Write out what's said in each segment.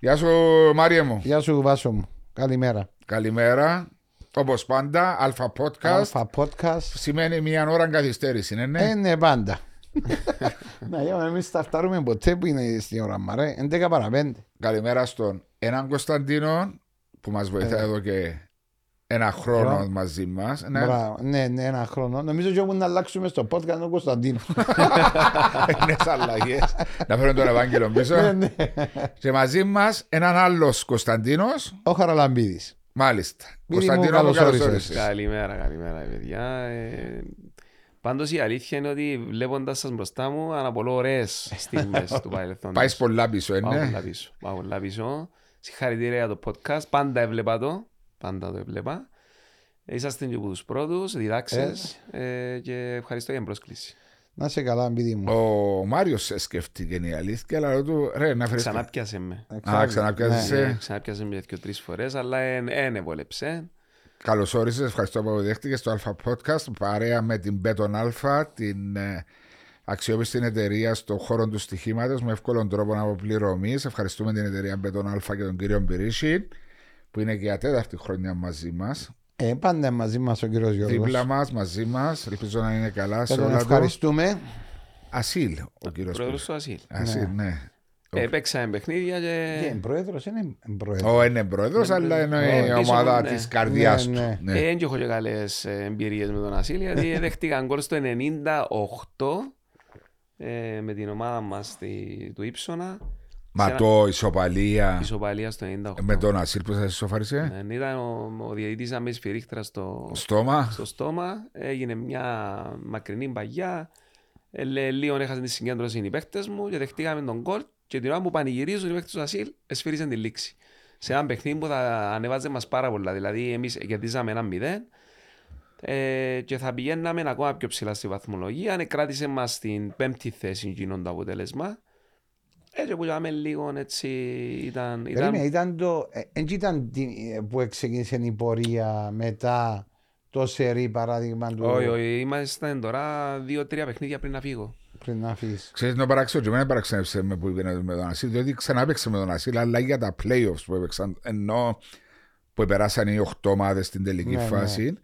Γεια σου Μάριε μου. Γεια σου Βάσο μου. Καλημέρα. Καλημέρα. Όπως πάντα, Αλφα Podcast. Αλφα Podcast. Σημαίνει μία ώρα καθυστέρηση, είναι ναι. Ε, ναι, πάντα. Να, για εμείς θα φτάρουμε ποτέ που είναι στην ώρα μας, ρε. 11 παρα 5. Καλημέρα στον έναν Κωνσταντίνο που μας βοηθάει Ε. εδώ και ένα χρόνο Χρόνο. μαζί μας. Ναι, Μπράβο. Ναι, ναι, ένα χρόνο. Νομίζω και όπου να αλλάξουμε στο podcast τον Κωνσταντίνος. είναι αλλαγές. Να φέρουμε τον Ευάγγελο πίσω. Ναι, ναι. και μαζί μας έναν άλλος Κωνσταντίνος. Ο Χαραλαμπίδης. Μάλιστα. Μίλη μου, Κωνσταντίνο, καλώς καλώς όρισες. όρισες. Καλημέρα, καλημέρα, παιδιά. Ε, Πάντως η αλήθεια είναι ότι βλέποντας σας μπροστά μου, αναπολώ ωραίες στιγμές του παρελθόντος. Πάεις πολλά πίσω, Πάω είναι. πολλά πίσω. Πάω πολλά πίσω. Συγχαρητήρια για το podcast. Πάντα έβλεπα το. Πάντα το έβλεπα. Ε, Είσαστε και από τους πρώτους, διδάξες. Ε, και ευχαριστώ για την πρόσκληση. Να σε καλά, παιδί μου. Ο Μάριος σε σκέφτηκε η αλήθεια, αλλά λέω του ρε να φέρεις... Ξανάπιασε με. Α, ξαναπιάσεσαι. Ε, Ξανάπιασε με δύο-τρει φορές, αλλά δεν έβολεψε. Καλώς όρισες, ευχαριστώ που δέχτηκε στο Αλφα Podcast παρέα με την Beton Alpha, την ε, αξιόπιστη εταιρεία στον χώρο του στοιχήματος με εύκολον τρόπο αποπληρωμή. Ευχαριστούμε την εταιρεία Beton Alpha και τον κύριο Μπυρίση που είναι και για τέταρτη χρονιά μαζί μας. Ε, πάντα μαζί μας ο κύριος Γιώργος. Δίπλα μας, μαζί μας. Ελπίζω να είναι καλά σε Και τον όλα του. ευχαριστούμε. Ασύλ, ο κύριος Πρόεδρος του Ασύλ. Ασύλ, ναι. Ε, Παίξαμε παιχνίδια Και και. είναι πρόεδρος, είναι πρόεδρος. Ο είναι πρόεδρος, Ναι, αλλά είναι ναι, η πίσω ομάδα μου, ναι. τη καρδιάς Ναι, του. ναι. Ναι. Ε, Δεν έχω και καλές εμπειρίες με τον Ασύλ, γιατί δέχτηκαν γκολ στο 98 ε, με την ομάδα μας του Ήψονα. Μα το ισοπαλία Ισοπαλία στο 98. με τον Ασύλ που σας ισοφάρισε; Ναι, ήταν ο, ο διαιτητής να με σφυρίχτρα στο, Στόμα. στο στόμα. Έγινε μια μακρινή παγιά. Ε, λέ- λίγο έχασαν τη συγκέντρωση οι παίχτες μου και δεχτήκαμε τον γκολ και την ώρα που πανηγυρίζουν οι παίχτες του Ασύλ εσφύρισαν τη λήξη. Σε ένα παιχνίδι που θα ανεβάζε μας πάρα πολλά. Δηλαδή εμείς κερδίζαμε ένα μηδέν ε, και θα πηγαίναμε ακόμα πιο ψηλά στη βαθμολογία. Αν κράτησε μας στην πέμπτη θέση γίνον το αποτέλεσμα. Έτσι που λέμε λίγο έτσι ήταν... ήταν Περίμενε, ήταν το. ε, Εν ήταν την- ε, που ξεκίνησε η πορεία μετά το σερί παράδειγμα του. όχι, όχι, είμαστε τώρα δύο-τρία παιχνίδια πριν να φύγω. Πριν να αφήσει. Ξέρεις να παράξω και εμένα παραξένευσε με που είπε με τον Ασύλ διότι ξανά έπαιξε με τον Ασύλ αλλά για τα playoffs που έπαιξαν ενώ που περάσαν οι οχτώ ομάδες στην τελική Ναι, ναι. φάση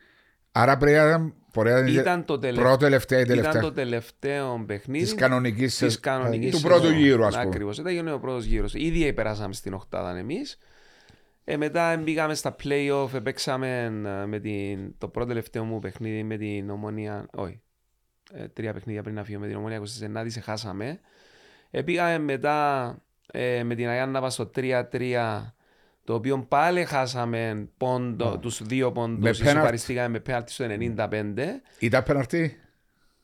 άρα πρέπει να ήταν πορεία Ήταν το, τελευ... πρώτο τελευταία ή ήταν τελευταία το τελευταίο παιχνίδι της κανονικής της σε- κανονικής του σεζόν. πρώτου γύρου ας πούμε Ακριβώς, ήταν γίνει ο πρώτος γύρος. Ήδη περάσαμε στην οκτάδα εμείς. Ε, μετά μπήκαμε στα play-off, ε, παίξαμε ε, με την, το πρώτο τελευταίο μου παιχνίδι με την Ομονία, όχι, ε, τρία παιχνίδια πριν να φύγω με την Ομονία 29, σε χάσαμε. Ε, πήγαμε μετά ε, με την Αγία Νάβα στο 3-3, το οποίο πάλι χάσαμε πόντο, τους δύο πόντους, πέναλτι. ισοπαριστήκαμε με πέναλτι στο 95. Ήταν πέναρτη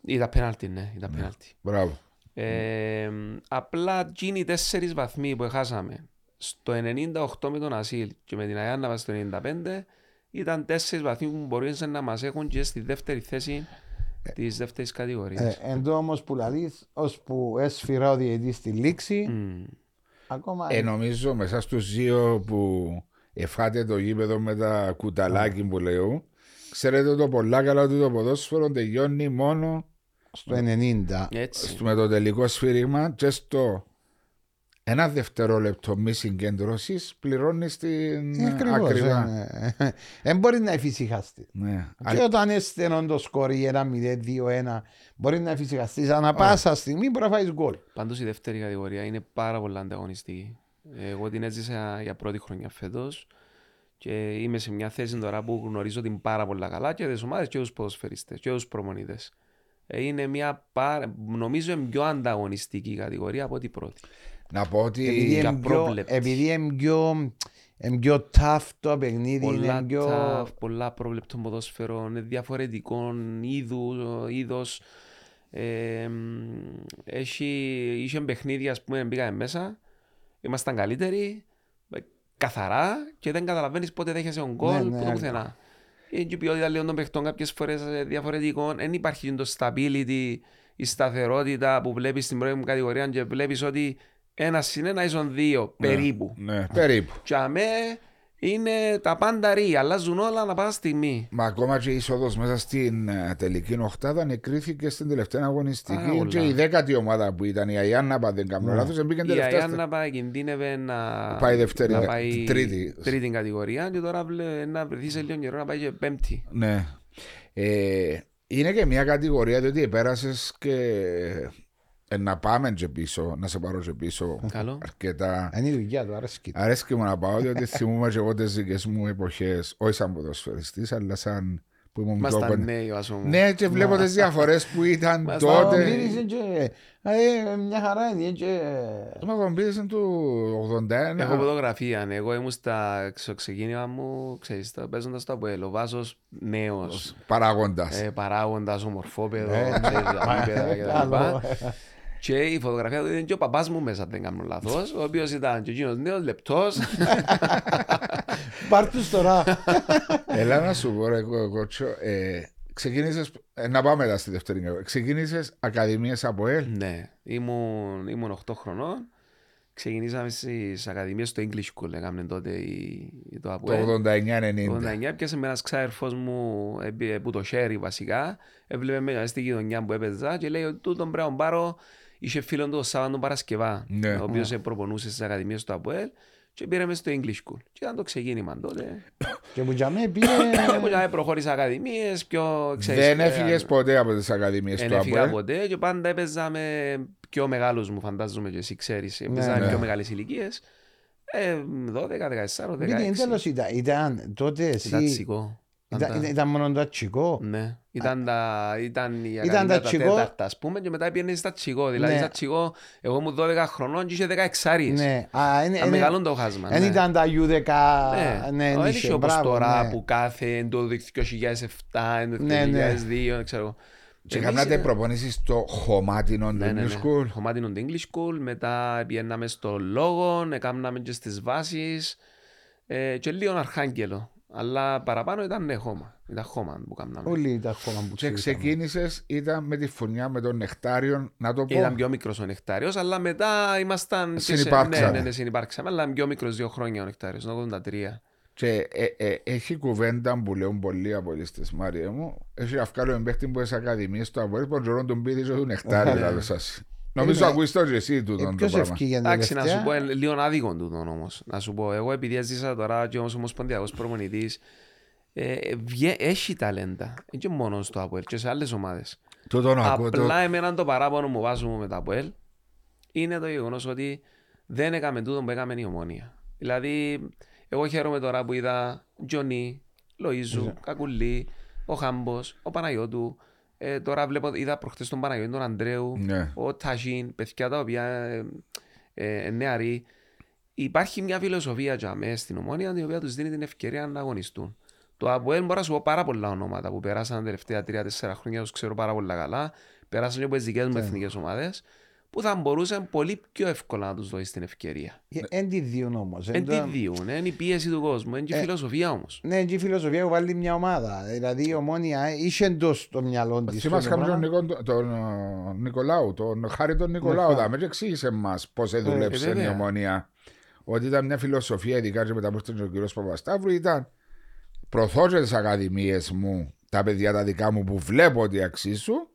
Ήταν πέναλτι, ναι, ήταν πέναλτι. μπράβο Ε, απλά εκείνοι οι τέσσερις βαθμοί που χάσαμε στο 98 με τον Ασίλ και με την Αγιάνναβα στο 95 ήταν τέσσερις βαθμοί που μπορούσαν να μας έχουν και στη δεύτερη θέση της δεύτερης κατηγορίας. Ε, εν τω όμως που λαλείς, ώσπου έσφυρα ο διαιτής στη λήξη, Μμ. Ακόμα ε, νομίζω μέσα στους δύο που εφάτε το γήπεδο με τα κουταλάκι που λέω ξέρετε το πολλά καλά ότι το ποδόσφαιρο τελειώνει μόνο στο 90. Έτσι. στο- με το τελικό σφύριγμα και στο ένα δευτερόλεπτο μη συγκέντρωση πληρώνει την Ε, Ακριβώς. ακριβά. Δεν μπορεί να εφησυχαστεί. Ναι. Και όταν είναι στενό το σκορ 1-0-2-1, μπορεί να εφησυχαστείς. Ανά πάσα στιγμή μπορεί να φάεις γκολ. Πάντως η δεύτερη κατηγορία είναι πάρα πολύ ανταγωνιστική. Εγώ την έζησα για πρώτη χρονιά φέτος και είμαι σε μια θέση τώρα που γνωρίζω την πάρα πολύ καλά και τις ομάδες και τους ποδοσφαιριστές και τους προμονητές. Ε, Είναι μια πάρα, νομίζω είναι πιο ανταγωνιστική κατηγορία από την πρώτη. Να πω ότι Επειδή για είναι πιο- πρόβλεπτης. επειδή είναι πιο, είναι πιο tough το παιχνίδι, πολλά, είναι πιο... τα, πολλά πρόβλεπτο ποδόσφαιρο, είναι διαφορετικό είδου, είδος. Ε, μ, έχει, είχε παιχνίδια, ας πούμε, μπήκαμε μέσα, ήμασταν καλύτεροι, ε, καθαρά και δεν καταλαβαίνεις πότε δέχεσαι τον γκολ Ναι, που ναι, το πουθενά. Είναι και η ποιότητα λίγο των παιχτών κάποιες φορές ε, διαφορετικό. Δεν υπάρχει το stability, η σταθερότητα που βλέπεις στην πρώτη μου κατηγορία και βλέπεις ότι ένα συν ένα ίσον δύο περίπου. Ναι, περίπου. Και αμέ Είναι τα πάντα ρί, αλλάζουν όλα ανά πάσα στιγμή. Μα ακόμα και η είσοδος μέσα στην ε, τελική οχτάδα νεκρήθηκε στην τελευταία Πάρα αγωνιστική. πολλά. Και η δέκατη ομάδα που ήταν η Αιάνναπα, δεν κάνω Ναι. λάθος, μπήκε Η τελευταία. στα- Αιάνναπα κινδύνευε να Πάει δεύτερη, να ε, πάει τρίτη. τρίτη κατηγορία και τώρα βλέ- να βρεθεί σε λίγο καιρό να πάει και πέμπτη. Ναι. Ε, είναι και μια κατηγορία διότι πέρασε και ε, να πάμε και πίσω, να σε πάρω και πίσω Καλό. αρκετά. Είναι η δουλειά του, αρέσκει. του. Αρέσκει μου να πάω διότι θυμούμαι και εγώ τις δικές μου εποχές, όχι σαν ποδοσφαιριστής, αλλά σαν που ήμουν πιο Ήμασταν κοντά. νέοι, ας πούμε. Ναι, και βλέπω τις διαφορές που ήταν Μας Ο τότε. Μπύρης και- ε, Μια χαρά είναι και... Μα κομπίδες του 81. Έχω φωτογραφία, ναι. Εγώ ήμουν στα, στο ξεκίνημα μου, ξέρεις, τα- παίζοντας το Αποέλ. Ο Βάσος νέος, Παράγοντας. ε, παράγοντας, ομορφόπεδο, Ε, ξέρεις, τα γήπεδα και τα Καλό. λοιπά. Και η φωτογραφία του ήταν και ο παπάς μου μέσα, αν δεν κάνω λάθος, ο οποίος ήταν και εκείνος νέος, λεπτός. Πάρ' τους τώρα. Έλα να σου πω, ρε κότσο, ε, ξεκίνησες, ε, να πάμε μετά στη δεύτερη κατηγορία. Ξεκίνησες ακαδημίες από ΕΛ; Ναι, ήμουν, ήμουν 8 χρονών. Ξεκινήσαμε στις ακαδημίες στο English School, έκαμε τότε η, η- το Το Αποέλ. 89-90. Το 89 πιάσε με ένας ξάδερφος μου ε, που το χέρι βασικά. Έβλεπε με στη γειτονιά που έπαιζα και λέει ότι τούτον πρέπει να πάρω. Είχε φίλον του ο Σάββατο Παρασκευά, Ναι. ο οποίος προπονούσε στις ακαδημίες του ΑΠΟΕΛ και πήραμε στο English School. Και ήταν το ξεκίνημα τότε. Και που για μέ πήγε... Που για προχώρησα ακαδημίες, πιο ξέρεις, Δεν ε, έφυγες ποτέ από τις ακαδημίες Δεν του έφυγα ΑΠΟΕΛ. ποτέ και πάντα έπαιζα με πιο μεγάλους μου φαντάζομαι και εσύ ξέρεις. Έπαιζα Ναι, με ναι. πιο μεγάλες ηλικίες. Ε, 12, 14, 16. Μην τέλος ήταν. Ήταν τότε Ήταν εσύ... τσικό. Ήταν, Ήταν- ήταν- ήταν μόνο το ατσικό. Ναι, ήταν, τα, ήταν η Ήταν ακαδημία τα τα τσιγό. τέταρτα ας πούμε και μετά πήγαινε στα τσιγό. Δηλαδή Ναι. στα τσιγό εγώ ήμουν 12 χρονών και είχε 16 άριες. Ναι. Α, είναι- Ήταν είναι- μεγάλο το χάσμα. Δεν ναι. ήταν τα U10. Ναι, Ναι, δεν είχε, είχε όπως μπράβο, τώρα ναι. που κάθε εν το 2007, εν το Ναι, ναι. 2002, δεν ξέρω. Και Εμείς κάνατε ήταν- προπονήσεις στο χωμάτινο του Ναι, ναι, ναι. New School. Χωμάτινο του English School, μετά πήγαιναμε στο λόγο, έκαναμε και στις βάσεις ε, και λίγο αρχάγγελο. Αλλά παραπάνω ήταν ναι, χώμα. Ήταν χώμα που κάναμε. Όλοι ήταν χώμα που Και ξέραμε. ξεκίνησες, ήταν με τη φωνιά με τον Νεκτάριον, να το πω. Ήταν πιο μικρός ο Νεκτάριος, αλλά μετά ήμασταν... και σε- Συνυπάρξαμε. Ναι, ναι, ναι, συνυπάρξαμε, αλλά πιο μικρός δύο χρόνια ο Νεκτάριος, το 83. Και ε, ε, έχει κουβέντα που λέουν πολλοί από τις Μάρια μου. Έχει αυκάλιο εμπέχτη που τις ακαδημίες του Αποέλ, που τον τον πήρε και του Νεκτάρι, λέω σας. Νομίζω Είναι- ακούεις το και εσύ τούτον Ε, το Ποιος πράγμα. ευκήγε Εντάξει, να σου τελευταία. πω ε, λίγο άδικο τούτο όμως. Να σου πω, εγώ επειδή έζησα τώρα και ως ομοσπονδιακός προπονητής, ε, βγε- έχει ταλέντα. Είναι και μόνος στο ΑΠΟΕΛ και σε άλλες ομάδες. Τούτον ακούω το... Απλά εμένα το παράπονο μου βάζω μου με τα ΑΠΟΕΛ είναι το γεγονός ότι δεν έκαμε τούτο που έκαμε η ομόνια. Δηλαδή, εγώ χαίρομαι τώρα που είδα Τζονί, Λοΐζου, Κακουλή, ο Χάμπος, ο Παναγιώτου. Ε, τώρα βλέπω, είδα προχτές τον Παναγιώτη, τον Αντρέου, Ναι. ο Τασίν, παιδιά τα οποία ε, ε, ε, νεαροί. Υπάρχει μια φιλοσοφία για μέ στην ομόνια η οποία τους δίνει την ευκαιρία να αγωνιστούν. Το ΑΠΟΕΛ μπορώ να σου πω πάρα πολλά ονόματα που περάσαν τα τελευταία 3-4 χρόνια, τους ξέρω πάρα πολλά καλά. Περάσαν και από τις δικές μου εθνικές ομάδες που θα μπορούσαν πολύ πιο εύκολα να τους δώσει την ευκαιρία. Ε, Εν τη διούν όμως. εν Εν το- τη διούν, είναι η πίεση του κόσμου, είναι και η Ε, φιλοσοφία όμως. Ναι, και η φιλοσοφία που βάλει μια ομάδα. Δηλαδή η ομόνια είχε εντός το μυαλό της. Θυμάσαι κάποιο τον, Νικο- τον ε, Νικολάου, τον Χάρη τον Νικολάου, Ναι, δάμε και εξήγησες μας πώς έδουλεψε ε, η βέβαια. ομονία. Ότι ήταν μια φιλοσοφία, ειδικά και μετά που ήρθε ο κύριος Παπασταύρου, ήταν προωθώ και τις ακαδημίες μου, τα παιδιά τα δικά μου που βλέπω ότι αξίζουν,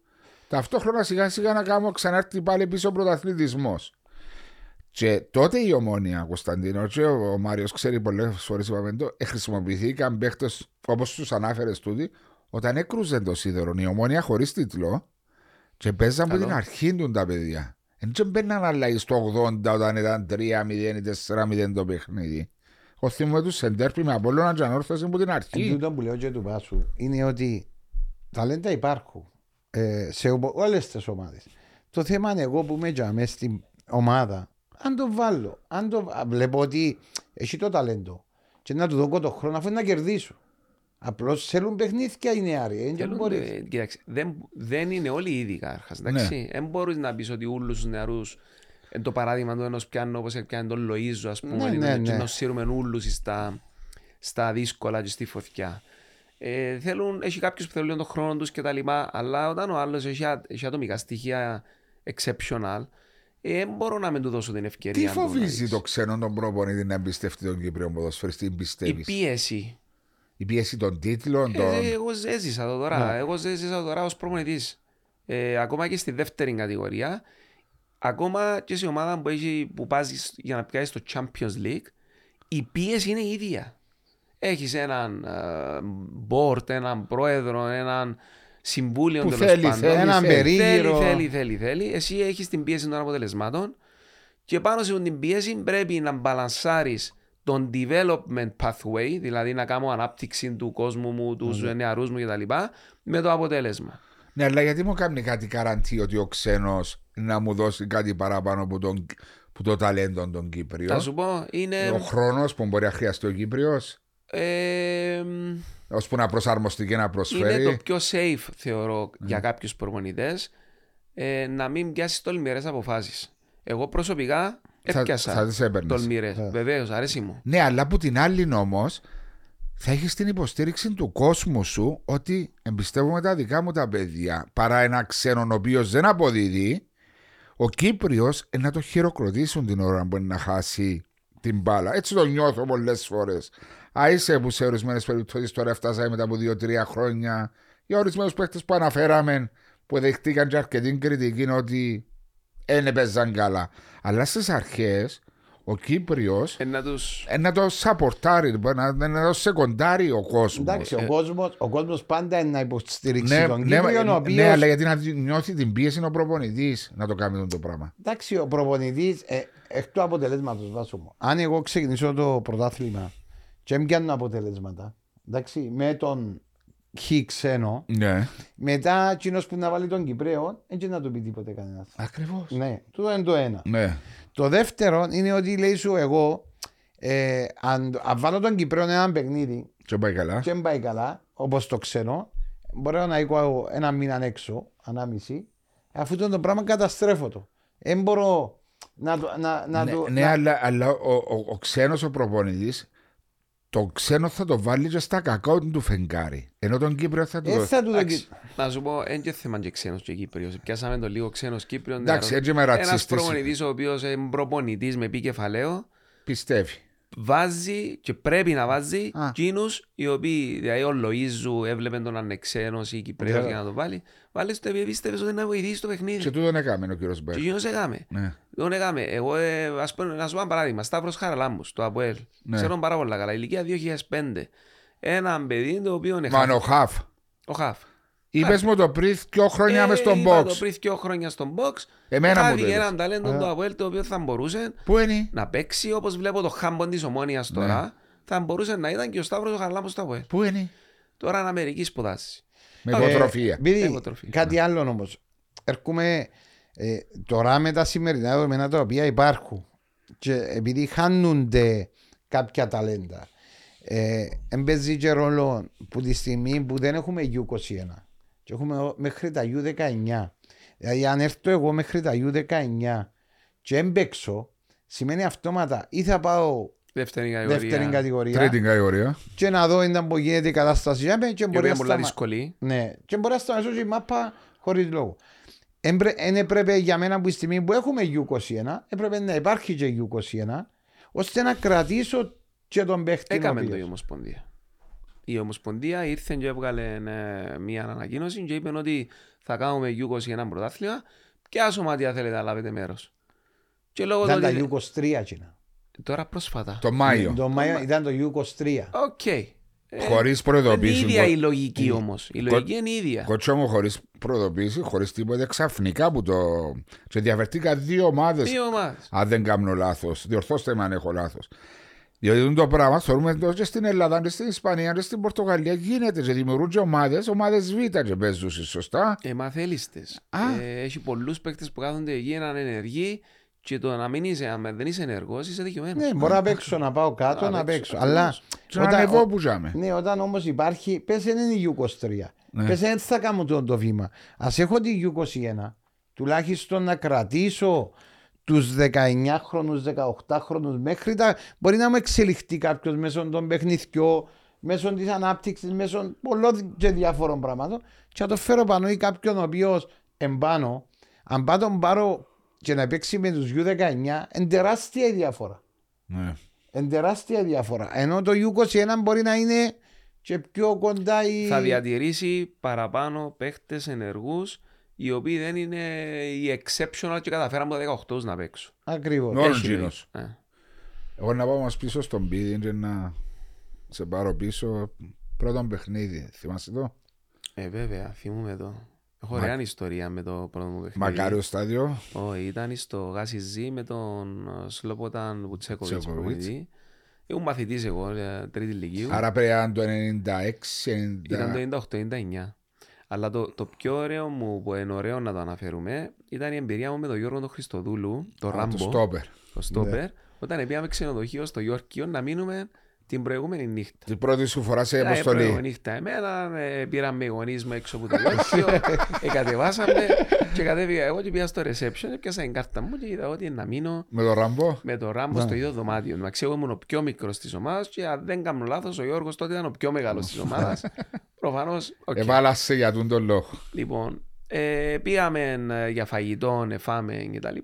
ταυτόχρονα σιγά σιγά να κάνω ξανάρθει πάλι πίσω ο πρωταθλητισμός. Και τότε η ομόνια, Κωνσταντίνο, και ο, ο Μάριος ξέρει πολλές φορές είπαμε το, ε, χρησιμοποιηθήκαν παίχτες όπως τους ανάφερες τούτοι, όταν έκρουζε το σίδερο. Η ομόνια χωρίς τίτλο και παίζαν από Καλό. την αρχή του τα παιδιά. Δεν μπαίναν αλλαγή στο 80 όταν ήταν 3-0 ή 4-0 το παιχνίδι. Ο θυμό του Σεντέρπι με Απόλλωνα και ανόρθωση από την αρχή. Τούτο που λέω και του Πάσου είναι ότι ταλέντα υπάρχουν ε, σε όλες τις ομάδες. Το θέμα είναι εγώ που είμαι για μέσα στην ομάδα, αν το βάλω, αν το α, βλέπω ότι έχει το ταλέντο και να του δω το χρόνο αφού είναι να κερδίσω. Απλώς θέλουν παιχνίδια οι νεαροί. Δεν Θέλουν, μπορείς. ε, Κοίταξε, δεν, δεν είναι όλοι οι ίδιοι καταρχά. Ναι. Δεν μπορείς να πεις ότι όλου τους νεαρούς εν το παράδειγμα του ενός πιάνου όπως πιάνει τον Λοίζο, ας πούμε, Ναι, ναι, και ναι. να σύρουμε όλου στα, στα δύσκολα και στη φωτιά. Ε, θέλουν, έχει κάποιους που θέλουν τον χρόνο τους και τα λοιπά, αλλά όταν ο άλλος έχει, α- έχει ατομικά στοιχεία exceptional, ε, δεν μπορώ να μην του δώσω την Τι ευκαιρία. του να φοβίζει δεις. το ξένο τον προπονητή να εμπιστευτεί τον Κύπριο ποδοσφαιριστή, Η πιστεύεις; πίεση. Η πίεση των τίτλων, Ε, των. εγώ έζησα το τώρα. Ναι. Εγώ έζησα το τώρα ως προπονητής. Ε, ακόμα και στη δεύτερη κατηγορία, ακόμα και σε ομάδα που, έχει, που πας για να πιάσεις το Champions League, η πίεση είναι η ίδια. Έχεις έναν ε, board, έναν πρόεδρο, έναν συμβούλιο Που τέλος θέλει, πάντων. θέλει, Έναν θέλει. περίγυρο. Θέλει, θέλει, θέλει, θέλει. Εσύ έχεις την πίεση των αποτελεσμάτων και πάνω σε την πίεση πρέπει να μπαλανσάρεις τον development pathway, δηλαδή να κάνω ανάπτυξη του κόσμου μου, τους Ναι. νεαρούς μου κτλ. με το αποτέλεσμα. Ναι, αλλά γιατί μου κάνει κάτι καραντή ότι ο ξένος να μου δώσει κάτι παραπάνω από, τον, που το ταλέντο των Κύπριων; Θα σου πω, είναι... Ο χρόνος που μπορεί να χρειαστεί ο Κύπριος, ε, ώσπου να προσαρμοστεί και να είναι προσφέρει. το πιο safe, θεωρώ, Ναι. για κάποιους προπονητές ε, να μην πιάσεις τολμηρές αποφάσεις. Εγώ προσωπικά Θα, έπιασα θα τις έπαιρνες. τολμηρές. Ναι. Βεβαίως, αρέσει μου. Ναι, αλλά από την άλλη όμως θα έχεις την υποστήριξη του κόσμου σου ότι εμπιστεύομαι τα δικά μου τα παιδιά παρά ένα ξένο ο οποίος δεν αποδίδει. Ο Κύπριος να το χειροκροτήσουν την ώρα που είναι να χάσει την μπάλα. Έτσι το νιώθω πολλές φορές. Α, είσαι που σε ορισμένες περιπτώσεις τώρα φτάσαμε μετά από 2-3 χρόνια για ορισμένους παίχτε που αναφέραμε που δεχτήκαν και αρκετή κριτική είναι ότι δεν έπαιζαν καλά. Αλλά στις αρχές ο Κύπριος Ε, να τους... ε, να το σαπορτάρει, να, να, να το σεκοντάρει ο κόσμος. Εντάξει, ο κόσμος, ο κόσμος πάντα είναι να υποστηρίξει Ναι, τον ναι, Κύπριο, ο ναι, οποίος... ναι, αλλά γιατί να νιώθει την πίεση είναι ο προπονητής να το κάνει το πράγμα. Εντάξει, ο προπονητής, ε, εκ του αποτελέσματος βάσου μου. Αν εγώ ξεκινήσω το πρωτάθλημα και μην πιάνω αποτελέσματα, εντάξει, με τον χ ξένο, Ναι. μετά εκείνος που να βάλει τον Κυπρέο, δεν να του πει τίποτε κανένας. Ακριβώς. Ναι, τούτο είναι το ένα. Ναι. Το δεύτερο είναι ότι λέει σου εγώ, ε, αν, αν βάλω τον Κυπρέο ένα παιχνίδι Και πάει καλά. και δεν πάει καλά, όπως το ξένο, μπορώ να έχω ένα μήνα έξω, ανάμιση, αφού το, το πράγμα καταστρέφω το. Δεν μπορώ να, το- να, να ναι, το... ναι, να- αλλά, αλλά ο, ο, ο ξένος ο προπονητής, το ξένο θα το βάλει και στα κακά του φεγγάρι. Ενώ τον Κύπριο θα το. Ε, θα του το... Εντάξει, να σου πω, δεν και θέμα και ξένος και Κύπριος. Πιάσαμε το λίγο ξένος Κύπριο. Εντάξει, έτσι είμαι Ένας ρατσιστής. προπονητής ο οποίος είναι προπονητής με επικεφαλαίο Πιστεύει. βάζει και πρέπει να βάζει Α. εκείνους οι οποίοι, δηλαδή ο Λοΐζου έβλεπε τον ανεξένος ή Κυπρέος Ναι. για να το βάλει, βάλει στο επειδή πίστευες ότι να βοηθήσει το παιχνίδι. Και τούτον έκαμε ο κύριος Και Μπέρ. εκείνος έκαμε. Ναι. Τον έκαμε. Εγώ, ε, ας πω, να σου πω ένα παράδειγμα. Σταύρος Χαραλάμπους, το ΑΠΟΕΛ. Ναι. Ξέρω πάρα πολλά καλά. Ηλικία 2005. Ένα παιδί το οποίο είναι Μαν ο χαφ. Χαφ. Ο Χαφ. Είπες μου το πριν δύο χρόνια Ε, με στον είπα box. το πριν δύο χρόνια στον box. Εμένα μου Χάθηκε το είπες. έναν ταλέντο Ε. το ΑΠΟΕΛ το οποίο θα μπορούσε Πού είναι, να παίξει όπως βλέπω το χάμπον της ομόνιας Ναι. τώρα. Θα μπορούσε να ήταν και ο Σταύρος ο Χαραλάμπους στο ΑΠΟΕΛ. πού είναι; Τώρα είναι Αμερική σπουδάσεις. Με Ε, υποτροφία. Επειδή, Εγωτροφία. κάτι άλλο όμως. Έρχομαι ε, τώρα με τα σημερινά δεδομένα τα οποία υπάρχουν και επειδή χάνονται κάποια ταλέντα ε, εμπέζει και ρόλο που τη στιγμή που δεν έχουμε U21 και έχουμε μέχρι τα U19 δηλαδή αν έρθω εγώ μέχρι τα U19 και έμπαιξω σημαίνει αυτόματα ή θα πάω Δεύτερη κατηγορία. δεύτερη κατηγορία Τρίτη κατηγορία. και να δω ήταν που γίνεται η κατάσταση και Η μπορεί οποία να είναι πολλά σταμα... δύσκολη. Ναι, και μπορεί να σταματήσω η μάπα χωρίς λόγο. Δεν έπρεπε για μένα που η στιγμή που έχουμε U21, έπρεπε να υπάρχει και U21, ώστε να κρατήσω και τον παίχτη. ο Έκαμε το οποίος- η Ομοσπονδία. Η Ομοσπονδία ήρθε και έβγαλε ε, μια ανακοίνωση και είπε ότι θα κάνουμε U21 πρωτάθλημα και σωματεία θέλετε να λάβετε μέρος. Και λόγω του Ήταν τα ότι... U23 εκείνα. Τώρα πρόσφατα. Το Μάιο. Το Μάιο ήταν το U23. OK. Ε, Χωρίς Είναι προειδοποίηση. η ίδια Κο- η λογική όμως. Η λογική είναι η ίδια. Κότσο μου χωρίς προειδοποίηση, χωρίς τίποτα, ξαφνικά που το. Και διαφερθήκα δύο ομάδες. Δύο ομάδες. Αν δεν κάνω λάθος. Διορθώστε με αν έχω λάθος. Διότι το πράγμα θεωρούμε εδώ και στην Ελλάδα, και στην Ισπανία, και στην Πορτογαλία γίνεται. Και δημιουργούν και ομάδες, ομάδες Β και παίζουν σωστά. Ε, μα θέλεις τες. Α. Ε, έχει πολλούς παίκτες που κάθονται εκεί έναν ενεργοί και το να μην είσαι, αν δεν είσαι ενεργός, είσαι δικαιωμένος. Ναι, μπορώ να παίξω, να πάω κάτω, Να να παίξω, παίξω. Αλλά Και να ανεβώ που ζάμε. Ναι, όταν όμως υπάρχει, πες δεν είναι η U23. Ναι. Πες δεν θα κάνω το, το βήμα. Α έχω τη U21, τουλάχιστον να κρατήσω τους 19χρονου, 18χρονου μέχρι τα. Μπορεί να μου εξελιχθεί κάποιος μέσω των παιχνιδιών, μέσω της ανάπτυξης, μέσω πολλών και διάφορων πραγμάτων και να το φέρω πάνω ή κάποιον ο οποίος εμπάνω, αν πάω τον πάρω και να παίξει με τους U19 είναι τεράστια η διαφορά. Ναι. Είναι τεράστια η διαφορά. Ενώ το U21 μπορεί να είναι και πιο κοντά η... Θα διατηρήσει παραπάνω παίχτες ενεργούς οι οποίοι δεν είναι οι exceptional και καταφέραν από τα 18 να παίξουν. Ακριβώς. Νο- Όλος Έχει γίνος. ροή. Ε. Εγώ να πάω μας πίσω στον πίδι και να σε πάρω πίσω πρώτο παιχνίδι. Θυμάσαι το; Ε, βέβαια, θυμούμαι το. Έχω Μα- ωραία ιστορία με το πρώτο μου παιχνίδι. Μακάριο στάδιο. Όχι, ήταν στο Γάσι Ζή με τον ε, Σλόποταν Βουτσέκοβιτς Τσέκοβιτς. προπονητή. Ήμουν μαθητής εγώ, ε, τρίτη λυκείου. Άρα πρέπει να είναι το 96, Ήταν 90. το 98-99. Αλλά το, το πιο ωραίο μου, που είναι ωραίο να το αναφέρουμε, ήταν η εμπειρία μου με τον Γιώργο τον Χριστοδούλου, το Α, Το Ράμπο, στόπερ. το Στόπερ, όταν πήγαμε ξενοδοχείο στο Γιόρκιο να μείνουμε την προηγούμενη νύχτα. Την πρώτη σου φορά σε Ήταν η προηγούμενη αποστολή. νύχτα. Εμένα ε, πήραμε οι γονείς μου έξω από το Γιόρκιο, ε, κατεβάσαμε και κατέβηκα εγώ και πήγα στο reception, έπιασα την κάρτα μου και είδα ότι να μείνω Με το ράμπο; με τον Ράμπο στο ίδιο δωμάτιο. Εντάξει, εγώ ήμουν ο πιο μικρός της ομάδας και αν δεν κάνω λάθος, ο Γιώργος τότε ήταν ο πιο μεγάλος της ομάδας. Προφανώς. Εβάλασε για τον τον λόγο. Λοιπόν, ε, πήγαμε ε, για φαγητό, εφάμε κτλ.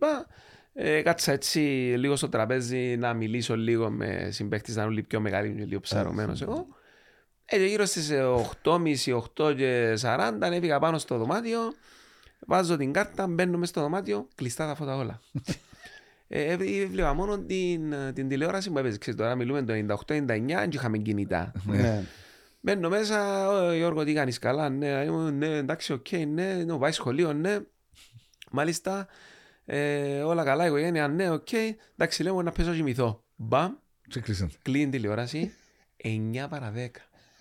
Ε, κάτσα έτσι λίγο στο τραπέζι να μιλήσω λίγο με συμπαίχτης, ήταν όλοι πιο μεγάλοι και λίγο ψαρωμένος εγώ. Ε, και γύρω στις 8.30, 8 και 40 ανέβηκα πάνω στο δωμάτιο, βάζω την κάρτα, μπαίνω μέσα στο δωμάτιο, κλειστά τα φώτα όλα. ε, ε, βλέπα μόνο την, την τηλεόραση που έπαιζε. Ξέρεις, τώρα μιλούμε το 98-99, δεν είχαμε κινητά. Ναι. Μπαίνω μέσα, «Ω, Γιώργο, τι κάνεις καλά, ναι, ήμουν, ναι, εντάξει, οκ, ναι, ναι, πάει σχολείο, ναι. Μάλιστα, ε, όλα καλά, η οικογένεια, ναι, οκ, εντάξει, λέμε να πέσω να κοιμηθώ. Μπαμ, Τι κλείσαν. κλείνει τηλεόραση, 9 παρα 10.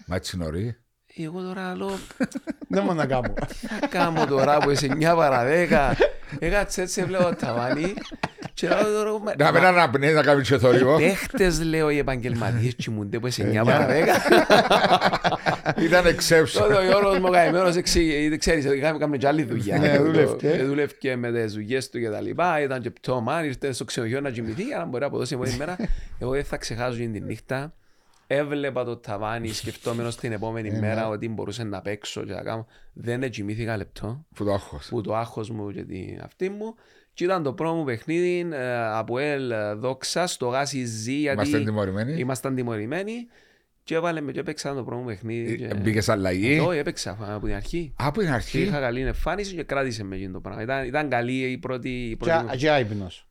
Μα έτσι νωρίς. Εγώ τώρα λέω, Δεν μπορώ να κάνω. τι θα κάνω τώρα που είσαι 9 παρα 10. Έκατσε έτσι, βλέπω το ταβάνι. Και λέω τώρα, μα- Να μην αναπνέεις να κάνεις και θόρυβο. Παίχτες λέω οι επαγγελματίες κοιμούνται που είσαι 9 παρα 10. Ήταν exception. Τότε ο Γιώργος μου καημένος, εξή- ξέρεις, είχαμε κάνει και άλλη δουλειά. Ναι, δούλευκε. Ε, Δούλευκε με τις δουλειές του και τα λοιπά. Ήταν και πτώμα, ήρθε στο ξενοδοχείο να κοιμηθεί για να μπορεί να αποδώσει την μέρα. Εγώ δεν θα ξεχάσω την νύχτα. Έβλεπα το ταβάνι σκεφτόμενος την επόμενη μέρα ότι μπορούσε να παίξω και να κάνω. Δεν κοιμήθηκα λεπτό Που το άγχος. που το άγχος μου και την αυτή μου. Και ήταν το πρώτο μου παιχνίδι ε, από ελ ε, δόξα στο γάσι ζή γιατί Είμαστε τιμωρημένοι; ήμασταν τιμωρημένοι και έβαλε με και έπαιξα το πρώτο μου παιχνίδι. και- Ε, Μπήκες αλλαγή; όχι, έπαιξα από την αρχή. Από την Και αρχή; είχα καλή εμφάνιση και κράτησε με εκείνο το πράγμα. Ήταν, ήταν καλή η πρώτη. Η πρώτη Και- Και άϊπνος. και άϊπνος.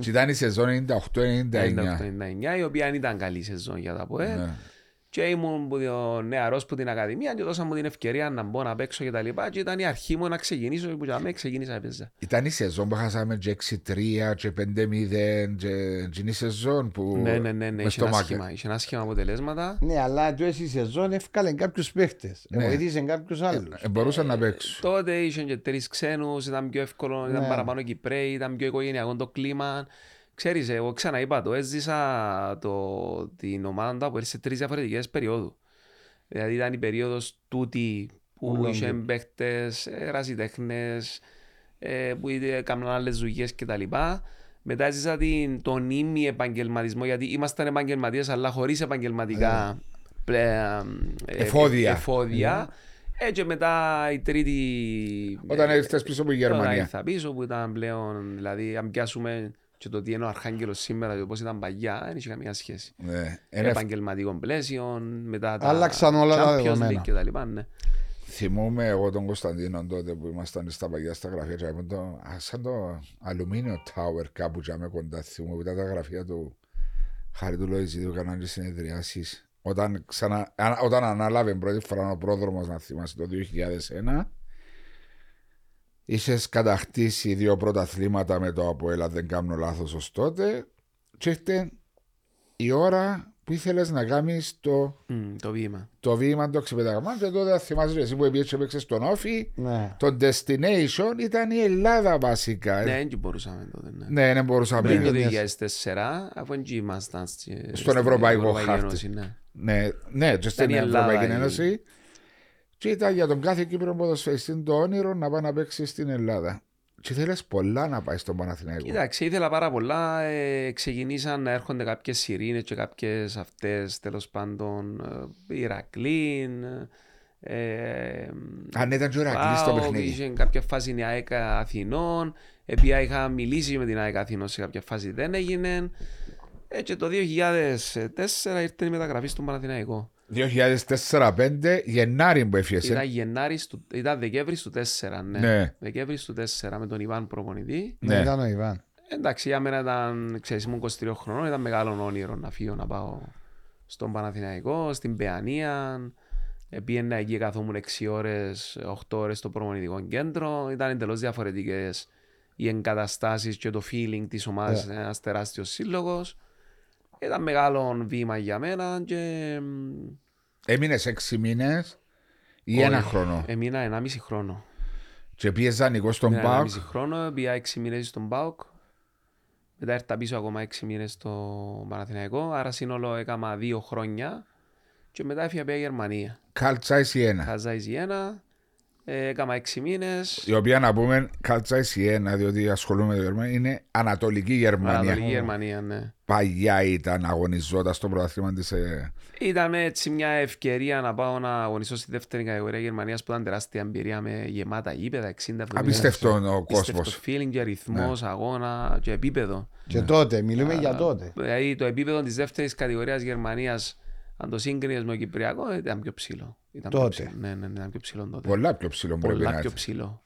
Και ήταν η σεζόν 98-99. 99, η οποία δεν ήταν καλή σεζόν για τα ΠΟΕ. Ναι. Και ήμουν που ο νεαρός που την Ακαδημία και δώσαμε μου την ευκαιρία να μπω να παίξω και τα λοιπά. Και ήταν η αρχή μου να ξεκινήσω που για μένα ξεκίνησα έπαιζα. Ήταν η σεζόν που χάσαμε και 6-3 και 5-0 και και είναι η σεζόν που Ναι, ναι, ναι, ναι, μες είχε στο ένα μάκερ. σχήμα, είχε ένα σχήμα αποτελέσματα. Ναι, αλλά του η σεζόν έφκαλε κάποιους παίχτες. Ναι. Βοήθησε κάποιους άλλους. Ε, Μπορούσαν να παίξουν. Τότε είχαν και τρεις ξένους, ήταν πιο εύκολο, ήταν Ναι. παραπάνω Κυπρέοι, ήταν πιο οικογενειακό το κλίμα. Ξέρεις, εγώ ξαναείπα το, έζησα το, την ομάδα που σε τρεις διαφορετικές περιόδου. Δηλαδή ήταν η περίοδος τούτη που Όλο είχε το- παίχτες, ερασιτέχνες, ε, που είτε έκαναν άλλες δουλειές κτλ. Μετά έζησα την, τον ήμι επαγγελματισμό, γιατί ήμασταν επαγγελματίες αλλά χωρίς επαγγελματικά πλε- ε, Εφόδια. εφόδια. Ε, και μετά η τρίτη. Όταν ε, ήρθες πίσω από η Τώρα Γερμανία. ήρθα πίσω που ήταν πλέον. Δηλαδή, αν πιάσουμε και το τι είναι ο Αρχάγγελος σήμερα και πώς ήταν παγιά, δεν είχε καμία σχέση. Ναι. Ένα Επαγγελματικών πλαίσιων, μετά τα. Άλλαξαν όλα τα Champions δεδομένα. League και τα λοιπά, ναι. Θυμούμαι εγώ τον Κωνσταντίνο τότε που ήμασταν στα παγιά στα γραφεία και είπαμε το, α, σαν το αλουμίνιο tower κάπου και με κοντά θυμούμαι που ήταν τα γραφεία του Χάρη του Λοϊζίδου έκαναν και συνεδριάσεις όταν, ξανα, α- όταν ανάλαβε πρώτη φορά ο πρόδρομος να θυμάσαι το 2001 Είχες κατακτήσει δύο πρωταθλήματα με το Αποέλ, αν δεν κάνω λάθος ως τότε και ήρθε η ώρα που ήθελες να κάνεις το, Μμ, το βήμα. το βήμα το ξεπεταγμά και τότε θυμάσαι εσύ που πήγες και παίξες στον Όφη Ναι. το destination ήταν η Ελλάδα βασικά. Ναι, Ε, δεν μπορούσαμε τότε. Ναι. Ναι, δεν μπορούσαμε. Πριν το Ναι. 2004, αφού δεν ήμασταν στη- Στον Ευρωπαϊκό χάρτη. Ένωση, ναι. Ναι, ναι, και στην η Ελλάδα Ευρωπαϊκή η- Ένωση. Και ήταν για τον κάθε Κύπρο ποδοσφαιριστή το όνειρο να πάει να παίξει στην Ελλάδα. Και θέλεις πολλά να πάει στον Παναθηναϊκό. Κοίταξε, ήθελα πάρα πολλά. Ε, ξεκινήσαν να έρχονται κάποιες σιρήνες και κάποιες αυτές, τέλος πάντων, ε, Ηρακλήν. Ε, Αν ήταν και ο Ρακλής στο ΠΑΟΚ, παιχνίδι. Είχε κάποια φάση η ΑΕΚ Αθηνών. Επειδή είχα μιλήσει με την ΑΕΚ Αθήνων σε κάποια φάση δεν έγινε. Ε, και το 2004 ήρθε η μεταγραφή στον Παναθηναϊκό. 2004-2005 Γενάρη που έφυγες. Ήταν Γενάρης του, ήταν Δεκέμβρης του 4, ναι. Ναι. Δεκέμβρης του 4 με τον Ιβάν προπονητή. Ναι. Ναι, ήταν ο Ιβάν. Εντάξει, για μένα ήταν, ξέρεις, ήμουν 23 χρονών, ήταν μεγάλο όνειρο να φύγω να πάω στον Παναθηναϊκό, στην Παιανία. Πήγαινα εκεί, καθόμουν 6 ώρες, 8 ώρες στο προπονητικό κέντρο. Ήταν εντελώς διαφορετικές οι εγκαταστάσεις και το feeling της ομάδας, Ναι. ένας τεράστιος σύλλογος. Ήταν μεγάλο βήμα για μένα και Έμεινες 6 μήνες ή ένα Όχι. χρόνο; έμεινα 1,5 χρόνο. Και πήγε δανεικό στον Έμεινα Πάοκ. 1,5 χρόνο, πήγα 6 μήνες στον ΠΑΟΚ. Μετά έρθα πίσω ακόμα 6 μήνες στο Παναθηναϊκό. Άρα σύνολο έκανα 2 χρόνια. Και μετά έφυγα πια Γερμανία. Κάλτσα η Σιένα. Χάζα η Ζιένα. Ε, έκανα 6 μήνες. Η οποία να πούμε Κάλτσα η Σιένα, διότι ασχολούμαι με το Γερμανία, είναι Ανατολική Γερμανία. Ανατολική Γερμανία, ναι. Παγιά ήταν αγωνιζότα στο πρωτάθλημα της. Ήταν έτσι μια ευκαιρία να πάω να αγωνιστώ στη δεύτερη κατηγορία Γερμανίας που ήταν τεράστια εμπειρία με γεμάτα γήπεδα, 60-70. Απίστευτο ο Απίστευτο κόσμο. feeling και ρυθμός, αγώνα και επίπεδο. Και τότε, μιλούμε για τότε. Δηλαδή το επίπεδο της δεύτερης κατηγορίας Γερμανίας, αν το σύγκρινες με το Κυπριακό, ήταν πιο ψηλό. Ήταν πιο Τότε. ψηλό. Ναι, ναι, ναι, ήταν πιο ψηλό τότε. Πολλά πιο ψηλό μπορεί Πολλά να πιο είναι. ψηλό.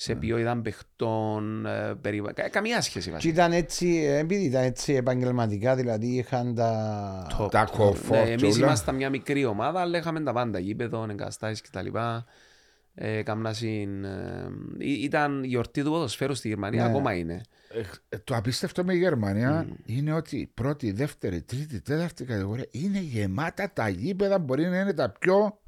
Σε ποιότητα παιχτών, ε, περιβα... κα- καμία σχέση Και βασικά. ήταν έτσι, επειδή ήταν έτσι επαγγελματικά, δηλαδή είχαν τα... Το- Τα κοφόρ Ναι, και εμείς όλα. ήμασταν μια μικρή ομάδα, αλλά είχαμε τα πάντα, γήπεδο, εγκαταστάσεις κτλ. Ε, κάμνα συν, ε, ή- ήταν η γιορτή του ποδοσφαίρου στη Γερμανία, Ναι. ακόμα είναι. Ε, Το απίστευτο με η Γερμανία Mm. είναι ότι η πρώτη, δεύτερη, τρίτη, τέταρτη κατηγορία είναι γεμάτα τα γήπεδα. Μπορεί να είναι τα πιο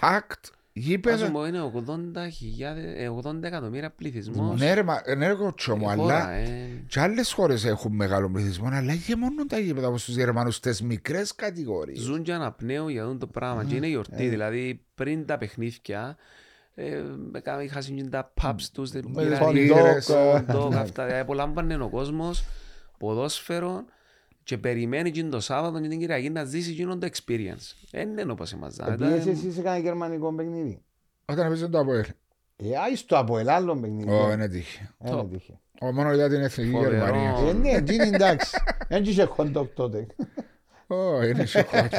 packed γήπεδα. Ας μου είναι 80.000, ε, 80 εκατομμύρια πληθυσμός. Ναι, ρε, μα, ναι, ρε, κοτσό μου, Η αλλά χώρα, ε. και άλλες χώρες έχουν μεγάλο πληθυσμό, αλλά γεμονούν τα γήπεδα όπως τους Γερμανούς στις μικρές κατηγορίες. Ζουν και αναπνέουν για αυτό το πράγμα. Και είναι Ε. γιορτή, δηλαδή πριν τα παιχνίδια, ε, έκανα- είχα γίνει τα pubs τους, δεν Με πήραν τις οι μπύρες. hot dog, αυτά. Δηλαδή, Απολάμβανε ο κόσμος ποδόσφαιρο και περιμένει και το Σάββατο και την Κυριακή να ζήσει εκείνο το experience. Δεν είναι όπως εμάς. Πήγες εσύ σε κανένα γερμανικό παιχνίδι; Όταν έπαιζε το Αποέλ. Ε, άις το από άλλο παιχνίδι. Ω, είναι τύχη. Ε, ναι, τύχε. Ο μόνο είδα την εθνική Φοβερό. Γερμανία. Ε, ναι, εκείνη εντάξει. Δεν είχε hot dog τότε. Ω, είναι σοκότη.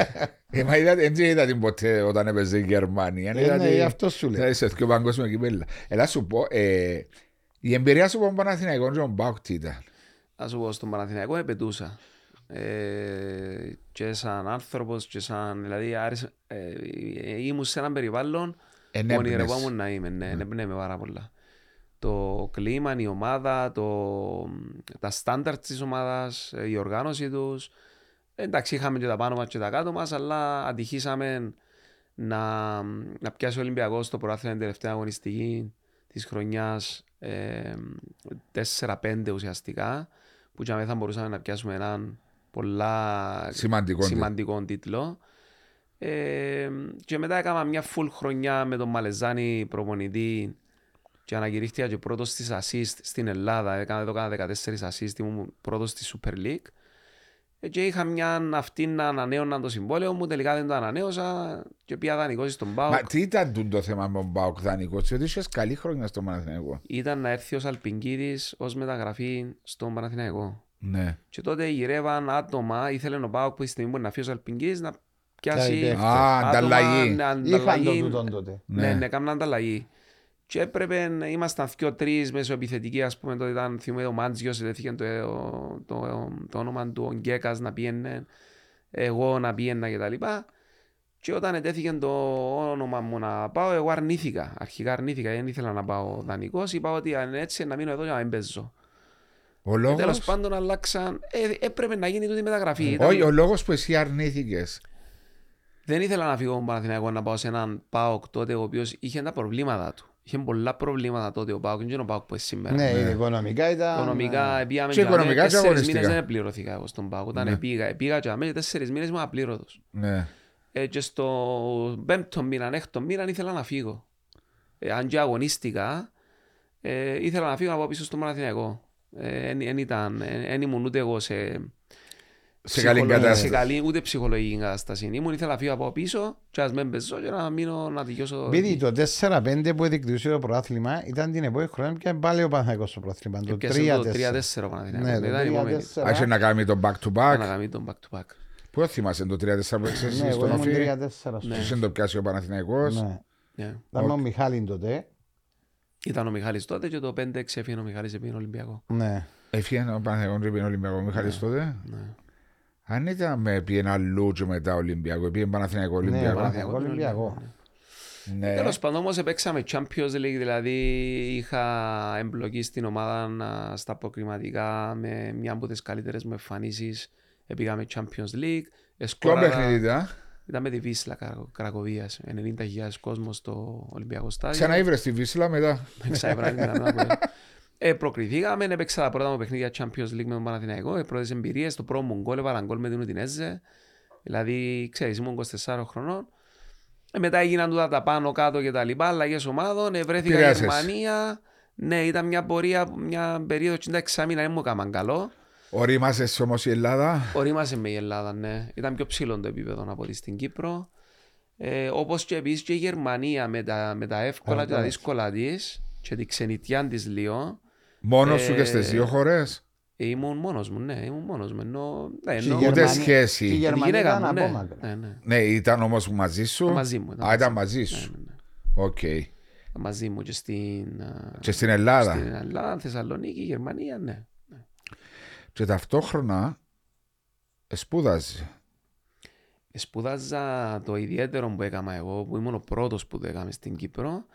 Ε, μα είδα, δεν είδα την ποτέ όταν έπαιζε η Γερμανία. Ε, Είδα ναι, την- αυτό σου λέω. Δηλαδή σε δύο παγκόσμια κυπέλλα. Έλα σου πω, ε, η εμπειρία σου από τον Παναθηναϊκό και τον Μπάουκ τι ήταν; Να σου πω, στον Παναθηναϊκό επαιτούσα. Ε, και σαν άνθρωπος και σαν... Δηλαδή, άρεσε, ε, ήμουν σε έναν περιβάλλον που Ενέπνες. ονειρευόμουν να είμαι. Ναι, ενέπνεε με πάρα πολλά. Το κλίμα, η ομάδα, το, τα στάνταρτ της ομάδας, ε, η οργάνωση τους. Εντάξει, είχαμε και τα πάνω μας και τα κάτω μας, αλλά ατυχήσαμε να, να πιάσει ο Ολυμπιακός στο πρωτάθλημα την τελευταία αγωνιστική της χρονιάς ε, 4-5 ουσιαστικά που και θα μπορούσαμε να πιάσουμε έναν πολλά Σημαντικό. σημαντικό τίτλο. Ε, και μετά έκανα μια full χρονιά με τον Μαλεζάνη προπονητή και ανακηρύχθηκα και πρώτος στις assist στην Ελλάδα. Έκανα εδώ κάνα 14 assist, ήμουν πρώτος στη Super League. Ε, Και είχα μια αυτή να ανανέωνα το συμβόλαιο μου, τελικά δεν το ανανέωσα και πήγα δανεικός στον ΠΑΟΚ. Μα τι ήταν τούτο το θέμα με τον Μπάουκ δανεικός, διότι είχες καλή χρόνια στο Παναθηναϊκό. Ήταν να έρθει ο Σαλπιγκίδης ως μεταγραφή στον Παναθηναϊκό. Ναι. Και τότε γυρεύαν άτομα, ήθελε ο ΠΑΟΚ που τη στιγμή που να φύγει ο Σαλπιγκίδης να Πιάει πιάσει παίχτες. Α, άτομα, ανταλλαγή. ναι, Είχαν το ανταλλαγή. τούτον τότε. Ναι, Ναι. ναι, κάμουν ανταλλαγή. Και έπρεπε, να ήμασταν δυο-τρεις μεσοεπιθετικοί, ας πούμε, τότε ήταν, θυμούμαι, ο Μάντζιος, τέθηκε το, το, το, το όνομα του, ο Γκέκας να πήγαινε, εγώ να πήγαινα και τα λοιπά. Και όταν ετέθηκε το όνομα μου να πάω, εγώ αρνήθηκα. Αρχικά αρνήθηκα, δεν ήθελα να πάω δανεικός. Είπα ότι αν έτσι να μείνω εδώ και να μην παίζω. Ο λόγος, Τέλος πάντων αλλάξαν, ε, έπρεπε να γίνει τούτη η μεταγραφή. Ήταν- όχι, ο λόγος που εσύ αρνήθηκες. Δεν ήθελα να φύγω από τον Παναθηναϊκό να πάω σε έναν ΠΑΟΚ τότε ο οποίος είχε τα προβλήματα του. Είχε πολλά προβλήματα τότε ο ΠΑΟΚ, δεν είναι ο ΠΑΟΚ που είναι σήμερα. Ναι, οικονομικά ήταν... Οικονομικά πήγαμε Και για οικονομικά και τέσσερις αγωνιστικά. μήνες δεν πληρωθήκα εγώ στον ΠΑΟΚ. Όταν Ναι. πήγα, πήγα και αμέσως τέσσερις μήνες ήμουν απλήρωτος. Ναι. Ε, και στο πέμπτο μήνα, έκτο μήνα ήθελα να φύγω. Ε, αν και αγωνίστηκα, ε, ήθελα να φύγω από πίσω στον Παναθηναϊκό. Ε, εν- εν ήταν, εν- εν ήμουν ούτε εγώ σε, Σε καλή ψυχολογική- κατάσταση. Σε καλή ούτε ψυχολογική κατάσταση. Ήμουν ήθελα να φύγω από πίσω και ας με πεζώ και να μείνω να τελειώσω. Επειδή το 4-5 που διεκδικούσε το πρωτάθλημα ήταν την επόμενη χρονιά και πάλι ο Παναθηναϊκός στο πρωτάθλημα. Το Έπιασε 3-4. το 3-4 ο Παναθηναϊκός. Ναι, το Ήταν η επόμενη. 3-4. Άρχισε να κάνει το back to Να back. κάνει τον back to back. Πού το θυμάσαι το 3-4 που έξεσαι Ναι, εγώ στον ήμουν Όφη. 3-4. στο- Ναι. Ποιος είναι το πιάσει ο Παναθηναϊκός. Ναι. Ναι. Ήταν με ο Μιχάλης τότε. Ήταν ο Μιχάλης τότε και το 5-6 έφυγε ο Μιχάλης επί Ολυμπιακός. Ναι. Έφυγε ο Παναθηναϊκός και πήγαινε Ολυμπιακός. Μιχάλης τότε. Ναι. Αν ήταν με πήγαινε αλλού και μετά Ολυμπιακός. Πήγαινε Παναθηναϊκό Ναι, Ολυμπιακό. Παναθηναϊκό Ολυμπιακό. Ναι. Τέλος πάντων όμως παίξαμε Champions League, δηλαδή είχα εμπλοκή στην ομάδα να- στα αποκριματικά με μια από τις καλύτερες μου εμφανίσεις. Πήγαμε Champions League. Ποιο Εσκόραρα- παιχνίδι ήταν; Ήταν με τη Βίσλα Κρα- Κρακοβίας, 90.000 κόσμος στο Ολυμπιακό στάδιο. Ξαναήβρε στη Βίσλα μετά. Ξάιβρα την ανάποδα. Ε, προκριθήκαμε, έπαιξα τα πρώτα μου παιχνίδια Champions League με τον Παναθηναϊκό, ε, πρώτες εμπειρίες, το πρώτο μου γκολ, έβαλα γκολ με την Ουδινέζε. Δηλαδή, ξέρεις, ήμουν 24 χρονών. Ε, μετά έγιναν τούτα τα πάνω κάτω και τα λοιπά, αλλαγές ομάδων, ε, βρέθηκα Επηρέασες. Γερμανία. Ναι, ήταν μια πορεία, μια περίοδο 66 μήνα, δεν μου έκαναν καλό. Ορίμασες όμως η Ελλάδα. Ορίμασες με η Ελλάδα, ναι. Ήταν πιο ψηλό το επίπεδο από ότι στην Κύπρο. Ε, Όπως και επίσης και η Γερμανία με τα, με τα εύκολα και τα Ακριβώς. δύσκολα της και τη ξενιτιά της λίγο. Μόνος σου Ε, και στις δύο χώρες; Ε, ήμουν μόνος μου, ναι, ήμουν μόνος μου. Ενώ, ναι, Και η ενώ, Ούτε Γερμανία- σχέση. και η η Γερμανία γυναίκα ήταν μου, ναι, απόμακρα. ναι, ναι. Ναι, ήταν όμως μαζί σου; Μαζί μου. Α, ήταν μαζί σου. Ναι, ναι, ναι. Οκ. Μαζί μου και στην, α, Και στην Ελλάδα. στην Ελλάδα, Θεσσαλονίκη, Γερμανία, ναι. Και ταυτόχρονα σπούδαζε. Σπούδαζα το ιδιαίτερο που έκανα εγώ, που ήμουν ο πρώτος που το έκαμε στην Κύπρο,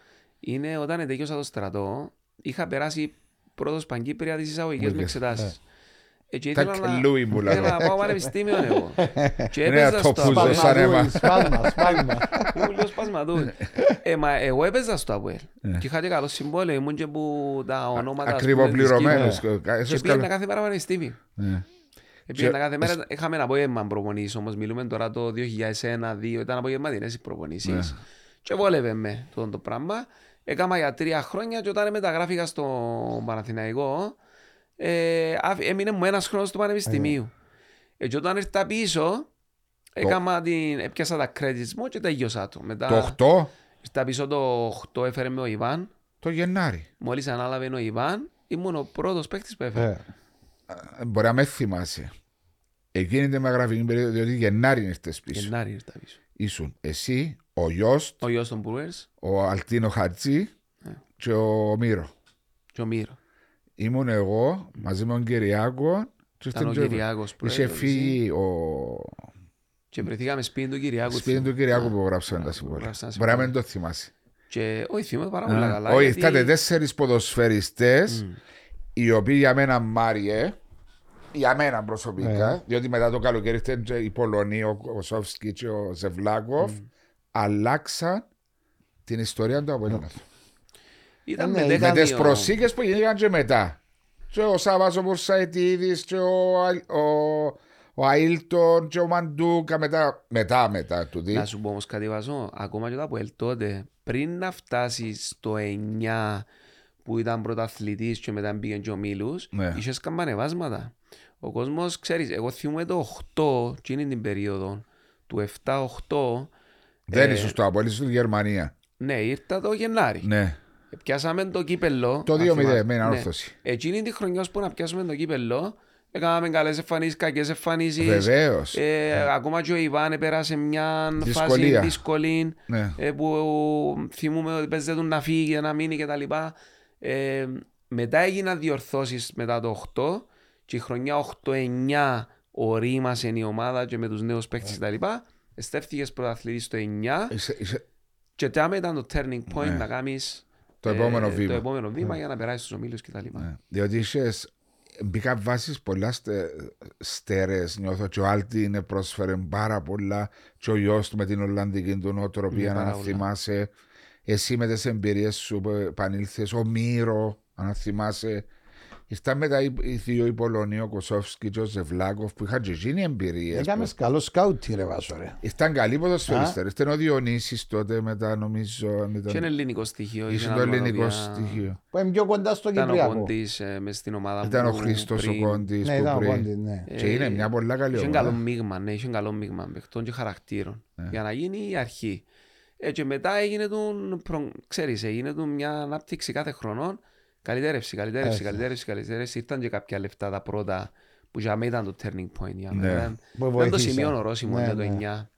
είναι όταν τελείωσα το στρατό, είχα περάσει πρώτος Παγκύπρια τις εισαγωγικές μου Οκ. εξετάσεις. Ε, και Τα ήθελα να, κελούι μου ήθελα λέω. να πάω πανεπιστήμιο εγώ. και Είναι έπαιζα αυτό στο που Αποέλ. ζω σαν αίμα. Σπάλμα, σπάλμα. Ήμουν λίγο σπασματούδη. ε, μα εγώ έπαιζα στο Αποέλ. Ναι. Και είχα και καλό συμβόλαιο, ήμουν και που τα ονόματα ας πούμε, της Ακριβοπληρωμένος. Κύπρου. Και πήγαινα κάθε μέρα πανεπιστήμιο. Ναι. Πήγαινα κάθε μέρα, είχαμε ένα απόγευμα προπονήσεις όμως, μιλούμε τώρα το 2001-2002, ήταν απογευματινές οι προπονήσεις. Ναι. Και βόλευε με αυτό το πράγμα. Έκανα για τρία χρόνια και όταν μεταγράφηκα στο Παναθηναϊκό, ε, άφη- έμεινε μου ένας χρόνος του πανεπιστημίου. Ε, και όταν ήρθα πίσω, έκανα την, έπιασα τα credits μου και τελειώσα το. Μετά Το 8 ήρθα πίσω το 8 έφερε με ο Ιβάν. το Γενάρη. Μόλις ανάλαβε ο Ιβάν, ήμουν ο πρώτος παίκτης που έφερε. Ε, Ε, Μπορεί να με θυμάσαι. Εκείνη τη μεγραφική περίοδο, διότι Γενάρη ήρθες πίσω. Γενάρη ήρθα πίσω. Ήσουν εσύ, ο Ιώστ, Ο γιος των Brewers ο Αλτίνο Χατζή Ναι. και ο Μύρο. και ο Μύρο. Ήμουν εγώ μαζί με τον Κυριάκο. και Ήταν ο στην- Κυριάκος που Είχε έδωσε. φύγει ο Και βρεθήκαμε σπίτι του Κυριάκου. σπίτι του Κυριάκου που γράψαμε τα που συμβόλαια. γράψαμε τα Μπορεί να μην συμβόλαια. το θυμάσαι. Και όχι, θυμάμαι πάρα πολύ καλά. Όχι, γιατί- ήρθατε τέσσερις ποδοσφαιριστές Μμ. οι οποίοι για μένα Μάριε, για μένα προσωπικά, Ναι. διότι μετά το καλοκαίρι ήρθαν και οι Πολωνοί, ο Κοσόφσκι και ο Ζευλάκοφ, αλλάξαν την ιστορία του Αποέλναθου. Ήταν Ε, ναι, με Με ήταν τις δέκατο- προσήκε που γίνηκαν και μετά. Και ο Σάββας ο Πουρσαϊτίδης και ο, Α- ο, ο Αίλτον και ο Μαντούκα μετά, μετά, μετά του δει. Να σου πω όμως κάτι βάζω, ακόμα και το Αποέλ τότε, πριν να φτάσει στο 9 που ήταν πρωταθλητής και μετά πήγαινε και ο Μίλους, Ναι. είχες καμπανεβάσματα. Ο κόσμος, ξέρεις, εγώ θυμούμαι το 8, εκείνη την περίοδο, του 7-8, Δεν ε, ήσουν στο Αποέλ, ήσουν στη Γερμανία. ναι, ήρθα το Γενάρη. Ναι. Πιάσαμε το κύπελο. Το αν 2-0 θυμάσαι. με Ναι. ανόρθωση. Εκείνη τη χρονιά που να πιάσουμε το κύπελο, έκαναμε καλές εμφανίσεις, κακές εμφανίσεις. Βεβαίως. Ε, Ακόμα και ο Ιβάν πέρασε μια Δυσκολία. φάση δύσκολη Ναι. ε, που θυμούμε ότι παίζεται του να φύγει, να μείνει κτλ. Ε, μετά έγιναν διορθώσεις μετά το 8 και η χρονιά 8-9 ορίμασε η ομάδα και με τους νέους παίκτες κτλ. Εστέφθηκες πρωταθλητής στο 9 Είσαι- είσαι- και τάμε ήταν το turning point Ναι. να κάνεις Το επόμενο ε, βήμα. το επόμενο βήμα για να περάσεις στους ομίλους κτλ. Ναι. Διότι είχες, μπήκα βάσεις πολλά στε, στέρες, νιώθω και ο Άλτη είναι πρόσφερε πάρα πολλά και ο γιος του με την Ολλανδική του νοοτροπία Ναι, να πάρα πολλά. θυμάσαι εσύ με τις εμπειρίες σου που επανήλθες, ο Μύρο αν θυμάσαι Ήρθαν μετά οι, οι δύο οι Πολωνοί, ο Κοσόφσκι και ο Ζευλάκοφ που είχαν και εκείνοι εμπειρίες. Έκαμε καλό σκάουτ, ρε Βάσο, ρε. Ήρθαν καλοί ποδοσφαιριστές. Ήρθαν ο Διονύσης τότε μετά νομίζω. αν ήταν- Και είναι ελληνικό στοιχείο. Ήσουν ήταν το ελληνικό οποία- στοιχείο. Που είναι πιο κοντά στο Ήταν ο Κυπριακό. Κόντης ε, μες στην ομάδα Ήταν ο μου Χρήστος ο πριν. Κόντης Ναι, που ήταν ο πριν. Κόντης, ναι. Και είναι μια πολλά καλή Είχε ομάδα. καλό μείγμα, ναι, είχε καλό μείγμα παιχτών και χαρακτήρων. Ναι. Για να γίνει η αρχή. Ε, και μετά έγινε του, προ... ξέρεις, έγινε του μια ανάπτυξη κάθε χρονών. Καλυτέρευση, καλυτέρευση, Έτσι. καλυτέρευση, καλυτέρευση. Ήρθαν και κάποια λεφτά τα πρώτα που για μένα ήταν το turning point. Για Ναι. μένα. Ήταν- Που Ήταν το βοήθησε. σημείο ορόσημο Ναι, για το ναι. 9.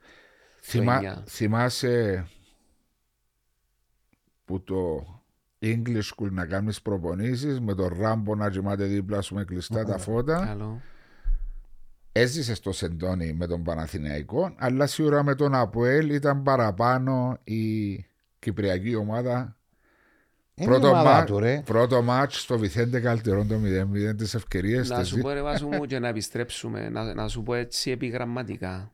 Θυμά- το εννιά. θυμάσαι που το English School να κάνεις προπονήσεις με τον Ράμπο να κοιμάται δίπλα σου με κλειστά τα φώτα; Καλό. Έζησες στο Σεντόνι με τον Παναθηναϊκό, αλλά σίγουρα με τον Αποέλ ήταν παραπάνω η Κυπριακή ομάδα. Είναι η Πρώτο, ομάδα μα... του, ρε. πρώτο μάτς στο Βιθέντε Καλτερών το 0-0 τις ευκαιρίες Να τις σου δι- πω ρε Βάσο μου και να επιστρέψουμε, να, να σου πω έτσι επιγραμματικά.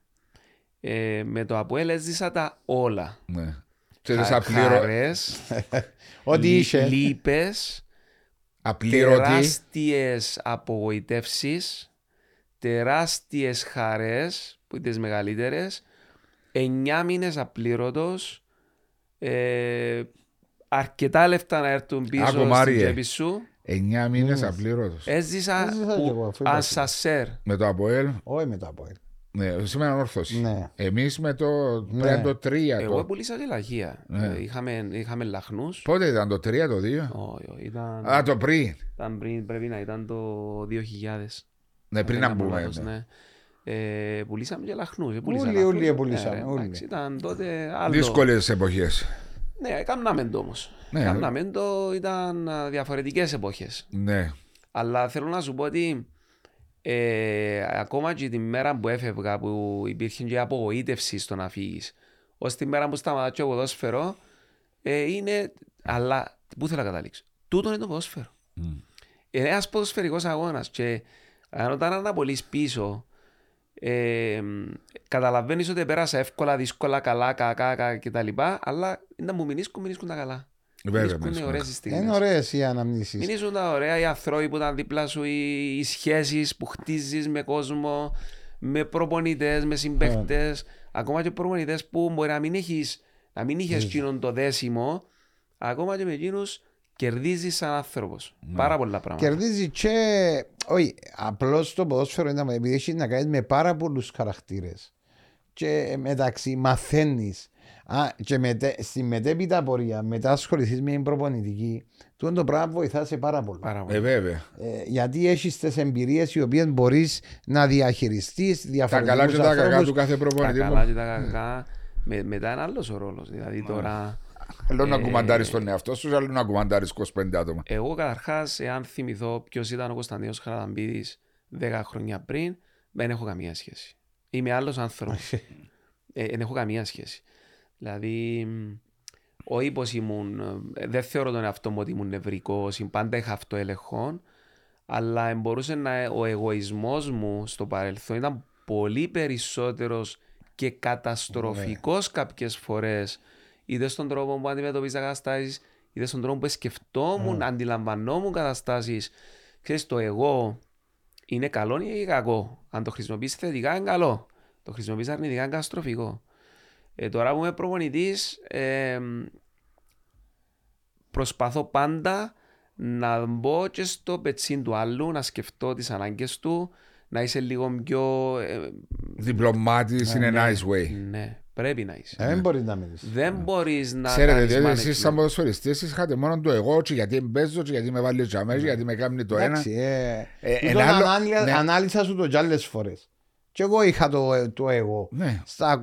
Ε, με το Αποέλ έζησα τα όλα. Ναι. Και τις Χα- απλήρω... χαρές, Ό,τι λύ- είχε. λύπες, απλήρωτη. τεράστιες απογοητεύσεις, τεράστιες χαρές, που είναι τις μεγαλύτερες, εννιά μήνες απλήρωτος, ε, αρκετά λεφτά να έρθουν πίσω Άκου, στην Μάριε. τσέπη σου. 9 μήνες απλήρωτος. Έζησα Έζησα κι που εγώ, αφού είπα ασασέρ. Με το Αποέλ, Όχι με το Αποέλ. ναι, σήμερα όρθωση. Ναι. Εμείς με το, Ναι. πρέπει το 3. Εγώ Το... πουλήσα και λαχεία. Ναι. Ε, Είχαμε, είχαμε λαχνούς. Πότε ήταν το 3, το 2. Όχι, όχι, ήταν, Α, το πριν. ήταν πριν, πρέπει να ήταν το 2000. Ναι, πριν Αν να δεν κάνω μπούμε. λάθος, ναι. ναι. Ε, πουλήσαμε και λαχνούς. ε, πουλήσα Όλοι, λαχνούς. όλοι Ε, πουλήσαμε, ρε, όλοι. εντάξει, Ήταν τότε άλλο. Δύσκολες εποχές. Ναι, έκαναμε το όμως. Ναι. Έκαναμε το, ήταν α, διαφορετικές εποχές. Ναι. Αλλά θέλω να σου πω ότι ε, ακόμα και τη μέρα που έφευγα που υπήρχε και απογοήτευση στο να φύγεις, ως τη μέρα που σταματά το ποδόσφαιρο, ε, είναι. Αλλά πού θέλω να καταλήξω; Τούτο είναι το ποδόσφαιρο. Είναι ένας ποδοσφαιρικός αγώνας. Και αν όταν αναπολύεις πίσω, ε, καταλαβαίνεις ότι πέρασα εύκολα, δύσκολα, καλά, κακά, κακά κτλ. Αλλά να μου μηνίσκουν, μηνίσκουν τα καλά. Βέβαια, Μηνίσκουν οι μηνίσκουν. ωραίες στιγμές. Είναι ωραίες οι αναμνήσεις. Μην ήσουν τα ωραία οι άνθρωποι που ήταν δίπλα σου, οι, οι σχέσεις που χτίζεις με κόσμο, με προπονητές, με συμπαίχτες. Ακόμα και προπονητές που μπορεί να μην έχεις να μην είχες εκείνον το δέσιμο, ακόμα και με εκείνους κερδίζεις σαν άνθρωπος. Πάρα πολλά πράγματα. Κερδίζει και. Όχι, απλώς το ποδόσφαιρο είναι επειδή έχει να κάνει με πάρα πολλούς χαρακτήρες. Και μεταξύ μαθαίνεις. Και μετέ, στη μετέπειτα πορεία, μετά ασχοληθείς με την προπονητική, τούτο το πράγμα βοηθά σε πάρα πολύ. Πάρα πολλά. Ε, βέβαια. Ε, γιατί έχεις τις εμπειρίες οι οποίες μπορείς να διαχειριστείς Τα διαφορετικούς καλά και τα κακά του ανθρώπου. κάθε Τα προπονητή. καλά μου. και τα κακά. Με, μετά είναι άλλος ο ρόλος. Δηλαδή τώρα. Άλλο να Ε, κουμαντάρεις τον εαυτό σου, άλλο να κουμαντάρεις 25 άτομα. Εγώ καταρχάς, εάν θυμηθώ ποιος ήταν ο Κωνσταντίνος Χαραλαμπίδης 10 χρόνια πριν, δεν έχω καμία σχέση. Είμαι άλλος άνθρωπος. ε, δεν έχω καμία σχέση. Δηλαδή, μ, όχι πω ήμουν. ε, Δεν θεωρώ τον εαυτό μου ότι ήμουν νευρικός, πάντα είχα αυτοελεγχόν, αλλά μπορούσε να. Ο εγωισμός μου στο παρελθόν ήταν πολύ περισσότερος και καταστροφικός κάποιες φορές, είτε στον τρόπο που αντιμετωπίζα καταστάσει, είτε στον τρόπο που σκεφτόμουν, αντιλαμβανόμουν καταστάσεις. Ξέρεις, το εγώ είναι καλό ή κακό. Αν το χρησιμοποιήσει θετικά είναι καλό. Το χρησιμοποιήσει αρνητικά είναι καταστροφικό. Ε, τώρα που είμαι προπονητής, ε, προσπαθώ πάντα να μπω και στο πετσίν του άλλου, να σκεφτώ τις ανάγκες του, να είσαι λίγο πιο... ε, Διπλωμάτης in a nice way. ναι, πρέπει να είσαι. Ε, Δεν μπορεί να μιλήσει. Δεν μπορείς να Ξέρετε, κάνεις διότι εσείς σαν management. ποδοσφαιριστές είχατε μόνο το εγώ και γιατί παίζω και γιατί με βάλεις τζαμές, γιατί με κάνει το ένα. Εντάξει, ε, Ε, τούτον ένα άλλο- ανάλυα- ναι. Ανάλυσα σου το κι άλλες φορές. Και εγώ είχα το, το εγώ. Ναι. Στα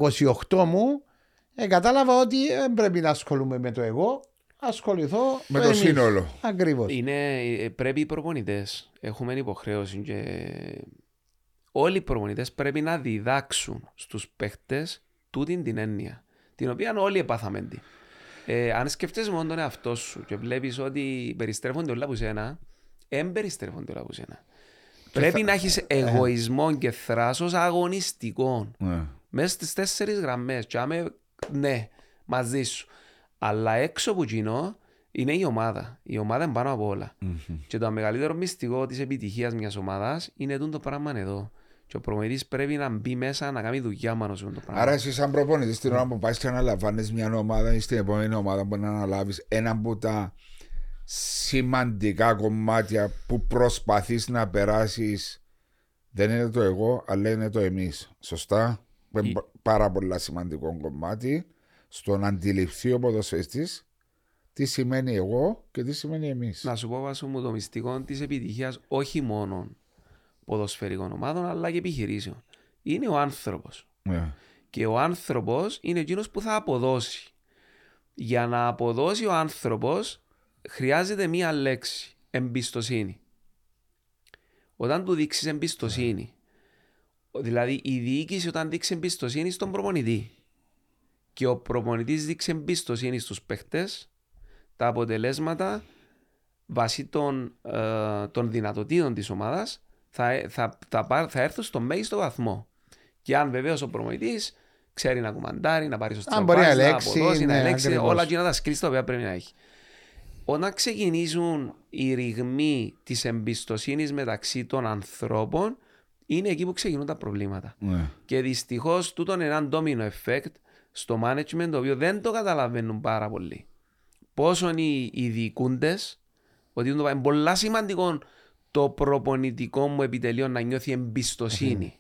28 μου ε, κατάλαβα ότι δεν πρέπει να ασχολούμαι με το εγώ. Ασχοληθώ Με το σύνολο. Ακριβώς. Είναι, ε, πρέπει οι προπονητές, έχουμε υποχρέωση και όλοι οι προπονητές πρέπει να διδάξουν στους παίχτες τούτη την έννοια, την οποία όλοι επάθαμε την. Ε, αν σκεφτείς μόνο τον εαυτό σου και βλέπεις ότι περιστρέφονται όλα από σένα, δεν περιστρέφονται όλα από σένα. Πρέπει να έχεις εγωισμό και θράσος αγωνιστικό. Ναι. Μέσα στις τέσσερις γραμμές. Και άμε, ναι, μαζί σου. Αλλά έξω από εκείνο, είναι η ομάδα. Η ομάδα είναι πάνω από όλα. Και το μεγαλύτερο μυστικό της επιτυχίας μιας ομάδας είναι το πράγμα εδώ. Και ο προπονητή πρέπει να μπει μέσα να κάνει δουλειά πάνω σε αυτό το πράγμα. Άρα, εσύ, σαν προπονητής, την ώρα που πάεις και αναλαμβάνεις μια ομάδα ή στην επόμενη ομάδα που να αναλάβεις ένα από τα σημαντικά κομμάτια που προσπαθείς να περάσεις. Δεν είναι το εγώ, αλλά είναι το εμείς. Σωστά; Η- Πάρα πολύ σημαντικό κομμάτι στο να αντιληφθεί ο ποδοσφαιστής τι σημαίνει εγώ και τι σημαίνει εμείς. Να σου πω βάσο μου το μυστικό της επιτυχίας όχι μόνο ποδοσφαιρικών ομάδων αλλά και επιχειρήσεων. Είναι ο άνθρωπος. Ναι. Και ο άνθρωπος είναι εκείνος που θα αποδώσει. Για να αποδώσει ο άνθρωπος χρειάζεται μία λέξη. Εμπιστοσύνη. Όταν του δείξεις εμπιστοσύνη, δηλαδή η διοίκηση όταν δείξει εμπιστοσύνη στον προπονητή και ο προπονητής δείξει εμπιστοσύνη στους παίχτες, τα αποτελέσματα βάσει των, ε, των δυνατοτήτων της ομάδας θα, θα, θα, πάρ- θα έρθουν στο μέγιστο βαθμό. Και αν βεβαίως ο προμηθευτής ξέρει να κουμαντάρει, να πάρει στο Αν μπορεί να τσαμπάζ, ελέγξει, αποδώσει, να ναι, ελέγξει, ακριβώς. όλα εκείνα τα σκρίστα τα οποία πρέπει να έχει. Όταν ξεκινήσουν οι ρηγμοί της εμπιστοσύνης μεταξύ των ανθρώπων, είναι εκεί που ξεκινούν τα προβλήματα. Ναι. Και δυστυχώς τούτο είναι ένα domino effect στο management το οποίο δεν το καταλαβαίνουν πάρα πολύ. Πόσο οι, οι διοικούντες, ότι είναι το- είναι πολύ σημαντικό το προπονητικό μου επιτελείο να νιώθει εμπιστοσύνη.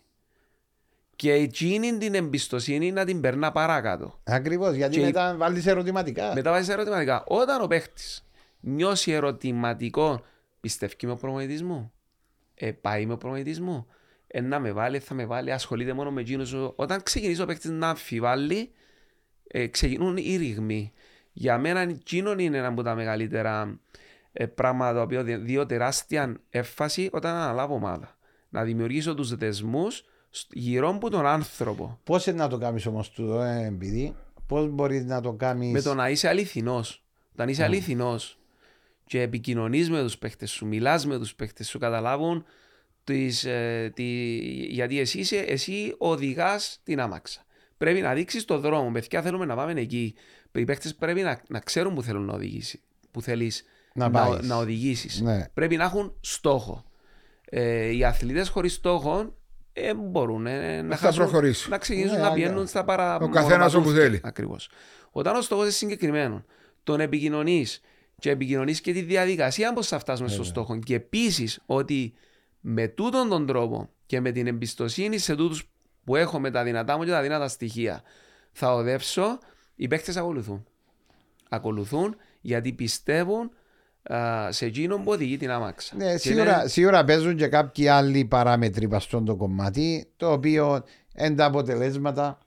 Και εκείνη την εμπιστοσύνη να την περνά παρακάτω. Ακριβώς, γιατί Και- μετά βάλεις ερωτηματικά. Μετά βάζει ερωτηματικά. Όταν ο παίχτης νιώσει ερωτηματικό, πιστεύει με ο προπονητής μου. Ε, πάει με ο προπονητής μου. Ε, να με βάλει, θα με βάλει, ασχολείται μόνο με εκείνους. Όταν ξεκινήσει ο παίχτης να αμφιβάλλει, ε, ξεκινούν οι ρηγμοί. Για μένα εκείνο είναι ένα από τα μεγαλύτερα ε, πράγματα τα οποία δι- δύο τεράστια έφαση όταν αναλάβω ομάδα. Να δημιουργήσω τους δεσμούς σ- γύρω από τον άνθρωπο. Πώς να το κάνεις όμως του ε, επειδή, πώς μπορείς να το κάνεις. Με το να είσαι αληθινός. Όταν είσαι Α. αληθινός και επικοινωνείς με τους παίχτε σου, μιλάς με τους παίχτε σου, καταλάβουν τις, ε, τι, γιατί εσύ, είσαι, εσύ οδηγάς την άμαξα. Πρέπει να δείξεις το δρόμο. Παιδιά, θέλουμε να πάμε εκεί. Οι παίχτε πρέπει να, να ξέρουν που θέλουν να οδηγήσει. Που θέλεις Να να, πάεις. να οδηγήσεις. Ναι. Πρέπει να έχουν στόχο. Ε, οι αθλητές χωρίς στόχο ε, μπορούν ε, να, θα χάσουν- προχωρήσουν. να ξεκινήσουν Ναι, να άρα. πηγαίνουν στα παρα... Ο καθένας όπου θέλει. Ακριβώς. Όταν ο στόχος είναι συγκεκριμένος, τον επικοινωνείς και επικοινωνείς και τη διαδικασία πώς θα φτάσουμε στο στόχο. Και επίσης ότι με τούτον τον τρόπο και με την εμπιστοσύνη σε τούτους που έχω με τα δυνατά μου και τα δυνατά στοιχεία, θα οδεύσω, οι παίχτε ακολουθούν. Ακολουθούν γιατί πιστεύουν α, σε εκείνον που οδηγεί την άμαξα. Ναι, Και σίγουρα, είναι- σίγουρα παίζουν και κάποιοι άλλοι παράμετροι πας στον το κομμάτι, το οποίο είναι τα αποτελέσματα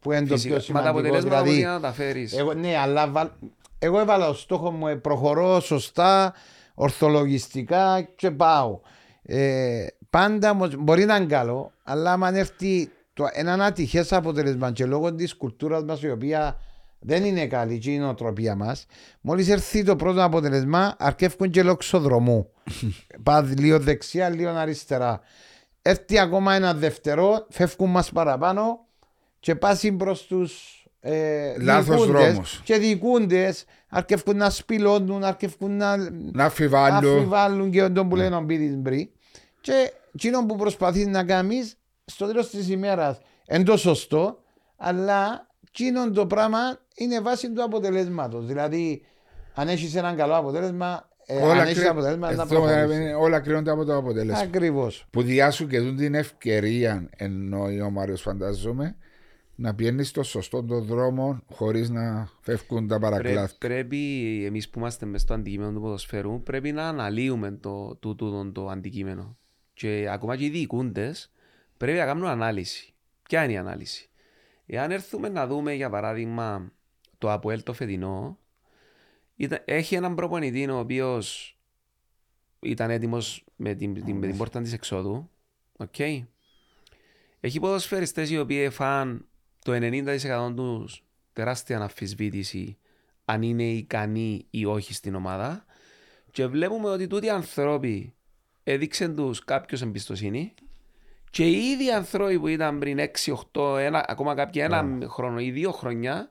που είναι το φυσικά. πιο Μα τα σημαντικό. αποτελέσματα Δηλαδή, μπορεί να τα φέρεις. εγώ, ναι, αλλά βάλ- εγώ έβαλα ως στόχο μου, ε, προχωρώ σωστά, ορθολογιστικά και πάω. Ε, πάντα όμως, μπορεί να είναι καλό, αλλά αν έρθει το, έναν ατυχές αποτέλεσμα και λόγω της κουλτούρας μας η οποία δεν είναι καλή και η νοοτροπία μας. Μόλις έρθει το πρώτο αποτέλεσμα αρκεύκουν και λοξοδρομού. Πας λίγο δεξιά λίγο αριστερά. Έρθει ακόμα ένα δεύτερο φεύγουν μας παραπάνω και πάσει προς τους ε, Λάθος διοικούντες δρόμους. και διοικούντες αρκεύκουν να σπηλώνουν αρκεύκουν να Να αφιβάλλω. αφιβάλλουν και τον που λένε ο Μπίτης Μπρι και εκείνο που προσπαθείς να κάνεις στο τέλος της ημέρας είναι το σωστό αλλά εκείνο το πράγμα είναι βάση του αποτελέσματος δηλαδή αν έχεις έναν καλό αποτέλεσμα ε, αν Όλα, έχεις κρύ- αποτέλεσμα να εδώ, προχωρήσεις ε, όλα κρίνονται από το αποτέλεσμα. Ακριβώς Που διάσου και δουν την ευκαιρία, εννοεί ο Μάριος φαντάζομαι, να πιένεις στο σωστό τον δρόμο χωρίς να φεύγουν τα Πρέ- παρακλάθη. πρέπει εμείς που είμαστε μέσα στο αντικείμενο του ποδοσφαίρου πρέπει να αναλύουμε το, το, το, το αντικείμενο. Και ακόμα και οι διοικούντες πρέπει να κάνουν ανάλυση. Ποια είναι η ανάλυση; Εάν έρθουμε να δούμε για παράδειγμα το Αποέλ το φετινό, ήταν- έχει έναν προπονητή ο οποίος ήταν έτοιμος με την, την, με την πόρτα της εξόδου. οκ. Έχει ποδοσφαιριστές οι οποίοι φαν το 90% τους τεράστια αμφισβήτηση αν είναι ικανοί ή όχι στην ομάδα και βλέπουμε ότι τούτοι οι ανθρώποι έδειξαν τους κάποιος εμπιστοσύνη και οι ίδιοι άνθρωποι που ήταν πριν 6-8, ένα, ακόμα κάποιοι ένα χρόνο ή δύο χρόνια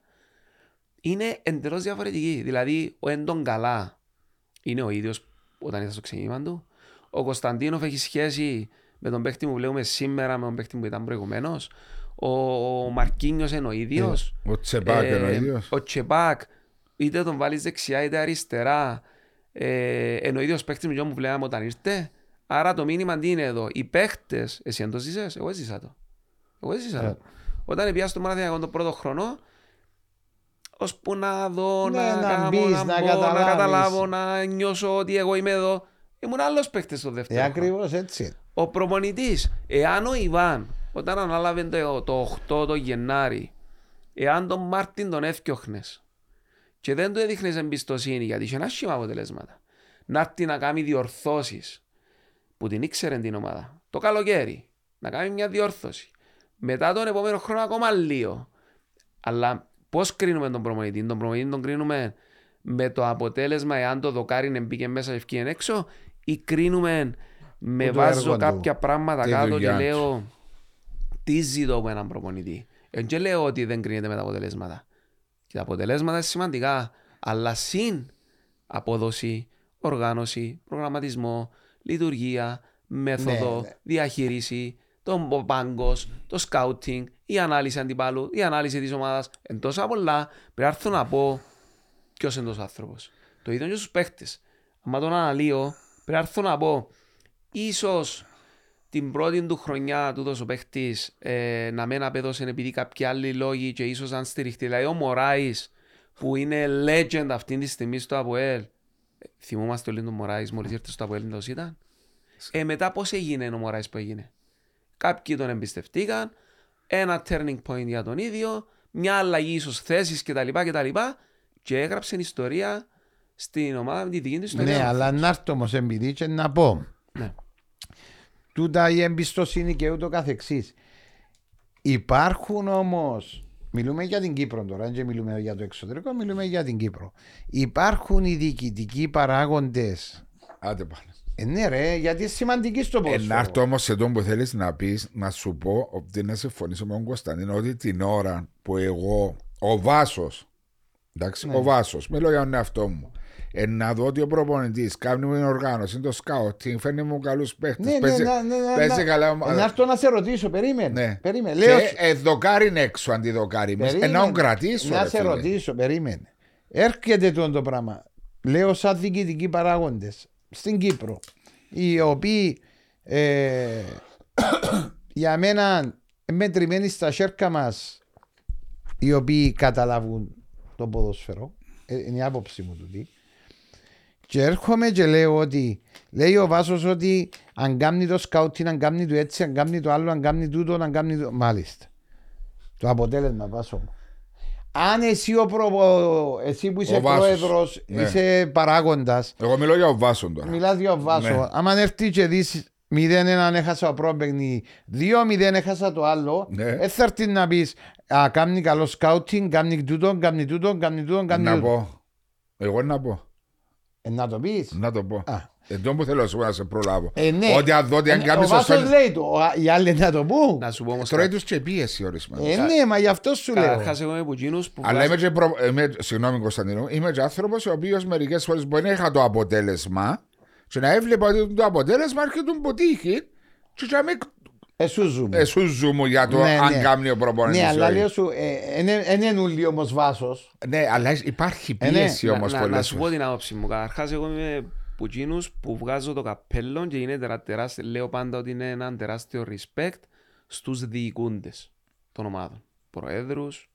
είναι εντελώς διαφορετική. Δηλαδή, ο Έντον Καλά είναι ο ίδιος όταν ήταν στο ξεκίνημα του. Ο Κωνσταντίνοφ έχει σχέση με τον παίχτη που βλέπουμε σήμερα, με τον παίχτη που ήταν προηγουμένως. Ο Μαρκίνιος είναι ο ίδιος. Ο Τσεπάκ είναι ο ίδιος. Ο Τσεπάκ, είτε τον βάλεις δεξιά είτε αριστερά. Ε, είναι ο ίδιος παίχτη με που βλέπαμε όταν ήρθε. Άρα το μήνυμα τι είναι εδώ. Οι παίχτες, εσύ αν το ζήσες, εγώ έζησα το. Εγώ έζησα το. Ε. Όταν πήγα στο Μαραθιακό τον πρώτο χρόνο, ώσπου να δω, Ναι, να, να κάνω, μπεις, να, να μπω, να καταλάβεις. καταλάβω, να νιώσω ότι εγώ είμαι εδώ. Ήμουν άλλος παίχτης στο δεύτερο. Ε, χρόνο. ακριβώς έτσι. Ο προπονητής, εάν ο Ιβάν, όταν ανάλαβε το, το 8 το Γενάρη, εάν τον Μάρτιν τον έφτιαχνε και δεν του έδειχνες εμπιστοσύνη γιατί είχε άσχημα αποτελέσματα, να έρθει να κάνει διορθώσεις που την ήξερε την ομάδα το καλοκαίρι, να κάνει μια διόρθωση. Μετά τον επόμενο χρόνο ακόμα λίγο. Αλλά πώς κρίνουμε τον προπονητή, τον προπονητή τον κρίνουμε με το αποτέλεσμα εάν το δοκάρι μπήκε μέσα και ευκήγε έξω ή κρίνουμε με Που το βάζω έργο του. κάποια πράγματα Τη κάτω και δουλειά του. λέω τι ζητώ από έναν προπονητή. Δεν και λέω ότι δεν κρίνεται με τα αποτελέσματα. Και τα αποτελέσματα είναι σημαντικά, αλλά συν απόδοση, οργάνωση, προγραμματισμό, λειτουργία, μέθοδο, Ναι, ναι. διαχείριση, τον πάγκος, το σκάουτινγκ, η ανάλυση αντιπάλου, η ανάλυση της ομάδας. Εν τόσα πολλά πρέπει να έρθω να πω ποιος είναι τόσος άνθρωπος. Το ίδιο και στους παίχτες. Αν τον αναλύω, πρέπει να έρθω να πω ίσως την πρώτη του χρονιά του ο παίχτης ε, να μην απέδωσε επειδή κάποιοι άλλοι λόγοι και ίσως αν στηριχτεί. Δηλαδή ο Μωράης που είναι legend αυτή τη στιγμή στο ΑΠΟΕΛ. Ε, θυμόμαστε όλοι τον Μωράης μόλις ήρθε στο ΑΠΟΕΛ τόσο ήταν. Ε, μετά πώς έγινε ο Μωράης που έγινε; Κάποιοι τον εμπιστευτήκαν, ένα turning point για τον ίδιο, μια αλλαγή ίσως θέσεις κτλ. κτλ. Και έγραψε ιστορία στην ομάδα με τη δική του ιστορία. Ναι, αλλά να έρθω όμως επειδή και να πω. Ναι. Τούτα η εμπιστοσύνη και ούτω καθεξής. Υπάρχουν όμως, μιλούμε για την Κύπρο τώρα, δεν μιλούμε για το εξωτερικό, μιλούμε για την Κύπρο. Υπάρχουν οι διοικητικοί παράγοντες. Άντε πάλι. Ε, ναι ρε, γιατί είναι σημαντική στο Ε, να πόσο. έρθω όμως σε τον που θέλεις να πεις, να σου πω ότι να συμφωνήσω με τον Κωνσταντίνο ότι την ώρα που εγώ, ο Βάσος, εντάξει, Ναι. ο Βάσος, μιλώ για τον εαυτό μου, ε, να δω ότι ο προπονητής κάνει την οργάνωση, το σκάουτινγκ, φέρνει μου καλούς παίχτες. Ναι, ναι, παίζει, ναι, ναι, ναι, παίζει ναι. καλά Ε, ομάδα. να έρθω να σε ρωτήσω, περίμενε. Ναι. περίμενε. Λέω, Και ε, δοκάρι είναι έξω αντί δοκάρι μέσα. Ε, περίμενε. να τον κρατήσω. Να ρε σε φίλε. ρωτήσω, περίμενε. Έρχεται το, το πράγμα. Λέω σαν διοικητικοί παράγοντες στην Κύπρο, οι οποίοι ε, για μένα μετρημένοι στα σέρκα μας οι οποίοι καταλάβουν το ποδόσφαιρο. Ε, είναι η άποψη μου τούτη. Και έρχομαι και λέω ότι λέει ο Βάσος ότι αν κάνει το σκάουτιν, αν κάνει το έτσι, αν κάνει το άλλο, αν κάνει τούτο, αν κάνει το... Μάλιστα. Το αποτέλεσμα Βάσο μου. Αν εσύ, ο προ... εσύ που είσαι Ο Βάσος. πρόεδρος, Ναι. είσαι παράγοντας, Εγώ μιλώ για ο Βάσο τώρα. μιλάς για ο Βάσο, Ναι. άμα έρθει και δεις 0-1 έχασα ο πρόπαιγνη, 2-0 έχασα το άλλο, Ναι. δεν θα έρθει να πεις Α, κάνει καλό σκάουτινγκ, κάνει τούτο, κάνει τούτο, κάνει τούτο, κάνει Να τούτο. πω. Εγώ να πω. Ε, να το πεις. Να το πω. Α. Εντό που θέλω να σε προλάβω. Ε, ναι. Ότι αν δω ότι αν Ε, κάνεις ο Βάσος σωστό. λέει το, ο- οι άλλοι να το πούν. Να σου πω όμως Τρώει κάτι. τους και πίεση ορισμένου. Ε, ναι, μα γι' αυτό σου λέω. Καταρχάς εγώ είμαι από εκείνους που Αλλά βγάζουν- είμαι και προ... είμαι... Συγγνώμη Κωνσταντίνο, είμαι και άνθρωπος ο οποίος μερικές φορές μπορεί να είχα το αποτέλεσμα και να έβλεπα ότι το αποτέλεσμα έρχεται από τύχη και να μην Εσού ζούμε. εσούζου μου για το Ναι, αν ναι. κάνει ο προπονητής Ναι, ή αλλά όχι. λέω σου, δεν είναι ούλοι όμως Βάσος. Ναι, αλλά υπάρχει Ε, ναι. πίεση Να- όμως να, πολλές να σου πω την άποψη μου. Καταρχάς εγώ είμαι που εκείνους που βγάζω το καπέλο και είναι τερα, τεράστιο, λέω πάντα ότι είναι ένα τεράστιο respect στους διοικούντες των ομάδων. Προέδρους,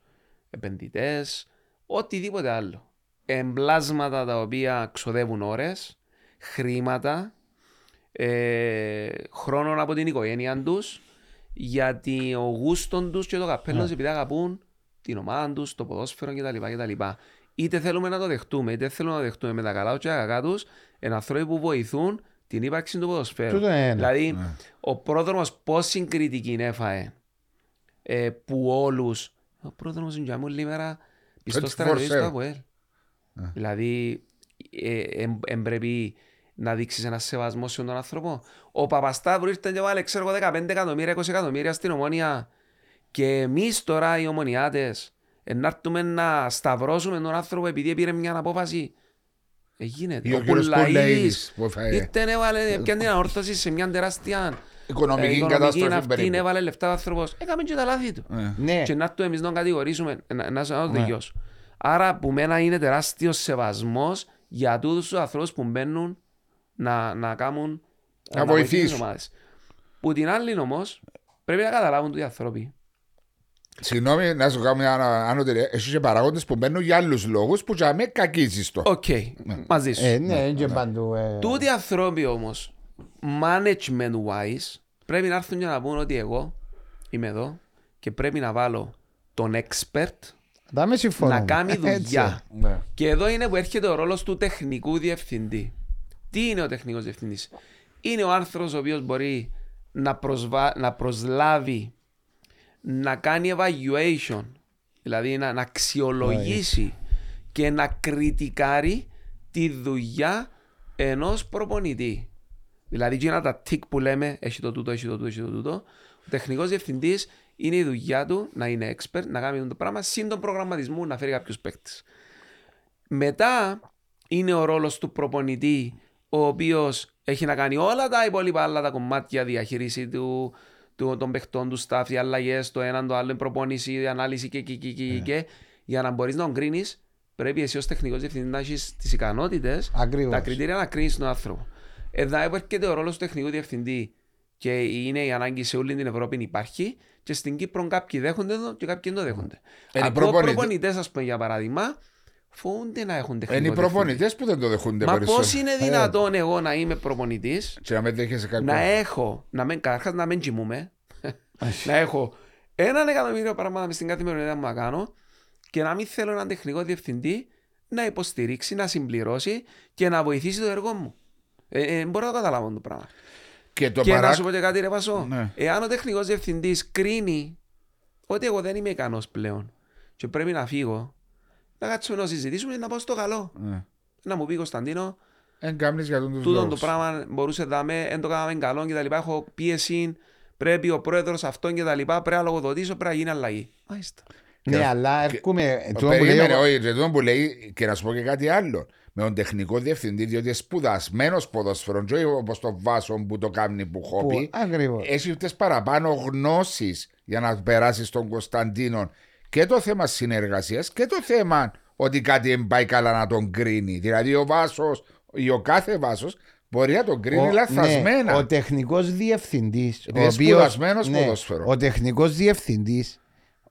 επενδυτές, οτιδήποτε άλλο. Εμπλάσματα τα οποία ξοδεύουν ώρες, χρήματα, ε, χρόνο από την οικογένεια τους, γιατί ο γούστον τους και το καπέλο τους επειδή αγαπούν την ομάδα τους, το ποδόσφαιρο κτλ. κτλ. Είτε θέλουμε να το δεχτούμε, είτε θέλουμε να το δεχτούμε με τα καλά τους και τα κακά τους, είναι άνθρωποι που βοηθούν την ύπαρξη του ποδοσφαίρου. Τούτο είναι ένα. Δηλαδή, Ναι. ο πρόδρομος πόση κριτική έφαε ε, που όλους ο πρόδρομος είναι για μου μέρα πιστός 24/7. στρατηγής του ΑΠΟΕΛ. Δηλαδή, ε, ε, ε, πρέπει να δείξεις ένα σεβασμό σε τον άνθρωπο. Ο Παπασταύρου ήρθε και βάλε, ξέρω εγώ, 15 εκατομμύρια, 20 εκατομμύρια στην ομόνια και εμείς τώρα οι ομονιάτες Ε, να έρθουμε να σταυρώσουμε τον άνθρωπο επειδή πήρε μια απόφαση. Ε, γίνεται. Ή ο κύριος Πουλαίδης που θα- Ήρθε έβαλε, πιάνε την αόρθωση σε μια τεράστια Οικονομική ε, οικονομική κατάστροφη αυτή, περίπου. έβαλε λεφτά ο άνθρωπος. Έκαμε και τα λάθη του. Ε. Ναι, Και να το εμείς να τον κατηγορήσουμε, ε, να, να, να το Ναι. τελειώσω. Άρα που μένα είναι τεράστιος σεβασμός για τούτους τους ανθρώπους που μπαίνουν να, να κάνουν Να βοηθήσουν. τις ομάδες. Που την άλλη όμως πρέπει να καταλάβουν τους οι άνθρωποι. Συγγνώμη, να σου κάνω μια άνω- ανώτερη. Έχει και παράγοντες που μπαίνουν για άλλους λόγους που για με κακίζεις το. Οκ, μαζί σου. ε, ναι, είναι και παντού. ε. Τούτοι οι άνθρωποι όμως, management wise, πρέπει να έρθουν και να πούν ότι εγώ είμαι εδώ και πρέπει να βάλω τον expert Τα με συμφωνώ. να κάνει δουλειά. Ναι. Και εδώ είναι που έρχεται ο ρόλος του τεχνικού διευθυντή. Τι είναι ο τεχνικός διευθυντής; Είναι ο άνθρωπος ο οποίος μπορεί να, προσβα... να προσλάβει, να κάνει evaluation, δηλαδή να, να αξιολογήσει και να κριτικάρει τη δουλειά ενός προπονητή. Δηλαδή και ένα τα τικ που λέμε, έχει το τούτο, έχει το τούτο, έχει το τούτο. Ο τεχνικός διευθυντής είναι η δουλειά του να είναι expert, να κάνει το πράγμα, σύν τον προγραμματισμό να φέρει κάποιους παίκτες. Μετά είναι ο ρόλος του προπονητή, ο οποίος έχει να κάνει όλα τα υπόλοιπα άλλα τα κομμάτια, διαχείριση του, του, των παιχτών του staff, οι αλλαγές, το έναν, το άλλο, η προπόνηση, η ανάλυση και, και, και, και, και. Για να μπορείς να τον κρίνεις, πρέπει εσύ ως τεχνικός διευθυντής να έχεις τις ικανότητες, Ακριβώς. τα κριτήρια να κρίνεις τον άνθρωπο. Εδώ έρχεται ο ρόλος του τεχνικού διευθυντή και είναι η ανάγκη σε όλη την Ευρώπη υπάρχει και στην Κύπρο κάποιοι δέχονται το και κάποιοι δεν το δέχονται. Είναι οι Ακούω προπονητές. προπονητές, ας πούμε, για παράδειγμα, φοβούνται να έχουν τεχνικό Είναι οι διευθυντή. προπονητές που δεν το δεχούνται Μα περισσότερο. πώς είναι δυνατόν εγώ να είμαι προπονητής, Και να μην δέχεσαι κάποιο. να έχω, να μην, καταρχάς να μην κοιμούμε, να έχω έναν εκατομμύριο πράγματα μες στην καθημερινότητα που να κάνω και να μην θέλω έναν τεχνικό διευθυντή να υποστηρίξει, να συμπληρώσει και να βοηθήσει το έργο μου. Ε, ε, μπορώ να το καταλάβω το πράγμα. Και το και παρά... να σου πω και κάτι ρε Πασό. Ναι. Εάν ο τεχνικός διευθυντής κρίνει ότι εγώ δεν είμαι ικανός πλέον και πρέπει να φύγω, να κάτσουμε να συζητήσουμε και να πάω στο καλό. Ναι. Να μου πει Κωνσταντίνο, Εν κάμνεις για τον τους τούτο το λόγους. πράγμα μπορούσε να δάμε, δεν το κάναμε καλό και τα λοιπά. Έχω πίεση, πρέπει ο πρόεδρος αυτόν και τα λοιπά, πρέπει να λογοδοτήσω, πρέπει να γίνει αλλαγή. Μάλιστα. Ναι, αλλά έρχομαι. Ο τούτο που λέει Περίμενε, ο- όχι, και τούτο που λέει και να σου πω και κάτι άλλο. Με τον τεχνικό διευθυντή, διότι σπουδασμένος ποδοσφαιρό, όχι όπως το Βάσο που το κάνει που χόπι. που- Ακριβώς. Έχει τις παραπάνω γνώσεις για να περάσεις στον Κωνσταντίνο και το θέμα συνεργασίας και το θέμα ότι κάτι δεν πάει καλά να τον κρίνει. Δηλαδή ο Βάσος ή ο κάθε Βάσος μπορεί να τον κρίνει Ο- λαθασμένα. ναι, ο τεχνικός διευθυντής. Επειδή σπουδασμένος ποδόσφαιρο. Ο τεχνικός διευθυντής,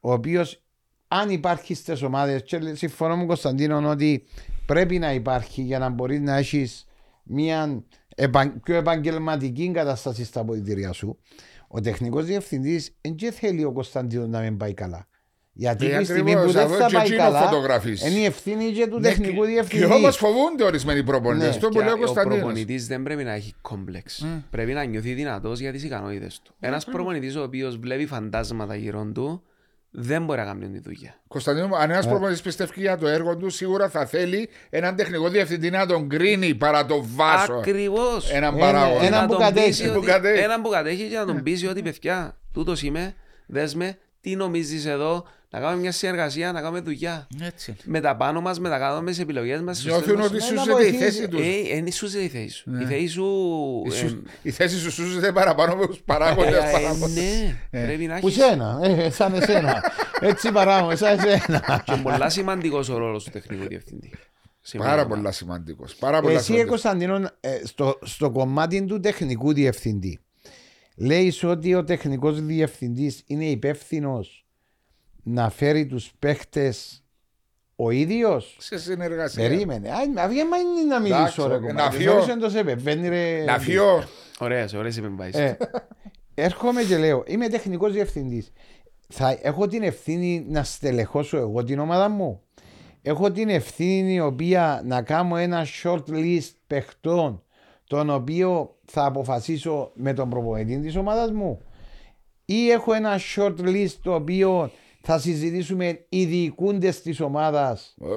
ο οποίος αν υπάρχει στις ομάδες, και συμφωνώ με τον Κωνσταντίνο ότι πρέπει να υπάρχει για να μπορείς να έχεις μια επαν- πιο επαγγελματική κατάσταση στα αποδητήρια σου. Ο τεχνικός διευθυντής δεν θέλει ο Κωνσταντίνος να μην πάει καλά. Γιατί Ε, τη στιγμή ακριβώς, που δεν εδώ θα και πάει εκείνο καλά, φωτογραφίζει. είναι η ευθύνη και του Ναι, τεχνικού και- διευθυντή. Και όμως φοβούνται ορισμένοι προπονητές. Ναι. Το που Και λέει ο ο Κωνσταντίνος. προπονητής δεν πρέπει να έχει κόμπλεξ. Πρέπει να νιώθει δυνατός για τις ικανότητες του. Ένας προπονητής ο οποίος βλέπει φαντάσματα γύρω του, δεν μπορεί να κάνει τη δουλειά. Κωνσταντίνο, αν Ε. ένα προπονητής πιστεύει για το έργο του, σίγουρα θα θέλει έναν τεχνικό διευθυντή να τον κρίνει παρά το βάσο. Ακριβώς. Έναν Ένα- παράγοντα. έναν Να που τον κατέχει. πείσει Που ότι- κατέχει. Έναν που κατέχει και να τον πείσει ότι παιδιά, τούτος είμαι, δέσμε, τι νομίζεις εδώ, να κάνουμε μια συνεργασία, να κάνουμε δουλειά. Έτσι. Με τα πάνω μας, με τα κάτω μας, τις επιλογές μας. στις Νιώθουν σωστές ότι μας- να σούζεται η βοηθήσει. θέση τους. Ε, είναι σούζεται η θέση σου. Η θέση σου... Η ε, σου- Η θέση σου σούζεται παραπάνω από τους ε, παράγοντε. ε, Ναι, πρέπει να Που έχεις... σένα, ε, σαν εσένα. Έτσι παράγω, σαν εσένα. Και πολλά σημαντικός ο ρόλος του τεχνικού διευθυντή. Σήμερα. Πάρα πολλά σημαντικός. Πάρα πολλά Εσύ, σημαντικός. Κωνσταντίνο, ε, στο, στο κομμάτι του τεχνικού διευθυντή, λέεις ότι ο τεχνικός διευθυντής είναι υπεύθυνος; Να φέρει τους παίχτες ο ίδιος; Σε συνεργασία. Περίμενε. Α, Αυγέμα είναι να Εντάξει, μιλήσω, ρε ε, κομμάτι. να φύγω. Θεωρείς εν το σε επεμβαίνει, ρε. Να φύγω. Ωραίες, ωραίες επεμβάσεις. Ε, έρχομαι και λέω, είμαι τεχνικός διευθυντής. Θα έχω την ευθύνη να στελεχώσω εγώ την ομάδα μου; Έχω την ευθύνη η οποία να κάνω ένα short list παιχτών τον οποίο θα αποφασίσω με τον προπονητή της ομάδας μου; Ή έχω ένα short list το οποίο θα συζητήσουμε οι διοικούντες της ομάδας Ε,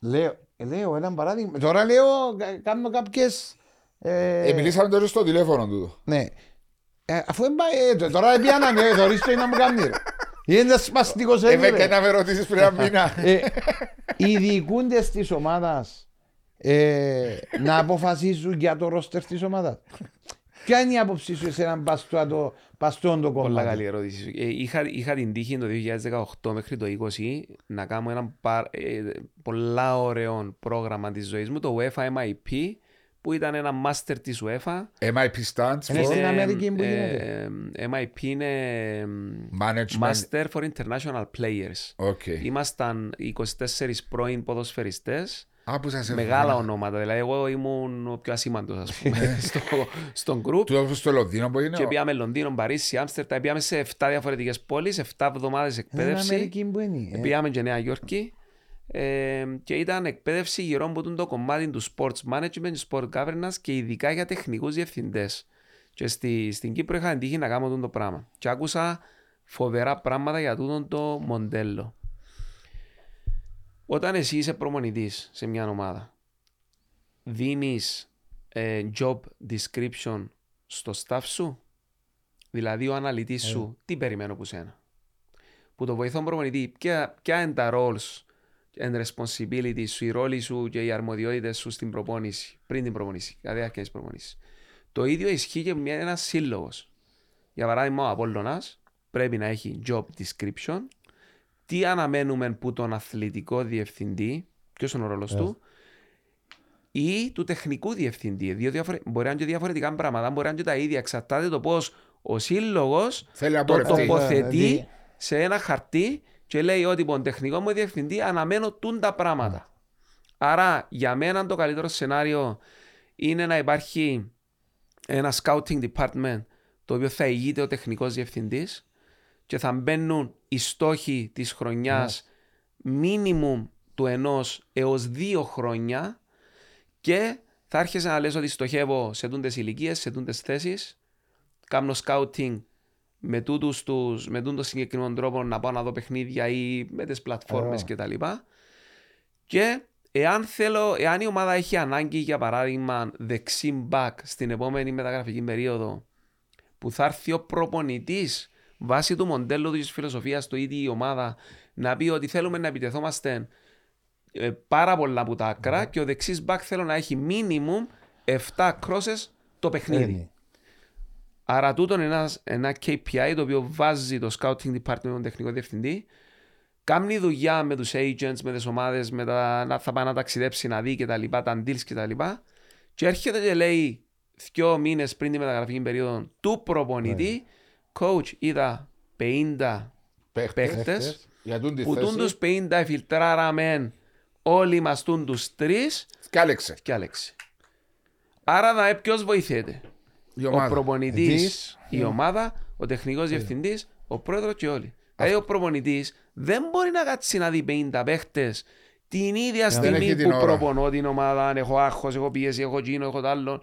λέω, λέω ένα παράδειγμα τώρα λέω κα- κάνω κάποιες ε, ε, Μιλήσαμε τώρα στο τηλέφωνο του. ναι. Ε, αφού δεν πάει, ε, τώρα πιάναμε, ε, θωρείς το ή να μου κάνεις. ρε. Είναι σπαστικός Είμαι έγινε. και να με ρωτήσεις πριν ένα μήνα. Ε, οι διοικούντες της ομάδας ε, να αποφασίζουν για το ρόστερ της ομάδας. Ποια είναι η άποψή σου σε έναν παστό παστόν το Πολλά καλή κομμάτι. ερώτηση. Ε, είχα, είχα την τύχη το 2018 μέχρι το 2020 να κάνω ένα πα- ε, πολλά ωραίο πρόγραμμα της ζωής μου, το UEFA MIP, που ήταν ένα master της UEFA. MIP stands Είναι στην for Αμερική που Ε, γίνεται; ε, MIP είναι ε, Management. Master for International Players. OK. Ήμασταν 24 πρώην ποδοσφαιριστές, Α, που σας μεγάλα έβγαλα. ονόματα. Δηλαδή, εγώ ήμουν ο πιο ασήμαντος, ας πούμε, στο, στο group. Του όπως στο Λονδίνο που είναι. Και πήγαμε Λονδίνο, Παρίσι, Άμστερνταμ, πήγαμε σε 7 διαφορετικές πόλεις, 7 εβδομάδες Είναι εκπαίδευση. Αμερική που είναι. ε. Πήγαμε και Νέα Υόρκη ε, και ήταν εκπαίδευση γύρω από το κομμάτι του sports management, του sport governance και ειδικά για τεχνικούς διευθυντές. Και στη, στην Κύπρο είχα την τύχη να κάνω το πράγμα. Και άκουσα φοβερά πράγματα για τούτο το μοντέλο. Όταν εσύ είσαι προμονητής σε μια ομάδα, δίνεις ε, job description στο staff σου, δηλαδή ο αναλυτής σου, τι περιμένω από σένα; Που το βοηθό προμονητή, ποια, ποια είναι τα roles and responsibilities σου, οι ρόλοι σου και οι αρμοδιότητες σου στην προπόνηση, πριν την προπόνηση, κατά τη διάρκεια της προπόνησης; Το ίδιο ισχύει και με ένας σύλλογος. Για παράδειγμα, ο Απόλλωνας πρέπει να έχει job description, τι αναμένουμε που τον αθλητικό διευθυντή, ποιος είναι ο ρόλος του, ή του τεχνικού διευθυντή. Δύο διαφορε... Μπορεί να είναι και διαφορετικά πράγματα, μπορεί να είναι και τα ίδια. Εξαρτάται το πώς ο σύλλογος Θέλει να το πορευτεί. τοποθετεί Δηλαδή- σε ένα χαρτί και λέει ότι τον τεχνικό μου διευθυντή αναμένω τούν τα πράγματα. Άρα για μένα το καλύτερο σενάριο είναι να υπάρχει ένα scouting department το οποίο θα ηγείται ο τεχνικός διευθυντής και θα μπαίνουν οι στόχοι της χρονιάς minimum του ενός έως δύο χρόνια και θα άρχισε να λες ότι στοχεύω σε τούντες ηλικίες, σε τούντες θέσεις κάνω scouting με, τούτους τους, με τούτο συγκεκριμένο τρόπο να πάω να δω παιχνίδια ή με τις πλατφόρμες Ωραία. κτλ. Και εάν, θέλω, εάν η ομάδα έχει ανάγκη για παράδειγμα δεξί back στην επόμενη μεταγραφική περίοδο που θα έρθει ο προπονητής βάσει του μοντέλου της φιλοσοφίας του ίδιου η ομάδα να πει ότι θέλουμε να επιτεθόμαστε ε, πάρα πολλά από τα άκρα και ο δεξής back θέλω να έχει minimum 7 crosses το παιχνίδι. Είναι. Άρα τούτο είναι ένας, ένα KPI το οποίο βάζει το scouting department με τον τεχνικό διευθυντή. Κάνει δουλειά με τους agents, με τις ομάδες, με τα, να θα πάει να ταξιδέψει, να δει και τα λοιπά, τα deals και τα λοιπά. Και έρχεται και λέει δυο μήνες πριν τη μεταγραφική περίοδο του προπονητή, coach είδα 50 Παίχτες. παίχτες Για τούν τη που τούν τους θέση. 50 φιλτράραμε όλοι μας τούν τους τρεις Κάλεξε. και Άλεξη. Άρα να ποιος βοηθείται. Η Ο ομάδα. προπονητής, Εσείς, η ομάδα, ο τεχνικός διευθυντής, ο πρόεδρος και όλοι. Δηλαδή ο προπονητής δεν μπορεί να κάτσει να δει 50 παίχτες την ίδια έχει στιγμή την που ώρα. προπονώ την ομάδα. αν Έχω άγχος, έχω πίεση, έχω τζίνο, έχω τ' άλλο.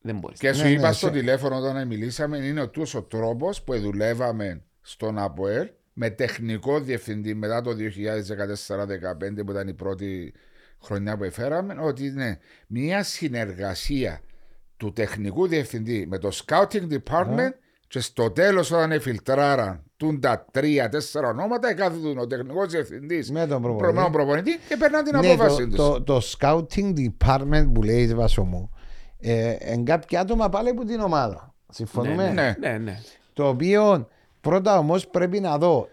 Δεν μπορείς. Και σου Ναι, είπα ναι, στο σε- τηλέφωνο όταν μιλήσαμε, είναι ο τούτος ο τρόπος που δουλεύαμε στον ΑΠΟΕΛ με τεχνικό διευθυντή μετά το 2014-2015 που ήταν η πρώτη χρονιά που εφέραμε, ότι είναι μια συνεργασία του τεχνικού διευθυντή με το scouting department και στο τέλος όταν εφιλτράραν τούν τα τρία-τέσσερα ονόματα, εκάθετον ο τεχνικός διευθυντής Με τον προπονητή. με τον προπονητή και περνά την Ναι, απόφαση το, τους. το, το scouting department που λέει Βάσο μου ε, εν κάποια άτομα πάλι από την ομάδα. Συμφωνούμε; ναι. Ναι, ναι. Το οποίο πρώτα όμως πρέπει να δω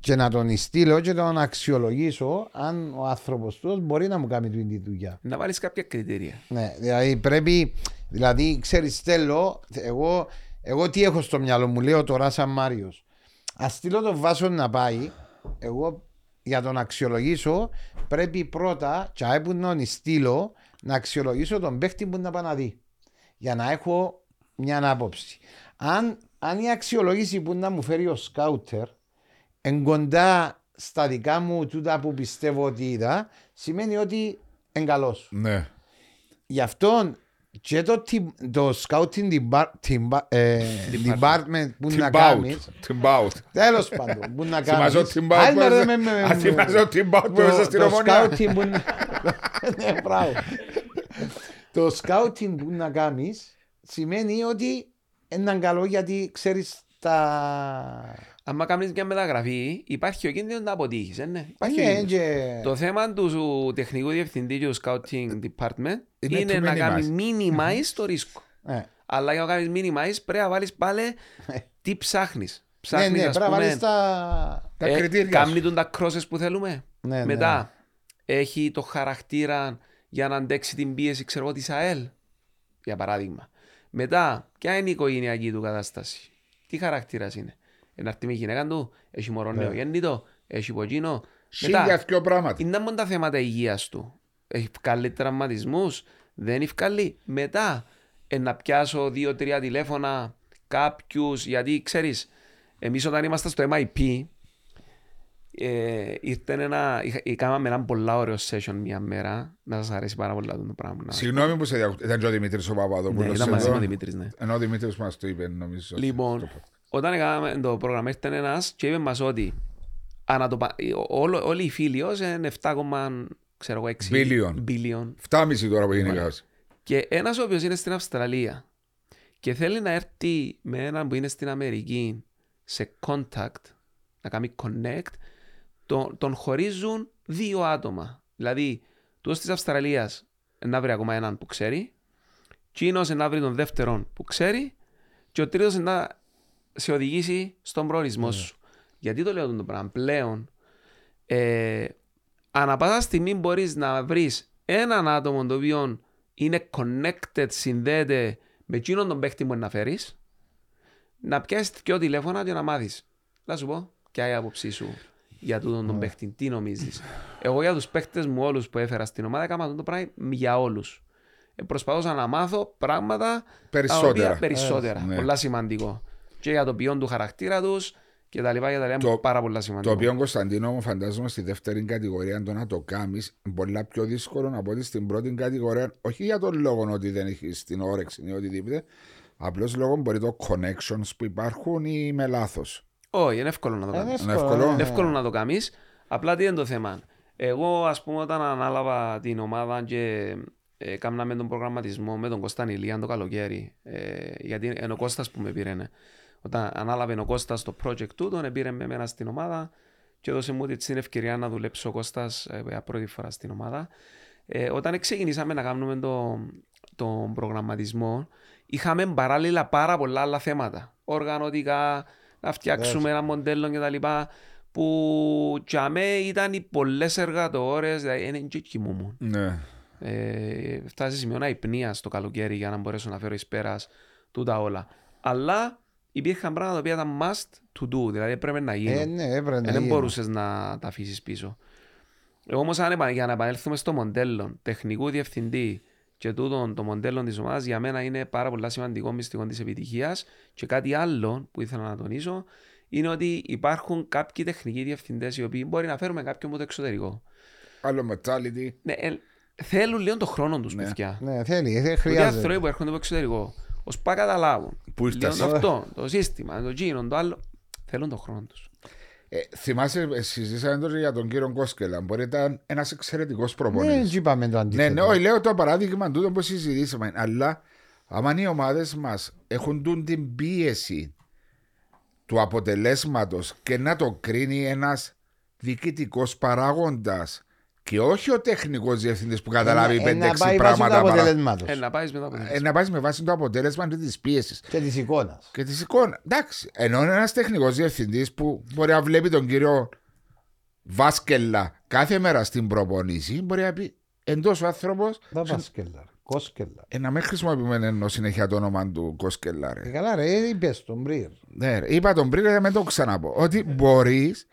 και να τον στείλω και να τον αξιολογήσω αν ο άνθρωπος του μπορεί να μου κάνει την τη δουλειά. Να βάλεις κάποια κριτήρια. Ναι, δηλαδή πρέπει, δηλαδή ξέρεις, θέλω, εγώ, εγώ τι έχω στο μυαλό μου, λέω τώρα σαν Μάριος. Α στείλω τον Βάσο να πάει, εγώ για τον αξιολογήσω πρέπει πρώτα, και που να τον στείλω, να αξιολογήσω τον παίχτη που να πάει να δει. Για να έχω μια άποψη. Αν, αν η αξιολόγηση που να μου φέρει ο σκάουτερ εν κοντά στα δικά μου τούτα που πιστεύω ότι είδα, σημαίνει ότι εν καλός. Ναι. Γι' αυτό και το, team- το scouting depart- team- ε, department που να Team out. κάνεις Team out. τέλος πάντων που να Θυμάσαι κάνεις ο Team out Άι, που με, ρε, έβαζε- με, με, Α, με, θυμάσαι με. ο Team out που Το- έβαζε στην το Ομόνια. scouting που να- Ναι, μπράβο. το scouting που να κάνεις σημαίνει ότι είναι καλό γιατί ξέρεις τα άμα κάνεις μια μεταγραφή, υπάρχει ο κίνδυνος να αποτύχεις, ε, ναι. Υπάρχει ο Ναι, κίνδυνος. και- Το θέμα του σου τεχνικού διευθυντή και του scouting department Είναι είναι to να κάνει minimize. minimize το ρίσκο. Ε. Αλλά για να κάνεις minimize πρέπει να βάλεις πάλι τι ψάχνεις. Ναι, Ψάχνεις ναι, ας πρέπει να βάλεις πούμε τα... Τα ε, κριτήρια Κάμνει σου. τον τα crosses που θέλουμε. Ναι, ναι. Μετά έχει το χαρακτήρα για να αντέξει την πίεση ξέρω εγώ της ΑΕΛ. Για παράδειγμα. Μετά, ποια είναι η οικογενειακή του κατάσταση. Τι χαρακτήρας είναι. Ένα έρθει με η γυναίκα του, έχει μωρό Ναι. νεογέννητο, έχει υποκίνο. Χίλια δυο πράγματα. Είναι μόνο τα θέματα υγείας του. Έχει βγάλει τραυματισμούς, δεν έχει βγάλει. Μετά, ε, να πιάσω δύο-τρία τηλέφωνα κάποιους, γιατί ξέρεις, εμείς όταν ήμασταν στο MIP, ε, ήρθε ένα, είχα- κάναμε ένα πολλά ωραίο session μια μέρα, να σας αρέσει πάρα πολύ αυτό το πράγμα. να- Συγγνώμη που σε διακόπτω. Ήταν και ο Δημήτρης ο Ναι, Παπαδόπουλος ήταν μαζί εδώ. με ο Δημήτρης, ναι. Ενώ ο Δημήτρης μας το είπε νομίζω. Λοιπόν, όταν έκαναμε το πρόγραμμα ήρθε ένας και είπε μας ότι ανά το, πα- όλο- όλοι οι φίλοι ως είναι 7,6 Billion. billion. 7,5 τώρα που γίνει η κατάσταση. Και ένας ο οποίος είναι στην Αυστραλία και θέλει να έρθει με έναν που είναι στην Αμερική σε contact, να κάνει connect, τον, τον χωρίζουν δύο άτομα. Δηλαδή, τούτος της Αυστραλίας να βρει ακόμα έναν που ξέρει, Κίνος να βρει τον δεύτερον που ξέρει και ο τρίτος να σε οδηγήσει στον προορισμό σου. Γιατί το λέω το πράγμα; Πλέον, ε, ανά πάσα στιγμή μπορείς να βρεις έναν άτομο το οποίο είναι connected, συνδέεται με εκείνον τον παίχτη που είναι να φέρεις, να πιάσεις δυο τηλέφωνα και να μάθεις. Να σου πω, ποια είναι η άποψή σου για τούτον τον παίχτη, τι νομίζεις; Εγώ για τους παίχτες μου όλους που έφερα στην ομάδα έκανα αυτό το πράγμα για όλους. Ε, προσπαθούσα να μάθω πράγματα τα Περισσότερα. οποία περισσότερα. Ε, ναι. Πολλά σημαντικό. Και για το ποιόν του χαρακτήρα τους και τα λοιπά και τα λοιπά. Το- πάρα πολλά Το σημαντικό. οποίο Κωνσταντίνο μου φαντάζομαι στη δεύτερη κατηγορία το να το κάνεις πολλά πιο δύσκολο από ότι στην πρώτη κατηγορία. Όχι για τον λόγο ότι δεν έχεις την όρεξη ή οτιδήποτε. Απλώς λόγω μπορεί το connections που υπάρχουν ή είμαι λάθος. Όχι, είναι εύκολο να το Είναι κάνεις. Είναι εύκολο, εύκολο. ναι. Είναι εύκολο να το κάνεις. Απλά τι είναι το θέμα. Εγώ, ας πούμε, όταν ανάλαβα την ομάδα και ε, κάναμε τον προγραμματισμό με τον Κώστα Ηλία το καλοκαίρι, ε, γιατί είναι ο Κώστας που με πήρε. Ναι. Όταν ανάλαβε ο Κώστας το project του, τον πήρε με εμένα στην ομάδα και έδωσε μου την ευκαιρία να δουλέψω ο Κώστας ε, για πρώτη φορά στην ομάδα. Ε, όταν ξεκινήσαμε να κάνουμε τον τον προγραμματισμό, είχαμε παράλληλα πάρα πολλά άλλα θέματα. Οργανωτικά, να φτιάξουμε ένα μοντέλο κτλ. Που για μέ ήταν οι πολλές εργατόρες, δηλαδή είναι και κοιμούμουν. Ναι. Ε, φτάσεις σε σημείο να υπνία στο καλοκαίρι για να μπορέσω να φέρω εις πέρας τούτα όλα. Αλλά υπήρχαν πράγματα τα οποία ήταν must to do, δηλαδή έπρεπε να γίνουν. Ε, ναι, έπρεπε να δεν γίνει. μπορούσες να τα αφήσεις πίσω. Εγώ όμως, για να επανέλθουμε στο μοντέλο τεχνικού διευθυντή και τούτο το μοντέλο της ομάδας, για μένα είναι πάρα πολύ σημαντικό μυστικό της επιτυχίας. Και κάτι άλλο που ήθελα να τονίσω είναι ότι υπάρχουν κάποιοι τεχνικοί διευθυντές οι οποίοι μπορεί να φέρουμε κάποιον από το εξωτερικό. Άλλο mentality. Ναι, ε, θέλουν λίγο τον χρόνο τους, Ναι. παιδιά. Ναι, θέλει, δεν Οι χρειάζεται. άνθρωποι που έρχονται από το εξωτερικό, ως πά καταλάβουν. Που ήρθαν. Λίγο αυτό, το σύστημα, το γίνον, το άλλο. Θέλουν τον χρόνο τους. Ε, θυμάσαι, ε, συζήσαμε τώρα για τον κύριο Κόσκελα. Μπορεί να ήταν ένας εξαιρετικός Ναι, προπονητής. έτσι είπαμε το Ναι, αντίθετο. ναι, όχι, λέω το παράδειγμα τούτο που συζητήσαμε. Αλλά άμα οι ομάδες μας έχουν τούν την πίεση του αποτελέσματος και να το κρίνει ένας διοικητικός παράγοντας και όχι ο τεχνικός διευθυντής που καταλάβει Ε, να- ε, να 5-6 πάει βάσει του πράγματα. παρά- αποτελέσματος Ε, να πάεις μετά από την Ε, να πάεις με βάση το αποτέλεσμα και της πίεσης και της εικόνας. και της εικόνας. Εντάξει, ενώ ένας τεχνικός διευθυντής που μπορεί να βλέπει τον κύριο Βάσκελα κάθε μέρα στην προπονήση, μπορεί να πει εντός ο άνθρωπος Τα Βάσκελα, Κόσκελα. ε, να μην χρησιμοποιούμε ενώ συνέχεια το όνομα του Κόσκελα. Ε, Ρε. Καλά ρε, είπες τον πριν. Ναι, ρε. Είπα τον πριν, δεν με το ξαναπώ. Ότι μπορείς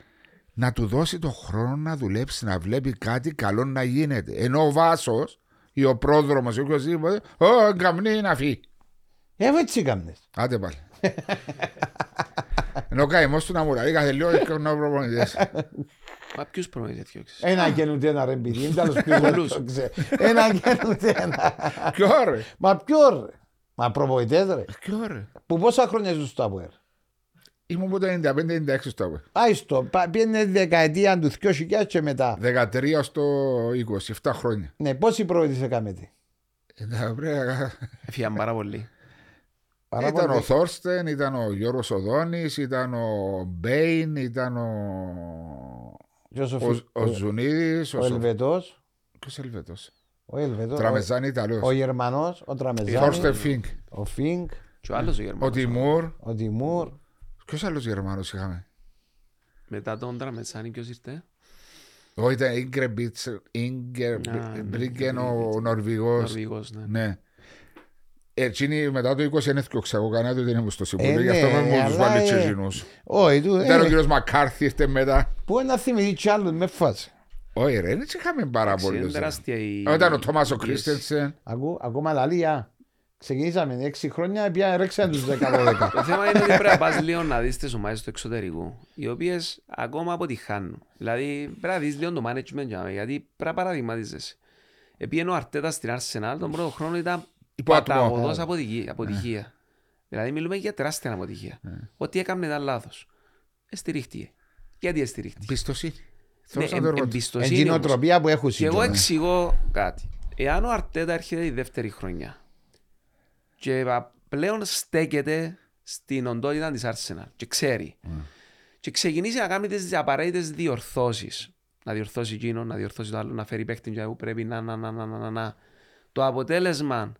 να του δώσει το χρόνο να δουλέψει, να βλέπει κάτι καλό να γίνεται. Ενώ ο Βάσος ή ο πρόδρομος ή οποιοδήποτε, Ω, καμνή να φύγει. Ε, έτσι έκαμνες. Άντε πάλι. Ενώ ο καημός του να μου λέει κάθε λίγο και να προπονητές. Μα ποιους προμηθείς διώξεις; Ένα και ούτε ένα ρε παιδί, τέλος ποιος δεν Πολλούς. το ξέρει. Ένα και ούτε ένα. Ποιο ρε. Μα ποιο ρε. Μα προπονητές ρε. Ποιο ρε. Που πόσα χρόνια ζουν στο ΑΠΟΕΡ. Ήμουν από το 95-96 στο ΑΠΟΕ. Άιστο, πήγαινε δεκαετία του 2000 και μετά. 13 στο 20, 7 χρόνια. Ναι, πόσοι προπονητές έκαμε τι; Ε, τα πρέπει να- Έφυγαν πάρα πολύ. Πάρα Ήταν πολύ. ο Θόρστεν, ήταν ο Γιώργος Οδόνης, ήταν ο Μπέιν, ήταν ο, Ποιος ο, ο, Φι- ο Ζουνίδης, ο, ο Σο- Ελβετός, Ποιος Ελβετός; ο Ελβετός, Τραμεζάνη ο, Ιταλός. ο Γερμανός, ο Τραμεζάνη, Θόρστεν Φίνκ. ο Φίνκ, Και ο άλλος ο Ο Γερμανός. Τιμούρ. ο Τιμούρ. Ποιος άλλος Γερμανός είχαμε; Μετά τον Τραμετσάνη ποιος ήρθε; Όχι, ήταν Ίγκρε Μπίτσερ, Ίγκρε ναι, Μπρίγκεν, ο Νορβηγός. Νορβηγός, ναι. Ναι. Έτσι μετά το 20 είναι θκιόξα, εγώ κανένα δεν ήμουν στο συμβούλιο, Ε, γι' αυτό ναι, με μου τους αλλά, βάλει ε, τσεζινούς. Όχι, του, Ήταν ο ε, κύριος Μακάρθι, ήρθε μετά. πού να θυμηθεί κι άλλους με φάση. Όχι ρε, έτσι είχαμε πάρα Εντάξει, είναι πολλούς. ρε. τεράστια η- Όταν ο Τόμας ο η πίεση. Κρίστενσεν, Ακού, ακόμα λαλία. Ξεκινήσαμε 6 χρόνια, πια ρέξαν τους 10-12. Το θέμα είναι ότι πρέπει να πας λίγο να δεις τις ομάδες του εξωτερικού, οι οποίες ακόμα αποτυχάνουν. Δηλαδή πρέπει να δεις λίγο το management για μένα, γιατί πρέπει να παραδειγματίζεσαι. Επίενε ο Αρτέτα στην Arsenal, τον πρώτο χρόνο ήταν Υπότιμο. παταγωδός αποτυχία. αποτυχία. Δηλαδή μιλούμε για τεράστια αποτυχία. Ό,τι έκανε ήταν λάθος. Εστηρίχτηκε. Γιατί εστηρίχτηκε; εμπιστοσύνη. Ναι, Θέλω να το εμ- ρωτήσω. εμπιστοσύνη όμως. Εντυνοτροπία που έχουν Και εγώ σύντομα. εξηγώ κάτι. Εάν ο Αρτέτα έρχεται η δεύτερη χρονιά και πα- πλέον στέκεται στην οντότητα της Arsenal και ξέρει. Και ξεκινήσει να κάνει τις απαραίτητες διορθώσεις. Να διορθώσει εκείνο, να διορθώσει το άλλο, να φέρει παίχτη για που πρέπει να, να, να, να, να, να, να. Το αποτέλεσμα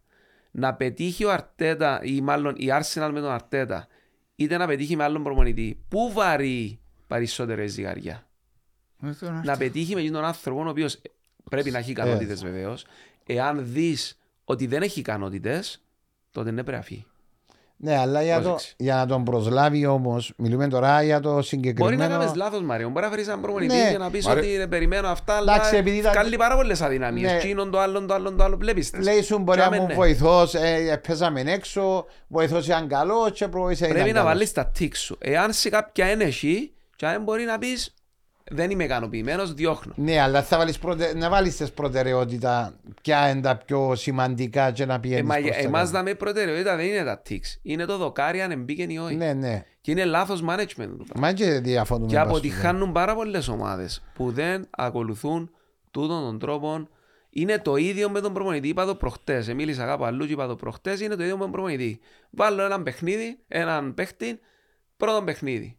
να πετύχει ο Αρτέτα ή μάλλον η Arsenal με τον Αρτέτα είτε να πετύχει με άλλον προπονητή που βαρύ περισσότερες ζυγαριά. Ε, τώρα να πετύχει με τον άνθρωπο ο οποίος πρέπει να έχει ικανότητες βεβαίως. Εάν δεις ότι δεν έχει ικανότητες, τότε δεν πρέπει να φύγει. Ναι, αλλά για, το, Πρόσεξε. για να τον προσλάβει όμως, μιλούμε τώρα για το Μπορεί να συγκεκριμένο. κάνεις λάθος, Μάριο. Μπορεί να φέρεις έναν προπονητή Ναι. και να πεις Μάρε- ότι ρε, περιμένω αυτά, αλλά Εντάξει, επειδή ήταν- βγάλει πάρα πολλές αδυναμίες. Ναι. Εκείνον το άλλο, το άλλο, το άλλο. Βλέπεις. Λέει σου μπορεί να μου βοηθός, ε, πέσαμε έξω, βοηθός ήταν καλός και προvoήθησε Πρέπει να βάλεις τα τικ σου. Εάν σε κάποια ένεχει, και αν μπορεί να πεις δεν είμαι ικανοποιημένος, διώχνω. Ναι, αλλά θα βάλεις προτε... να βάλεις τι προτεραιότητα ποια είναι τα πιο σημαντικά και να Ε, πηγαίνεις. μα, εμάς να με προτεραιότητα δεν είναι τα tics. Είναι το δοκάρι αν εμπήκε ή όχι. Ναι, ναι. Και είναι λάθος management. το πράγμα. Μα και διαφωνούμε. Και πάνω στο αποτυχάνουν πάρα πολλές ομάδες που δεν ακολουθούν τούτον τον τρόπο. Είναι το ίδιο με τον προπονητή. Είπα το προχτές. Μίλησα κάπου αλλού και είπα το προχτές. Είναι το ίδιο με τον προπονητή. Βάλω έναν παιχνίδι, έναν παίχτη, πρώτο παιχνίδι.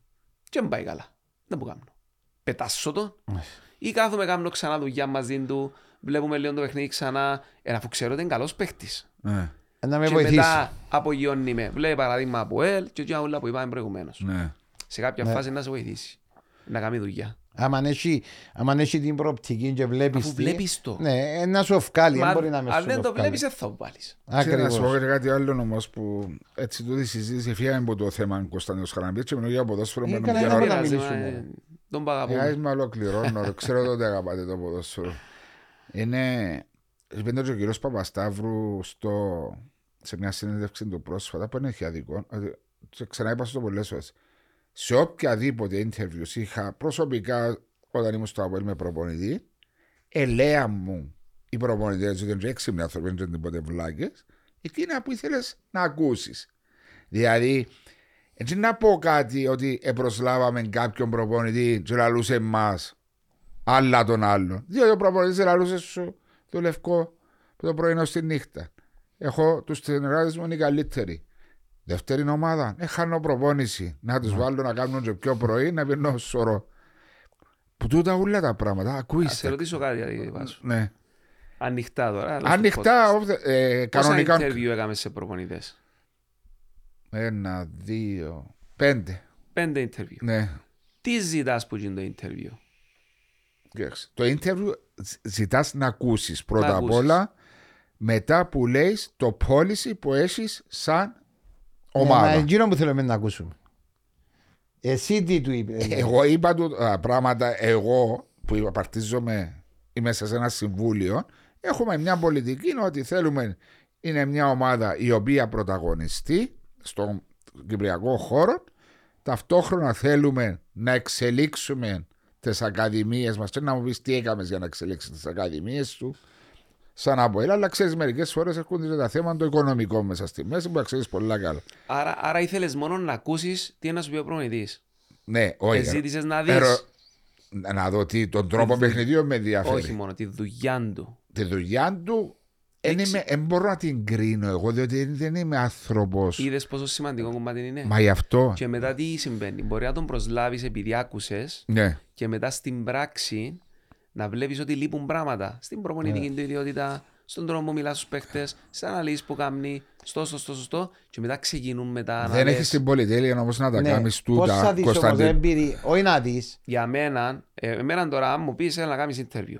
Και δεν πάει καλά. Δεν μπορώ να κάνω. Πετάσω το. Ή κάθομαι κάνω ξανά δουλειά μαζί του. Βλέπουμε λίγο το παιχνίδι ξανά. Ε, αφού ξέρω ότι είναι καλός παίχτης. Ναι, Ε, Να με Και βοηθήσεις. μετά απογειώνει με. Βλέπει παράδειγμα από ελ και όλα όλα που είπαμε προηγουμένως. ναι. Σε κάποια φάση να σε βοηθήσει. Να κάνει δουλειά. Άμα έχει, άμα έχει την προοπτική και βλέπεις. Αφού βλέπεις το. Ναι, ε, να σου βγάλει. Δεν Μα μπορεί να με αν σου δεν το βγάλει. βλέπεις δεν θα το βάλεις. Και να σου πω Ακριβώς. και κάτι άλλο όμως που έτσι τούτη συζήτηση φύγαμε από το θέμα Κωνσταντίνος Χαραμπίας και μιλώ για ποδόσφαιρο Ε, με καλά, νομική να ώρα. μην Πειράζει, μιλήσουμε. Μα, ε, Τον Ε, παγαπούμε. ας με ολοκληρώνω, ρε. ξέρω ότι αγαπάτε το ποδόσφαιρο. Είναι, πέντε και ο κύριος Παπασταύρου στο, σε μια συνέντευξη του πρόσφατα που είναι έχει αδικό. ε, και Ξανά είπα στο πολλές φορές. Σε οποιαδήποτε interviews είχα προσωπικά όταν ήμουν στο Αποέλ με προπονητή, ελέα μου οι προπονητές ότι είναι έξυπνοι άνθρωποι, δεν είναι τίποτε βλάκες, εκείνα που ήθελες να ακούσεις. Δηλαδή, έτσι να πω κάτι ότι επροσλάβαμε κάποιον προπονητή και λαλούσε εμάς άλλα τον άλλον. Διότι ο προπονητής λαλούσε σου το λευκό από το πρωινό στη νύχτα. Έχω τους συνεργάτες μου είναι οι καλύτεροι. Δεύτερη ομάδα, ε, χάνω προπόνηση. Να τους βάλω να κάνουν και πιο πρωί, να πίνω σωρό. Που τούτα όλα τα πράγματα, Ας σε ακούστε. ρωτήσω κάτι, δηλαδή, Βάσο. Ναι. Ανοιχτά τώρα. αλλά στο Ανοιχτά, podcast. όποτε- ε, Πόσα κανονικά. interview έκαμε σε προπονητές; Ένα, δύο, πέντε. Πέντε interview. Ναι. Τι ζητάς που γίνει το interview; Κοίταξε, Το interview ζητάς να ακούσεις πρώτα Να απ' ακούσεις. όλα μετά που λέει το policy που έχεις σαν Ναι, Μα ομάδα. εκείνο που θέλουμε να ακούσουμε. Εσύ τι του είπες; Εγώ είπα του τα πράγματα, εγώ που απαρτίζομαι, είμαι σε ένα συμβούλιο, έχουμε μια πολιτική ότι θέλουμε, είναι μια ομάδα η οποία πρωταγωνιστεί στον κυπριακό χώρο, ταυτόχρονα θέλουμε να εξελίξουμε τις ακαδημίες μας και να μου πεις τι έκαμες για να εξελίξεις τις ακαδημίες σου σαν από έλα, αλλά ξέρεις μερικές φορές έρχονται και τα θέματα το οικονομικό μέσα στη μέση που ξέρεις πολλά καλά. Άρα, άρα ήθελες μόνο να ακούσεις τι είναι να σου πει ο προπονητής. Ναι, όχι. Εζήτησες να δεις. Ερω- να δω τι, τον τρόπο παιχνιδιού με ενδιαφέρει. Όχι μόνο, τη δουλειά του. Τη δουλειά του Εν Έξι. είμαι- εν μπορώ να την κρίνω εγώ, διότι δεν είμαι άνθρωπος. Είδες πόσο σημαντικό κομμάτι είναι. Μα γι' αυτό. Και μετά τι συμβαίνει. Μπορεί να τον προσλάβεις επειδή άκουσες Ναι. και μετά στην πράξη να βλέπεις ότι λείπουν πράγματα. Στην προπονητική του ιδιότητα, στον τρόπο που μιλάς στους παίχτε, στις αναλύσεις που κάνει, στο σωστό, σωστό. Και μετά ξεκινούν μετά να Δεν λες, έχει την πολυτέλεια όμως να τα Ναι. κάνεις Πώς τούτα. θα δεις όμως Κωνσταντίν. εμπειρία, όχι να δεις. Για μένα, ε, εμένα τώρα, αν μου πεις έλα να κάνεις interview,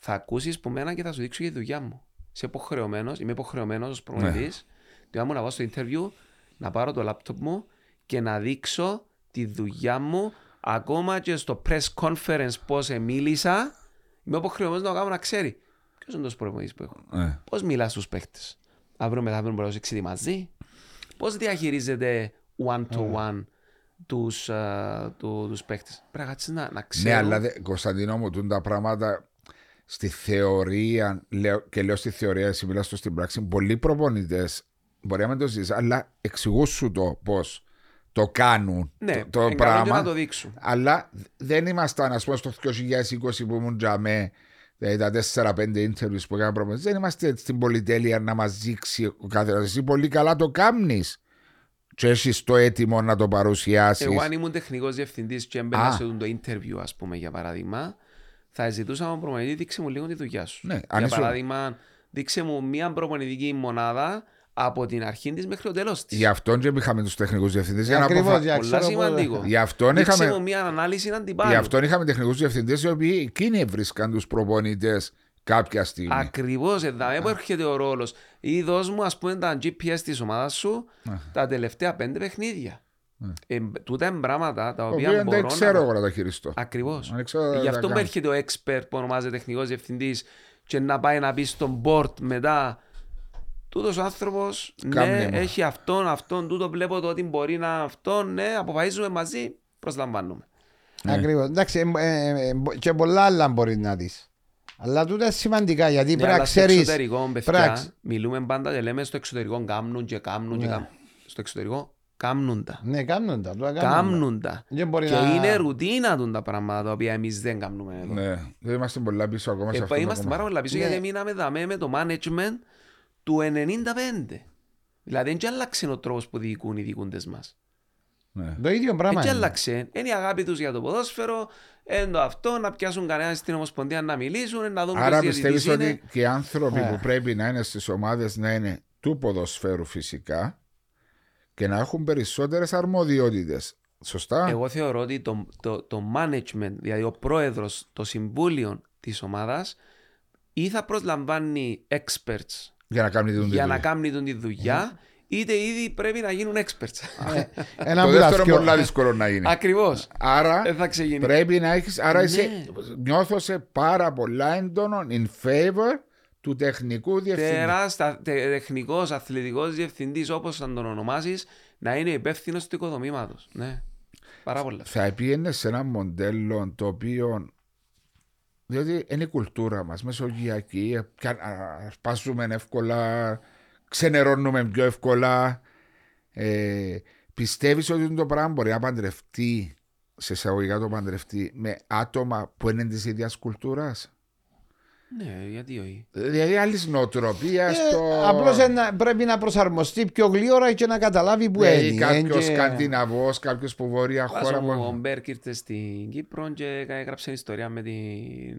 θα ακούσεις που μένα και θα σου δείξω για τη δουλειά μου. Είσαι υποχρεωμένος, είμαι υποχρεωμένος ως προπονητής, Ναι. ναι. μου να πάω στο interview, να πάρω το laptop μου και να δείξω τη δουλειά μου ακόμα και στο press conference πώς μίλησα. Είμαι υποχρεωμένος να το κάνω να ξέρει. Ποιος είναι το προπονητής που έχω; Ναι. Πώς μιλάς στους παίχτε. Αύριο μεθαύριο μπορείς να σου εξηγεί μαζί. Πώς διαχειρίζεται one to one τους, α, του, τους παίχτες. Πρέπει να κάτσεις να, να Ναι, ξέρουν. αλλά δε, Κωνσταντίνο μου, τούν τα πράγματα στη θεωρία, λέω, και λέω στη θεωρία, εσύ μιλάς το στην πράξη, πολλοί προπονητές μπορεί να μην το ζεις, αλλά εξηγούν σου το πώς το κάνουν ναι, το, το εν καλό και πράγμα. να το δείξουν. Αλλά δεν ήμασταν, ας πούμε, στο 2020 που ήμουν τζαμέ, δηλαδή τα 4-5 interviews που έκανα προπονητές, δεν είμαστε στην πολυτέλεια να μας δείξει ο καθένας. Εσύ πολύ καλά το κάνει. Και έχεις το έτοιμο να το παρουσιάσεις. Εγώ αν ήμουν τεχνικός διευθυντής και έμπαινα Α. σε αυτό το interview, ας πούμε, για παράδειγμα, θα ζητούσα από προπονητή, δείξε μου λίγο τη δουλειά σου. Ναι, αν για ήσουν- παράδειγμα, δείξε μου μια προπονητική μονάδα από την αρχή της μέχρι το τέλος της. Γι' αυτόν και είχαμε τους τεχνικούς διευθυντές. Για να Ακριβώς, αποφα- για Πολλά ξέρω πώς- σημαντικό. Γι' αυτόν Δείξε είχαμε, μου μια ανάλυση αντιπάλου. γι αυτόν είχαμε τεχνικούς διευθυντές οι οποίοι εκείνοι βρίσκαν τους προπονητές κάποια στιγμή. Ακριβώς, εδώ έρχεται ο ρόλος. Ή δώσ' μου, ας πούμε, τα GPS της ομάδας σου τα τελευταία πέντε παιχνίδια. Ε, τούτα είναι πράγματα τα Το οποία οποίο μπορώ δεν ξέρω να. εγώ να τα χειριστώ. Ακριβώς. Δεν ξέρω να Γι' τα αυτό που κάνω. έρχεται ο expert που ονομάζεται τεχνικό διευθυντής και να πάει να πει στον board μετά. Τούτος ο άνθρωπος, ναι, Κάμνε μου. έχει αυτόν, αυτόν, τούτο βλέπω το ότι μπορεί να είναι αυτόν, ναι, αποφασίζουμε μαζί, προσλαμβάνουμε. Ναι. Ακριβώς. Εντάξει, ε, ε, ε, μπο- και πολλά άλλα μπορεί να δεις. Αλλά τούτα είναι σημαντικά γιατί Ναι, πρέπει να αλλά στο ξέρεις. εξωτερικό, παιδιά, πράξ- μιλούμε πάντα και λέμε στο εξωτερικό κάμνουν και κάμνουν και Ναι. κάμνουν. Στο εξωτερικό κάμνουν τα. Ναι, κάνουν τα. τούτα κάνουν τα. Κάμνουν τα. Δεν μπορεί Και να- είναι ρουτίνα του τα πράγματα τα οποία εμείς δεν κάνουμε εδώ. Ναι, δεν είμαστε πολλά πίσω ακόμα σε Ε, αυτό. το είμαστε κομμάτι. πάρα πολλά πίσω Ναι. γιατί μείναμε δαμέ με το management του 95. Δηλαδή δεν άλλαξε ο τρόπος που διοικούν οι διοικούντες μας. Ναι. Το ίδιο πράγμα. Δεν είναι. άλλαξε. Είναι η αγάπη τους για το ποδόσφαιρο, είναι το αυτό, να πιάσουν κανένα στην Ομοσπονδία να μιλήσουν, να δουν Άρα ποιος πιστεύεις διαιτητής είναι. ότι και οι άνθρωποι Ε. που πρέπει να είναι στις ομάδες να είναι του ποδοσφαίρου φυσικά και να έχουν περισσότερες αρμοδιότητες. Σωστά; Εγώ θεωρώ ότι το, το, το management, δηλαδή ο πρόεδρος, το συμβούλιο της ομάδας ή θα προσλαμβάνει experts Για να κάνει την για να δουλειά. κάνουν τον τη δουλειά, είτε ήδη πρέπει να γίνουν experts. Ε, Ένα Το που τα δεύτερο σκιο- πολύ δύσκολο να είναι. Ακριβώς. Άρα Δεν θα ξεκινήσει. πρέπει να έχει. Άρα Ναι. είσαι, νιώθω σε πάρα πολλά έντονο in favor του τεχνικού διευθυντή. Τεράστα, τε, τεχνικός, αθλητικός διευθυντής, όπως θα τον ονομάσεις, να είναι υπεύθυνος του οικοδομήματος. Ναι. Πάρα πολλά. θα πήγαινε σε ένα μοντέλο το οποίο. Διότι είναι η κουλτούρα μας, μεσογειακή. πια- α, Αρπάζουμε εύκολα, ξενερώνουμε πιο εύκολα. Ε, Πιστεύεις ότι το πράγμα μπορεί να παντρευτεί, σε εισαγωγικά το παντρευτεί, με άτομα που είναι της ίδιας κουλτούρας; Ναι, γιατί όχι. Δηλαδή άλλη νοοτροπία Ε, στο. Απλώς ένα- πρέπει να προσαρμοστεί πιο γλύωρα και να καταλάβει που Δηλαδή είναι. κάποιος Και- Σκανδιναβός, κάποιος που βόρεια Βάζω χώρα. μου, ο που- Μπέρκ ήρθε στην Κύπρο και έγραψε ιστορία με την...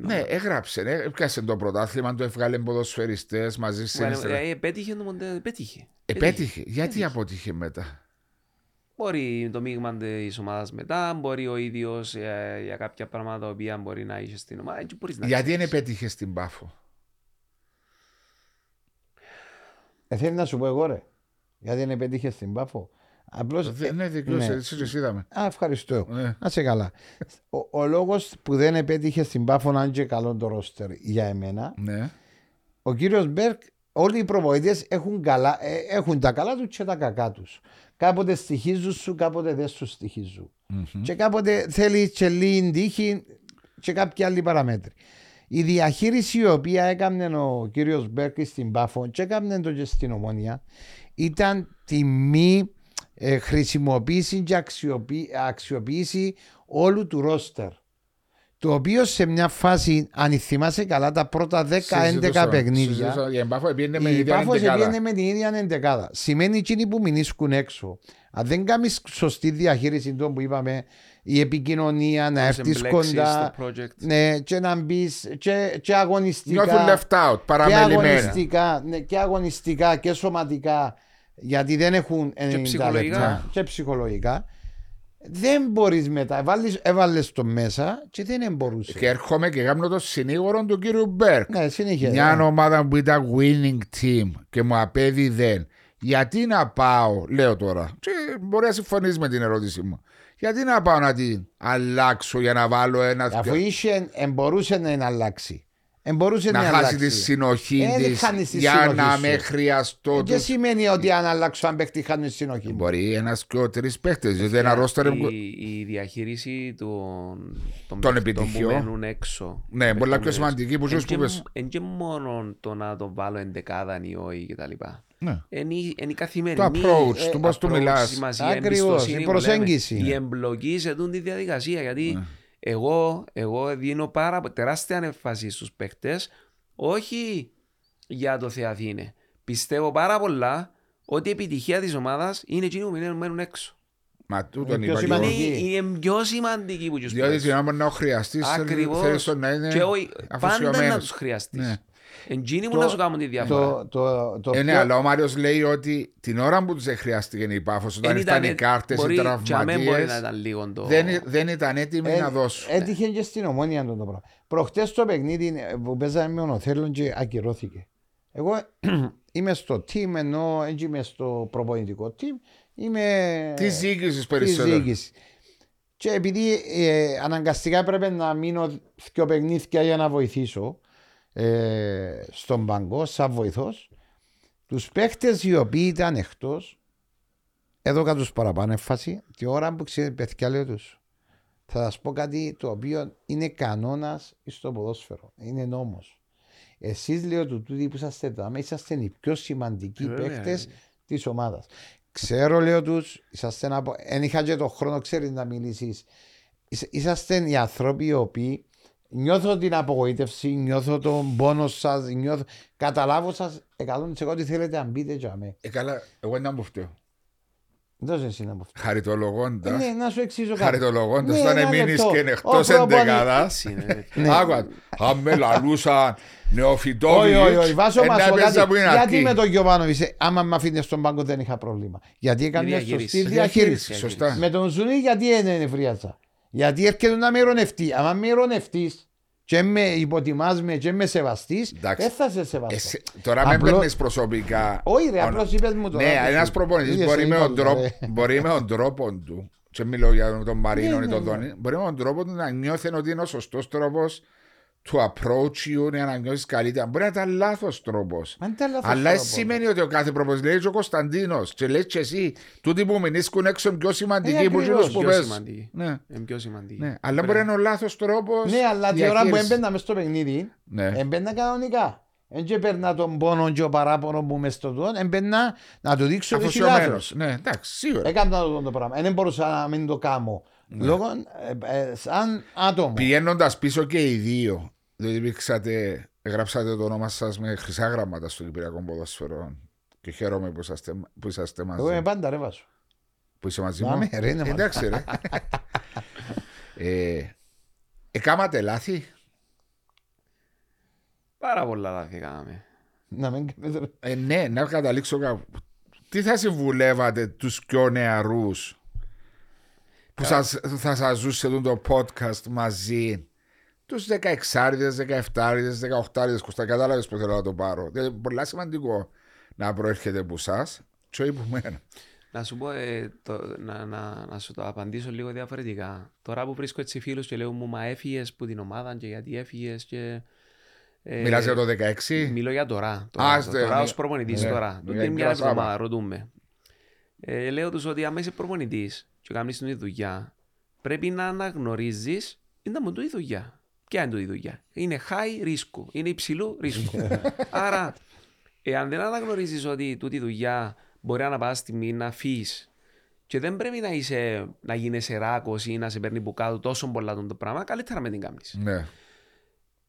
Ναι, έγραψε. ε, Έπιασε το πρωτάθλημα, το έβγαλε ποδοσφαιριστές μαζί στην Well, Ισραήλ. ε, επέτυχε το μοντέλο, επέτυχε. Επέτυχε. Γιατί αποτύχε μετά; Μπορεί το μείγμα της ομάδας μετά, μπορεί ο ίδιος για κάποια πράγματα τα οποία μπορεί να είσαι στην ομάδα. Έτσι μπορείς να Γιατί δεν ξέρεις. επέτυχες στην Πάφο; Ε, θέλει να σου πω εγώ ρε. Γιατί δεν πετύχε στην Πάφο; Απλώς... Δεν είναι δικό ναι. σου, έτσι το είδαμε. Α, ευχαριστώ. Ναι. Να σε καλά. Ο, ο λόγος που δεν επέτυχες στην Πάφο να είναι και καλό το ρόστερ για εμένα, Ναι. ο κύριος Μπέρκ, όλοι οι προβοητέ έχουν, καλά- ε, έχουν τα καλά τους και τα κακά τους. Κάποτε στοιχίζουν σου, κάποτε δεν σου στοιχίζουν. Και κάποτε θέλεις και λίγη τύχη και κάποια άλλη παραμέτρη. Η διαχείριση η οποία έκανε ο κύριος Μπέρκ στην Πάφο και έκανε το και στην Ομόνια ήταν τη μη ε, χρησιμοποίηση και αξιοποίηση, αξιοποίηση όλου του ρόστερ. Το οποίο σε μια φάση, αν θυμάσαι καλά, τα πρώτα 10-11 παιχνίδια. Η Εμπάφο πήγαινε με Η την ίδια Πάφος εντεκάδα. πήγαινε με την ίδια εντεκάδα. Σημαίνει εκείνοι που μηνίσκουν έξω. Αν δεν κάνεις σωστή διαχείριση των που είπαμε, η επικοινωνία, να σε έρθεις εμπλέξεις κοντά, στο project. ναι, και να μπεις και, και αγωνιστικά. Νιώθουν left out, και παραμελημένα. αγωνιστικά, ναι, και αγωνιστικά και σωματικά, γιατί δεν έχουν 90 ψυχολογικά. λεπτά και ψυχολογικά. Δεν μπορείς μετά. Έβαλε το μέσα και δεν μπορούσε. Και έρχομαι και κάνω το συνήγορο του κύριου Μπέρκ. Ναι, συνεχίζει. Μια ομάδα που ήταν winning team και μου απέδιδε. Γιατί να πάω, λέω τώρα, και μπορεί να συμφωνήσει με την ερώτησή μου. Γιατί να πάω να την αλλάξω για να βάλω ένα Αφού είχε, εμπορούσε να είναι αλλάξει. Εμπορούσε να να, χάσει αλλάξει. τη συνοχή Ε, δεν της χάνεις τη για συνοχή να σου. με χρειαστώ. Ε, του- Δεν σημαίνει ότι αν αλλάξω αν παίχτη χάνει τη συνοχή μου. Μπορεί ένας και ο τρεις παίχτες. Δηλαδή ένα ρόστερ. η, η διαχείριση των, των, Των παιχτών επιτυχιών. που μένουν έξω. Ναι, πολλά πιο Παίχτων σημαντική που Εν ζεις που και- πες. εν και μόνο το να το βάλω εντεκάδα ή όχι κτλ. Ναι. Είναι η- είναι η καθημερινή Το approach, ε, του πώς του approach, μιλάς. σημασία, Ακριβώς, εμπιστοσύνη η που λέμε. προσέγγιση. Η εμπλοκή σε τούτη τη διαδικασία. Γιατί Ναι. Εγώ, εγώ δίνω πάρα, τεράστια έμφαση στους παίχτες όχι για το Θεαθήνε. Πιστεύω πάρα πολλά ότι η επιτυχία της ομάδας είναι εκείνοι που μένουν- μένουν έξω. Μα τούτον Είναι πιο είπα και Είναι, εγώ. σημαντική. Δηλαδή, είναι πιο σημαντική που τους Διότι παίζουν. την ώρα να ο χρειαστεί, θέλει Ακριβώς. τον να είναι Και όχι, πάντα να αφοσιωμένος. τους χρειαστείς. Ναι. Εντζίνοι που Το- να σου κάνουν τη διαφορά. Το, το, το Ε, ναι, πιο- αλλά ο Μάριος λέει ότι την ώρα που τους χρειάστηκε η πάφος, όταν Εν ήταν οι ήταν- κάρτες, οι μπορεί- για μένα μπορεί να τραυματίες, ήταν λίγο το... δεν, δεν ήταν έτοιμοι Ε, να δώσουν. Έτυχε και στην ομόνια αυτό το πράγμα. Προχτές το παιχνίδι ε, που παίζαμε με τον Οθέλον και ακυρώθηκε. Εγώ είμαι στο team ενώ δεν είμαι στο προπονητικό team. Είμαι Τι ζήγησε της περισσότερο. διοίκησης. Και επειδή ε, αναγκαστικά έπρεπε να μείνω δύο παιχνίδια για να βοηθήσω ε, στον παγκό σαν βοηθός τους παίχτες οι οποίοι ήταν εκτός έδωκα τους παραπάνω έμφαση τη ώρα που ξέρετε παιδιά λέω τους θα σας πω κάτι το οποίο είναι κανόνας στο ποδόσφαιρο είναι νόμος εσείς λέω του τούτοι που είσαστε εδώ είσαστε οι πιο σημαντικοί Βέβαια. παίχτες της ομάδας Ξέρω, λέω τους, είσαστε να πω. Εν είχα και τον χρόνο, ξέρεις να μιλήσεις. Είσαστε οι άνθρωποι οι οποίοι νιώθω την απογοήτευση, νιώθω τον πόνο σας, νιώθω... καταλάβω σας 100% ότι θέλετε να μπείτε για μέ. Ε, καλά, εγώ δεν μου φταίω. Δώσε εσύ να μου φταίει. Χαριτολογώντα. Ναι, να σου εξήσω κάτι. Χαριτολογώντας, Ναι, όταν ένα μείνει λεπτό. και είναι Ο εκτός προπονη- εντεκάδας. Έτσι είναι. Ναι. Άκουα, αν με λαλούσαν νεοφυτόβοι. Όχι, όχι, όχι. Βάσο μα που είναι Γιατί αρκεί. με τον Γιωβάνοβιτ, άμα με αφήνεις στον πάγκο δεν είχα πρόβλημα. Γιατί έκανες μια διαχείριση. σωστή Η διαχείριση. διαχείριση. Σωστά. Με τον Ζουνί γιατί δεν είναι φρίατσα. Γιατί έρχεται να με ειρωνευτεί. Αν με ειρωνευτεί και με υποτιμάς με και με σεβαστείς, Εντάξει. δεν θα σε σεβαστώ. Εσύ- Τώρα με Απλώς- παίρνει προσωπικά. Όχι ρε, Ο- απλώς είπες μου τώρα. Ναι, που ένας σου- προπονητής Είδες, μπορεί, με είπα τον το, τρόπο- ρε. μπορεί με τον τρόπο του. Και μιλώ για τον Μαρίνο Ναι, ή ναι, τον ναι. Δόνι. Μπορεί με τον τρόπο του να νιώθει ότι είναι ο σωστός τρόπος του approach you, για να νιώσει καλύτερα. Μπορεί να ήταν λάθος τρόπος. Μα είναι τα λάθος Αλλά τρόπος. δεν σημαίνει ότι ο κάθε προπονητής λέει και ο Κωνσταντίνος. Και λέει και εσύ, τούτοι που μηνίσκουν έξω είναι πιο σημαντικοί Ε, που ακριβώς. εκείνους που Πιο πες. σημαντική. Ναι, Είναι πιο σημαντική. ναι. Αλλά μπορεί να είναι ο λάθος τρόπος. Ναι, αλλά τη ώρα που έμπαινα μες στο παιχνίδι, Ναι. έμπαινα κανονικά. Δεν και παίρνα τον πόνο και ο παράπονο που μες στο τόν, έμπαινα να του δείξω ότι έχει Αφοσιωμένο. λάθος. Ναι, εντάξει, σίγουρα. Έκανα το, το πράγμα. Δεν μπορούσα να μην το κάνω. Λόγω, ε, ε, σαν άτομο. Πηγαίνοντας πίσω και οι δύο, διότι υπήρξατε, γράψατε το όνομα σας με χρυσά γράμματα στο Κυπριακό Ποδόσφαιρο. Και χαίρομαι που είσαστε, που είσαστε μαζί. Εγώ είμαι πάντα ρε βάσο. Που είσαι μαζί Πάμε, μου. ρε, είναι μαζί. Εντάξει, ρε. ε, εκάματε λάθη; Πάρα πολλά λάθη κάναμε. Να μην κάνετε- Ε, ναι, να καταλήξω κάπου. Τι θα συμβουλεύατε τους πιο νεαρούς; Που σας, θα σας ζούσε το podcast μαζί τους 16άριδες, 17άριδες, 18άριδες Κώστα κατάλαβες που θέλω να το πάρω δηλαδή πολύ σημαντικό να προέρχεται από εσάς και όχι από μένα Να σου πω, ε, το, να, να, να σου το απαντήσω λίγο διαφορετικά. Τώρα που βρίσκω έτσι φίλους και λέω μου μα έφυγες που την ομάδα και γιατί έφυγες και... ε, Μιλάς για το 16 Μιλώ για τώρα. Α, Τώρα, στε- τώρα ναι. ως προπονητής Ναι. τώρα. Ναι, Τούτη για είναι μια Κυρασάβα. εβδομάδα, ρωτούμε. Ε, λέω τους ότι άμα είσαι προπονητής και κάνεις την δουλειά, πρέπει να αναγνωρίζεις είναι μου του η δουλειά. Ποια είναι του η δουλειά; Είναι high risk, είναι υψηλού ρίσκου. Άρα, εάν δεν αναγνωρίζεις ότι τούτη η δουλειά μπορεί να πάει στιγμή να φύγεις Και δεν πρέπει να, είσαι, να γίνεσαι ράκος ή να σε παίρνει που κάτω τόσο πολλά τον το πράγμα. Καλύτερα με την κάνεις. Ναι.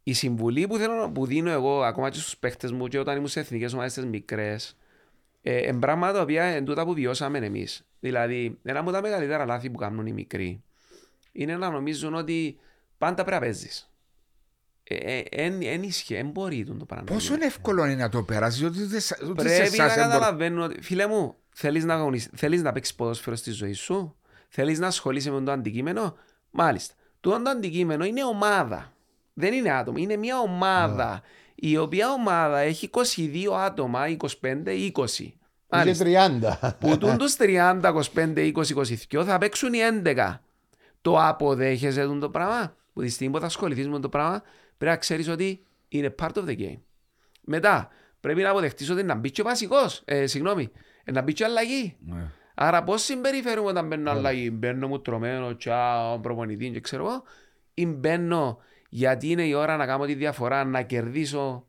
Η συμβουλή που, θέλω, που δίνω εγώ ακόμα και στους παίχτες μου και όταν ήμουν σε εθνικές ομάδες τις μικρές ε, εν πράγματα τα οποία εν τούτα που βιώσαμε εμείς. Δηλαδή, ένα από τα μεγαλύτερα λάθη που κάνουν οι μικροί είναι να νομίζουν ότι πάντα πρέπει να παίζεις. Εν ε, ισχύει, δεν μπορεί το πράγμα. να Πόσο γίνει. εύκολο είναι να το περάσεις, ότι δεν σα- ούτε σε Πρέπει να εσάς δεν μπορεί- καταλαβαίνουν ότι, φίλε μου, θέλεις να, αγωνισ- θέλεις να παίξεις ποδόσφαιρο στη ζωή σου, θέλεις να ασχολείσαι με το αντικείμενο, μάλιστα. Το το αντικείμενο είναι ομάδα. Δεν είναι άτομο, είναι μια ομάδα. Η οποία ομάδα έχει 22 άτομα, 25 ή 20. Είχε Μάλιστα. 30. Που τούν τους 30, 25, 20, 22 θα παίξουν οι 11. Το αποδέχεσαι τον το πράγμα; Που τη στιγμή που θα ασχοληθείς με το πράγμα πρέπει να ξέρεις ότι είναι part of the game. Μετά πρέπει να αποδεχτείς ότι να μπει και ο βασικός. Ε, συγγνώμη, ε, να μπει και αλλαγή. Ναι. Άρα πώς συμπεριφέρουμε όταν μπαίνω αλλαγή; Μπαίνω μου τρομένο, τσάω, προπονητή και ξέρω εγώ. Ή μπαίνω γιατί είναι η ώρα να κάνω τη διαφορά, να κερδίσω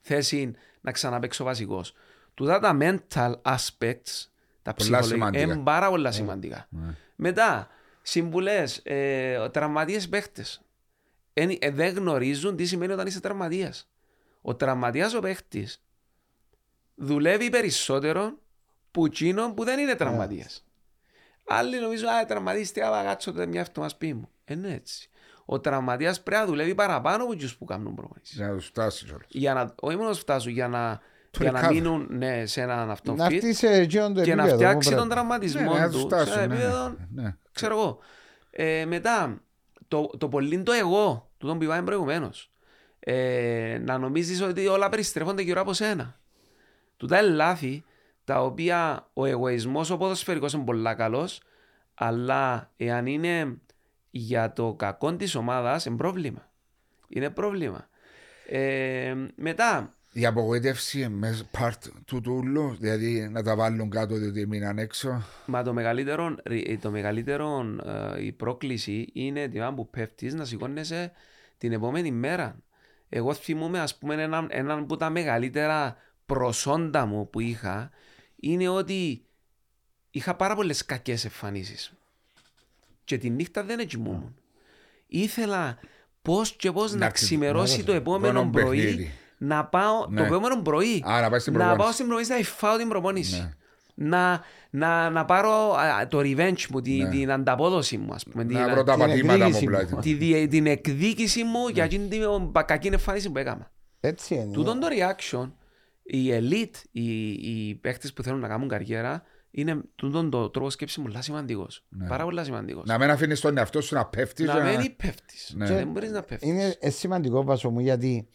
θέση, να ξαναπαίξω βασικός. Τούτα τα mental aspects, τα Πολλά ψυχολογικά, σημαντικά. είναι πάρα πολλά σημαντικά. Ναι. Μετά, συμβουλές, ε, τραυματίες παίχτες. Εν- ε, δεν γνωρίζουν τι σημαίνει όταν είσαι τραυματίας. Ο τραυματίας ο παίχτης δουλεύει περισσότερο που εκείνον που δεν είναι τραυματίας. Άλλοι νομίζουν, α, τραυματίστηκε, άμα κάτσω τότε μια εβδομάδα σπίτι μου. Ε, Είναι έτσι. Ο τραυματίας πρέπει να δουλεύει παραπάνω από τους που κάνουν προπονήσεις. Για να τους φτάσεις κιόλας. Για να, όχι μόνο να φτάσουν, για να, Το για να recover. μείνουν ναι, σε έναν αυτόν Να fit έρθει σε εκείνον το και να επίπεδο που φτιάξει πρέπει. τον τραυματισμό Ναι, να τους τους σε φτάσουν. ένα ναι, επίπεδο ναι, ναι. ξέρω εγώ. Ε, μετά, το, το πολύ το εγώ, του τον που είπαμε προηγουμένως. Ε, να νομίζεις ότι όλα περιστρέφονται γύρω από σένα. Τούτα είναι λάθη τα οποία ο εγωισμός ο ποδοσφαιρικός είναι πολύ καλός αλλά εάν είναι για το κακό της ομάδας είναι πρόβλημα. Είναι πρόβλημα. Ε, μετά, Η απογοήτευση είναι μέσα part του τούλου, δηλαδή να τα βάλουν κάτω διότι μείναν έξω. Μα το μεγαλύτερο, ε, το μεγαλύτερο ε, η πρόκληση είναι την ώρα που πέφτεις να σηκώνεσαι την επόμενη μέρα. Εγώ θυμούμαι ας πούμε έναν, έναν από τα μεγαλύτερα προσόντα μου που είχα είναι ότι είχα πάρα πολλές κακές εμφανίσεις. Και τη νύχτα δεν κοιμούμουν. Ήθελα πώς και πώς να Εντάξει, ξημερώσει το επόμενο επόμενο πρωί παιχνίδι. να πάω το Ναι. επόμενο πρωί Α, να πάει στην να προπόνηση. πάω στην προπόνηση να φάω την προπόνηση. Ναι. Να, να, να πάρω α, το revenge μου, τη- Ναι. την ανταπόδοση μου, ας πούμε. Την, Να βρω τα την πατήματα μου εκδίκηση πλάτη. μου. τη, δι- την εκδίκηση μου Ναι. για εκείνη την πα- κακή εμφάνιση που έκανα. Έτσι είναι. Τούτον το reaction, οι elite, οι, οι παίχτες που θέλουν να κάνουν καριέρα, είναι τούτον το τρόπος σκέψης πολύ σημαντικός. Πάρα πολύ σημαντικός. Ναι. Να μην αφήνεις τον εαυτό σου να πέφτεις. Να μην πέφτεις. Ναι. Δεν μπορείς να πέφτεις. Είναι ε, σημαντικό βάσο μου γιατί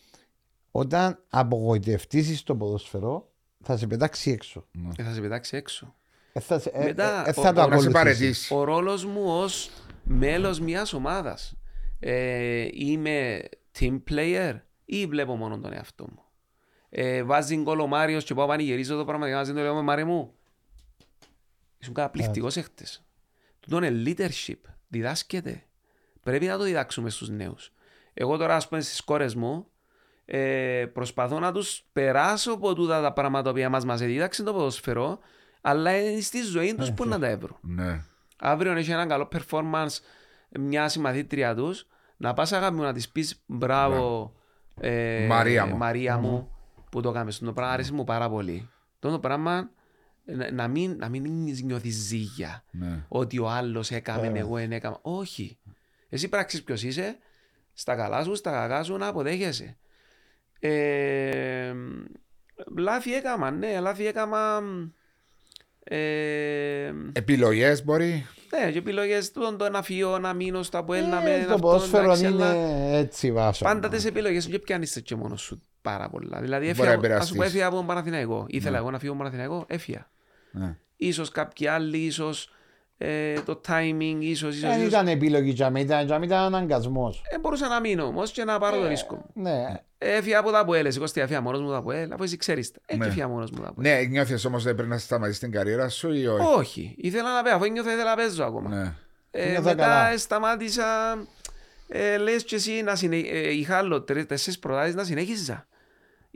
όταν απογοητευτήσεις το ποδοσφαιρό θα σε πετάξει έξω. Και θα σε πετάξει έξω. Ε, θα, σε- ε, Μετά, ε, ο- θα το ο- Να σε ακολουθήσεις. παρετήσεις. Ο ρόλος μου ως μέλος μιας ομάδας. Ε, είμαι team player ή βλέπω μόνο τον εαυτό μου. Ε, βάζει γκολ ο Μάριος και πάω πανηγυρίζω το πράγμα και βάζει το λέω με Μάρε μου. Ήσουν καταπληκτικός έχτες. Τούτο είναι leadership. Διδάσκεται. Πρέπει να το διδάξουμε στους νέους. Εγώ τώρα ας πούμε στις κόρες μου ε, προσπαθώ να τους περάσω από τούτα τα πράγματα τα οποία μας μας δίδαξε το ποδοσφαιρό αλλά είναι στη ζωή τους που να τα έβρουν. Ναι. Αύριο έχει ένα καλό performance μια συμμαθήτρια τους, να πας αγάπη μου να της πεις μπράβο ε, Μαρία μου. Μαρία μου που το κάνεις. Το πράγμα αρέσει μου πάρα πολύ. Το το πράγμα να, να μην, να μην νιώθεις ζύγια Ναι. ότι ο άλλος έκαμε, εγώ δεν έκανα. Όχι. Εσύ πράξεις ποιος είσαι, στα καλά σου, στα κακά σου να αποδέχεσαι. Ε, λάθη έκαμα, ναι, λάθη έκαμα. Ε, Επιλογές μπορεί. ναι, και επιλογές του το να φύγω, να μείνω στα που Ε, ένα με το αυτό, ποδόσφαιρο εντάξει, είναι αλλά έτσι βάσο. Πάντα τις επιλογές και πιάνεις και μόνος σου πάρα πολλά. Δηλαδή, Μπορεί να έφυγα, ας επηρεαστείς. πούμε, έφυγα από τον Παναθηναϊκό. Ήθελα εγώ να φύγω από τον Παναθηναϊκό, έφυγα. Ναι. Ίσως κάποιοι άλλοι, ίσως ε, το timing, ίσως, ίσως, Δεν ίσως. ήταν επιλογή για μένα, ήταν, για μένα ήταν αναγκασμός. Ε, μπορούσα να μείνω όμως και να πάρω το ρίσκο μου. Ναι, Έφυγα από τα ΠΟΕΛ, εσύ Κωστή, έφυγα μόνος μου τα ΠΟΕΛ, αφού εσύ ξέρεις τα. Ε, Ναι. και έφυγα μόνος μου τα ΠΟΕΛ. Ναι, νιώθεις όμως ότι πρέπει να σταματήσεις την καριέρα σου ή όχι; Όχι, ήθελα να παίζω, αφού νιώθω ήθελα να παίζω ακόμα. Ναι. Ε, Νιώθα μετά καλά. ε, σταμάτησα, ε, λες και εσύ να συνε... ε, είχα άλλο τρεις, τέσσερις προτάσεις να συνέχιζα.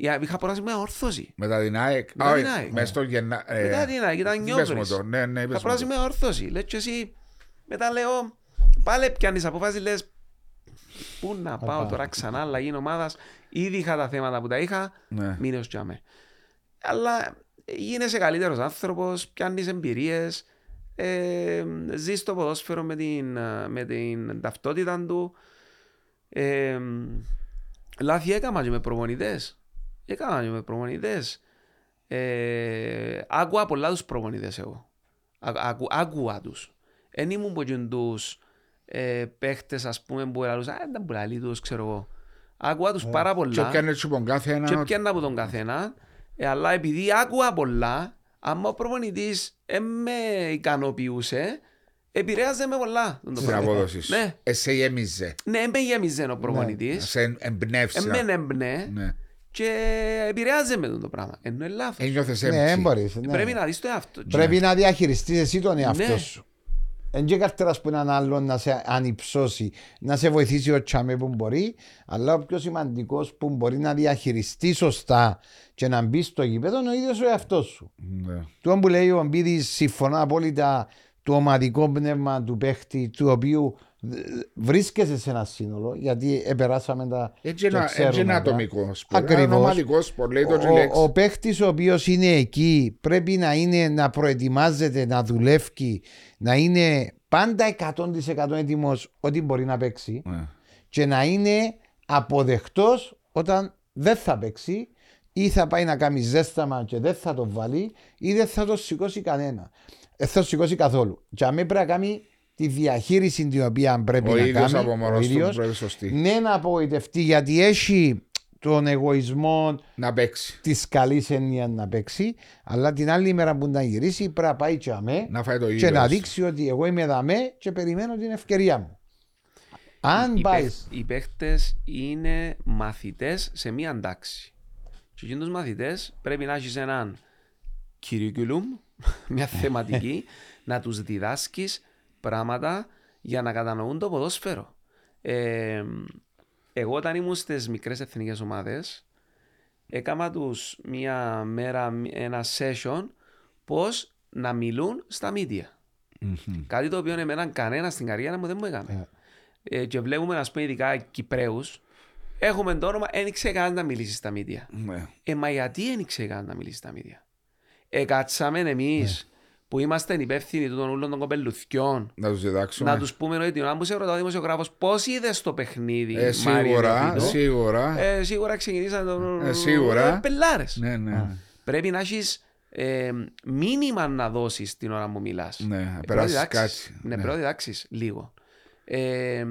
Είχα είχα αποράσει με όρθωση. Μετά την ΑΕΚ. Μετά Α, την όχι, ΑΕΚ. Μες στο Γεννα... ε, Μετά την ΑΕΚ, ήταν πες μου νιόβρις. το, Ναι, ναι, Είχα πες μου αποράσει το. με όρθωση. Λες και εσύ, μετά λέω, πάλι πιάνεις αποφάση, λες, πού να πάω πάω. τώρα ξανά, αλλαγή ομάδας. Ήδη είχα τα θέματα που τα είχα, Ναι. μείνε ως τζάμε. Αλλά γίνεσαι καλύτερος άνθρωπος, πιάνεις εμπειρίες, ε, ζεις το ποδόσφαιρο με την, ε, με την ταυτότητα του. Ε, λάθη έκανα και με προπονητές. Έκανα και με προπονητές. Ε, άκουα πολλά τους προπονητές εγώ. Άκου- άκου- Άκουα τους. Εν ήμουν που εκείνοι τους ε, παίχτες ας πούμε που ελαλούσαν, «Α, ήταν που λαλεί τους, ξέρω εγώ. Άκουα τους πάρα Και πολλά πιάνε έτσι από κάθε και έναν ότι- πιάννα από τον καθένα, ε, αλλά επειδή άκουα πολλά, άμα ο προπονητής δεν με ικανοποιούσε, επηρέαζε με πολλά. τον το στην πράγμα. απόδοσης σου. Ναι, Ε, σε γέμιζε. ναι, με γέμιζε ο προπονητής, Σε εμπνεύσει. εμένα έμπνε Ναι. Και επηρεάζε με τον το πράγμα. Ενώ είναι λάθος. Ένιωθες Ναι, δεν έμπτη. μπορείς. ναι. Πρέπει να δεις το εαυτό. Πρέπει να διαχειριστείς εσύ τον εαυτό Ναι. σου. Εν και καρτεράς που έναν άλλον να σε ανυψώσει, να σε βοηθήσει ο τσάμε που μπορεί, αλλά ο πιο σημαντικός που μπορεί να διαχειριστεί σωστά και να μπει στο γήπεδο είναι ο ίδιος ο εαυτός σου. Ναι. Το που λέει ο Μπίδης συμφωνώ απόλυτα το ομαδικό πνεύμα του παίχτη του οποίου ε, βρίσκεσαι σε ένα σύνολο γιατί επεράσαμε τα Έτσι και ένα, ξέρουμε έτσι ένα τα. ατομικό σπορ. Ακριβώς. Ένα ομαδικό σπορ, λέει το και η Ο, λέξη. ο παίχτης ο οποίος είναι εκεί πρέπει να είναι να προετοιμάζεται, να δουλεύει, να είναι πάντα 100% έτοιμος ότι μπορεί να παίξει Ναι. και να είναι αποδεκτός όταν δεν θα παίξει ή θα πάει να κάνει ζέσταμα και δεν θα το βάλει ή δεν θα το σηκώσει κανένα. Δεν θα το σηκώσει καθόλου. Και αν πρέπει να κάνει τη διαχείριση την οποία πρέπει Ο να ίδιος κάνει από μόνος ο του ίδιος, πρέπει σωστή. ναι να απογοητευτεί γιατί έχει τον εγωισμό Να παίξει. της καλής έννοιας να παίξει, αλλά την άλλη μέρα που να γυρίσει πρέπει να πάει και αμέ Να φάει το και ίδιο. να δείξει ότι εγώ είμαι δαμέ και περιμένω την ευκαιρία μου. Αν Οι, πάει. παίχ- οι παίχτες είναι μαθητές σε μία τάξη. Και εκείνους τους μαθητές πρέπει να έχεις έναν curriculum, μια θεματική, να τους διδάσκεις πράγματα για να κατανοούν το ποδόσφαιρο. Ε, εγώ όταν ήμουν στις μικρές εθνικές ομάδες, έκανα τους μία μέρα ένα session πώς να μιλούν στα media. Μμμ. Κάτι το οποίο εμένα κανένας στην καριέρα μου δεν μου έκανε. Ε, και βλέπουμε, ας πούμε, ειδικά Κυπρέους, έχουμε το όνομα, δεν ήξερε καν να μιλήσεις στα μίδια. Ναι. Ε, μα γιατί δεν ήξερε καν να μιλήσεις στα μίδια. Ε, κάτσαμε εμείς που είμαστε υπεύθυνοι των ούλων των κοπελουθιών Να τους διδάξουμε. να τους πούμε ότι την ώρα που σε ρωτά ο δημοσιογράφο πώς είδες το παιχνίδι. Ε, Μάριε σίγουρα, Νεοφίτου;» σίγουρα. Ε, σίγουρα ξεκινήσαν το. Ε, σίγουρα. Ε, πελάρες. Ναι, ναι. Πρέπει να έχεις ε, μήνυμα να δώσεις την ώρα που μιλάς. Ναι, περάσεις κάτι. Ναι, Ναι. πρέπει να διδάξεις λίγο. Ε,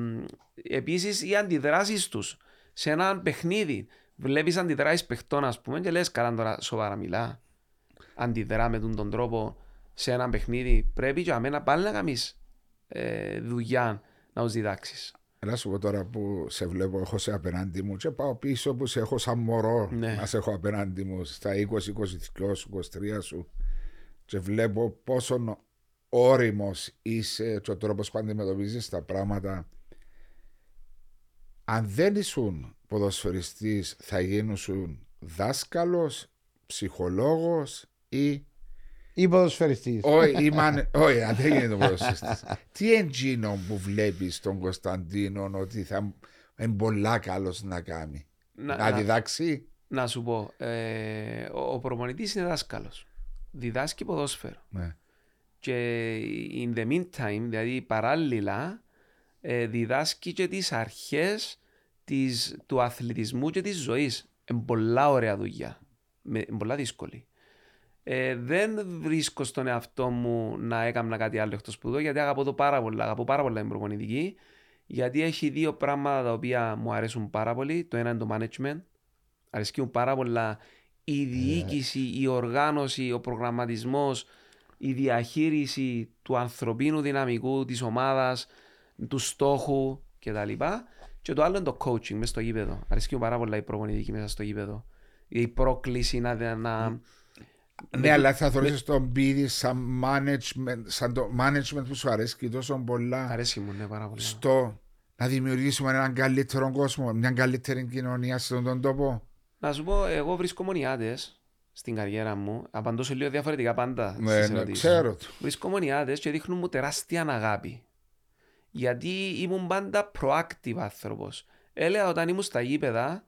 Επίσης, οι αντιδράσεις τους σε ένα παιχνίδι. Βλέπεις αντιδράσεις παιχτών, ας πούμε, και λες: Καλά, τώρα σοβαρά μιλά. Αντιδρά με τον, τον τρόπο σε ένα παιχνίδι. Πρέπει για μένα πάλι να κάνεις ε, δουλειά να τους διδάξεις. Έλα σου πω τώρα που σε βλέπω, έχω σε απέναντι μου και πάω πίσω που σε έχω σαν μωρό Ναι. να σε έχω απέναντι μου στα 20, 22 σου, 23 σου και βλέπω πόσο όριμος είσαι και ο τρόπος που αντιμετωπίζεις τα πράγματα. Αν δεν ήσουν ποδοσφαιριστής θα γίνουσουν δάσκαλος, ψυχολόγος ή ή ποδοσφαιριστής. όχι, ή μάνε- όχι, αν δεν γίνεται ποδοσφαιριστής. Τι εντζίνο που βλέπεις τον Κωνσταντίνο ότι θα είναι πολλά καλός να κάνει; Να, Να να, διδάξει; να σου πω, ε, ο, ο προπονητής είναι δάσκαλος. Διδάσκει ποδόσφαιρο. Ναι. Και in the meantime, δηλαδή παράλληλα, ε, διδάσκει και τις αρχές της, του αθλητισμού και της ζωής. Είναι πολλά ωραία δουλειά. Με, είναι πολλά δύσκολη. Ε, δεν βρίσκω στον εαυτό μου να έκανα κάτι άλλο εκτός σπουδό γιατί αγαπώ το πάρα πολλά. Αγαπώ πάρα πολλά την προπονητική γιατί έχει δύο πράγματα τα οποία μου αρέσουν πάρα πολύ. Το ένα είναι το management. Αρέσκει μου πάρα πολλά η διοίκηση, η οργάνωση, ο προγραμματισμός, η διαχείριση του ανθρωπίνου δυναμικού, της ομάδας, του στόχου κτλ. Και το άλλο είναι το coaching μέσα στο γήπεδο. Αρέσκει μου πάρα πολλά η προπονητική μέσα στο γήπεδο. Η πρόκληση να... να... Ναι, αλλά θα θεωρήσεις τον πίδι σαν management, σαν το management που σου αρέσει και τόσο πολλά Αρέσει μου, ναι, πάρα πολύ. στο να δημιουργήσουμε έναν καλύτερο κόσμο, μια καλύτερη κοινωνία σε αυτόν τον τόπο. Να σου πω, εγώ βρίσκω μονιάτες στην καριέρα μου. Απαντώ σε λίγο διαφορετικά πάντα Ναι, στις ναι, ερωτήσεις. ξέρω το. Βρίσκω μονιάτες και δείχνουν μου τεράστια αγάπη. Γιατί ήμουν πάντα proactive άνθρωπος. Έλεγα όταν ήμουν στα γήπεδα,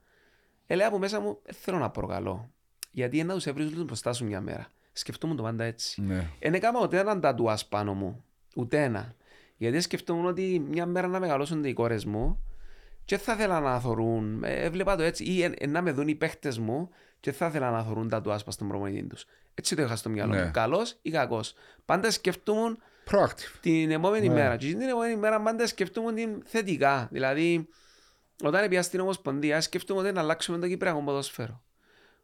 έλεγα από μέσα μου, δεν θέλω να προκαλώ. Γιατί να τους έβριζουν μπροστά σου μια μέρα. Σκεφτόμουν το πάντα έτσι. Ναι. Δεν έκανα ούτε έναν τατουάς πάνω μου. Ούτε ένα. Γιατί σκεφτόμουν ότι μια μέρα να μεγαλώσουν οι κόρες μου και θα ήθελα να θωρούν. Ε, έβλεπα το έτσι. Ή ε, ε, να με δουν οι παίχτες μου και θα ήθελα να θωρούν τατουάς πας στον προμονητή τους. Έτσι το είχα στο μυαλό Ναι. μου. Καλός ή κακός. Πάντα σκεφτούμουν Proactive. την επόμενη Ναι. μέρα. Και την επόμενη μέρα πάντα σκεφτούμουν την θετικά. Δηλαδή, όταν πήγα στην Ομοσπονδία, σκεφτούμε ότι να αλλάξουμε το Κυπριακό ποδόσφαιρο.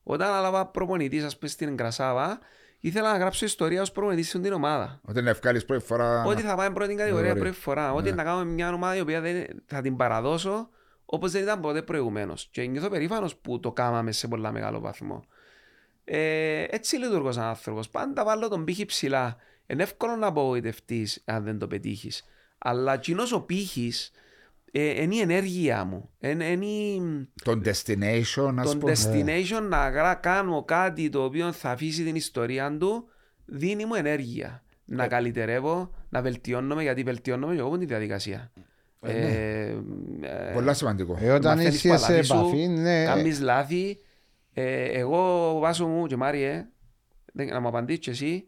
Όταν ανάλαβα προπονητής, ας πούμε, στην Κρασάβα, ήθελα να γράψω ιστορία ως προπονητής στην ομάδα. Ότι να ευκάλεις πρώτη φορά. Ότι θα πάμε πρώτη κατηγορία Ωραία. πρώτη φορά. Ότι Ναι. να κάνουμε μια ομάδα η οποία δεν, θα την παραδώσω όπως δεν ήταν ποτέ προηγουμένως. Και νιώθω περήφανος που το κάναμε σε πολλά μεγάλο βαθμό. Ε, έτσι λειτουργώ σαν άνθρωπος. Πάντα βάλω τον πύχη ψηλά. Είναι εύκολο να απογοητευτείς αν δεν το πετύχεις. Αλλά εκείνος ο πύχης ε, είναι η ενέργεια μου. Είναι, είναι η- Το destination, ας το πούμε. destination να γρά, κάνω κάτι το οποίο θα αφήσει την ιστορία του δίνει μου ενέργεια. Να Ε. καλυτερεύω, να βελτιώνομαι γιατί βελτιώνομαι και εγώ με τη διαδικασία. Ε, ε, Πολλά σημαντικό. Ε, όταν μαθαίνεις είσαι σε παλαβή σου, επαφή, ναι. Κάνεις λάθη. Ε, εγώ βάσο μου και Μάριε, δεν- να μου απαντήσεις και εσύ,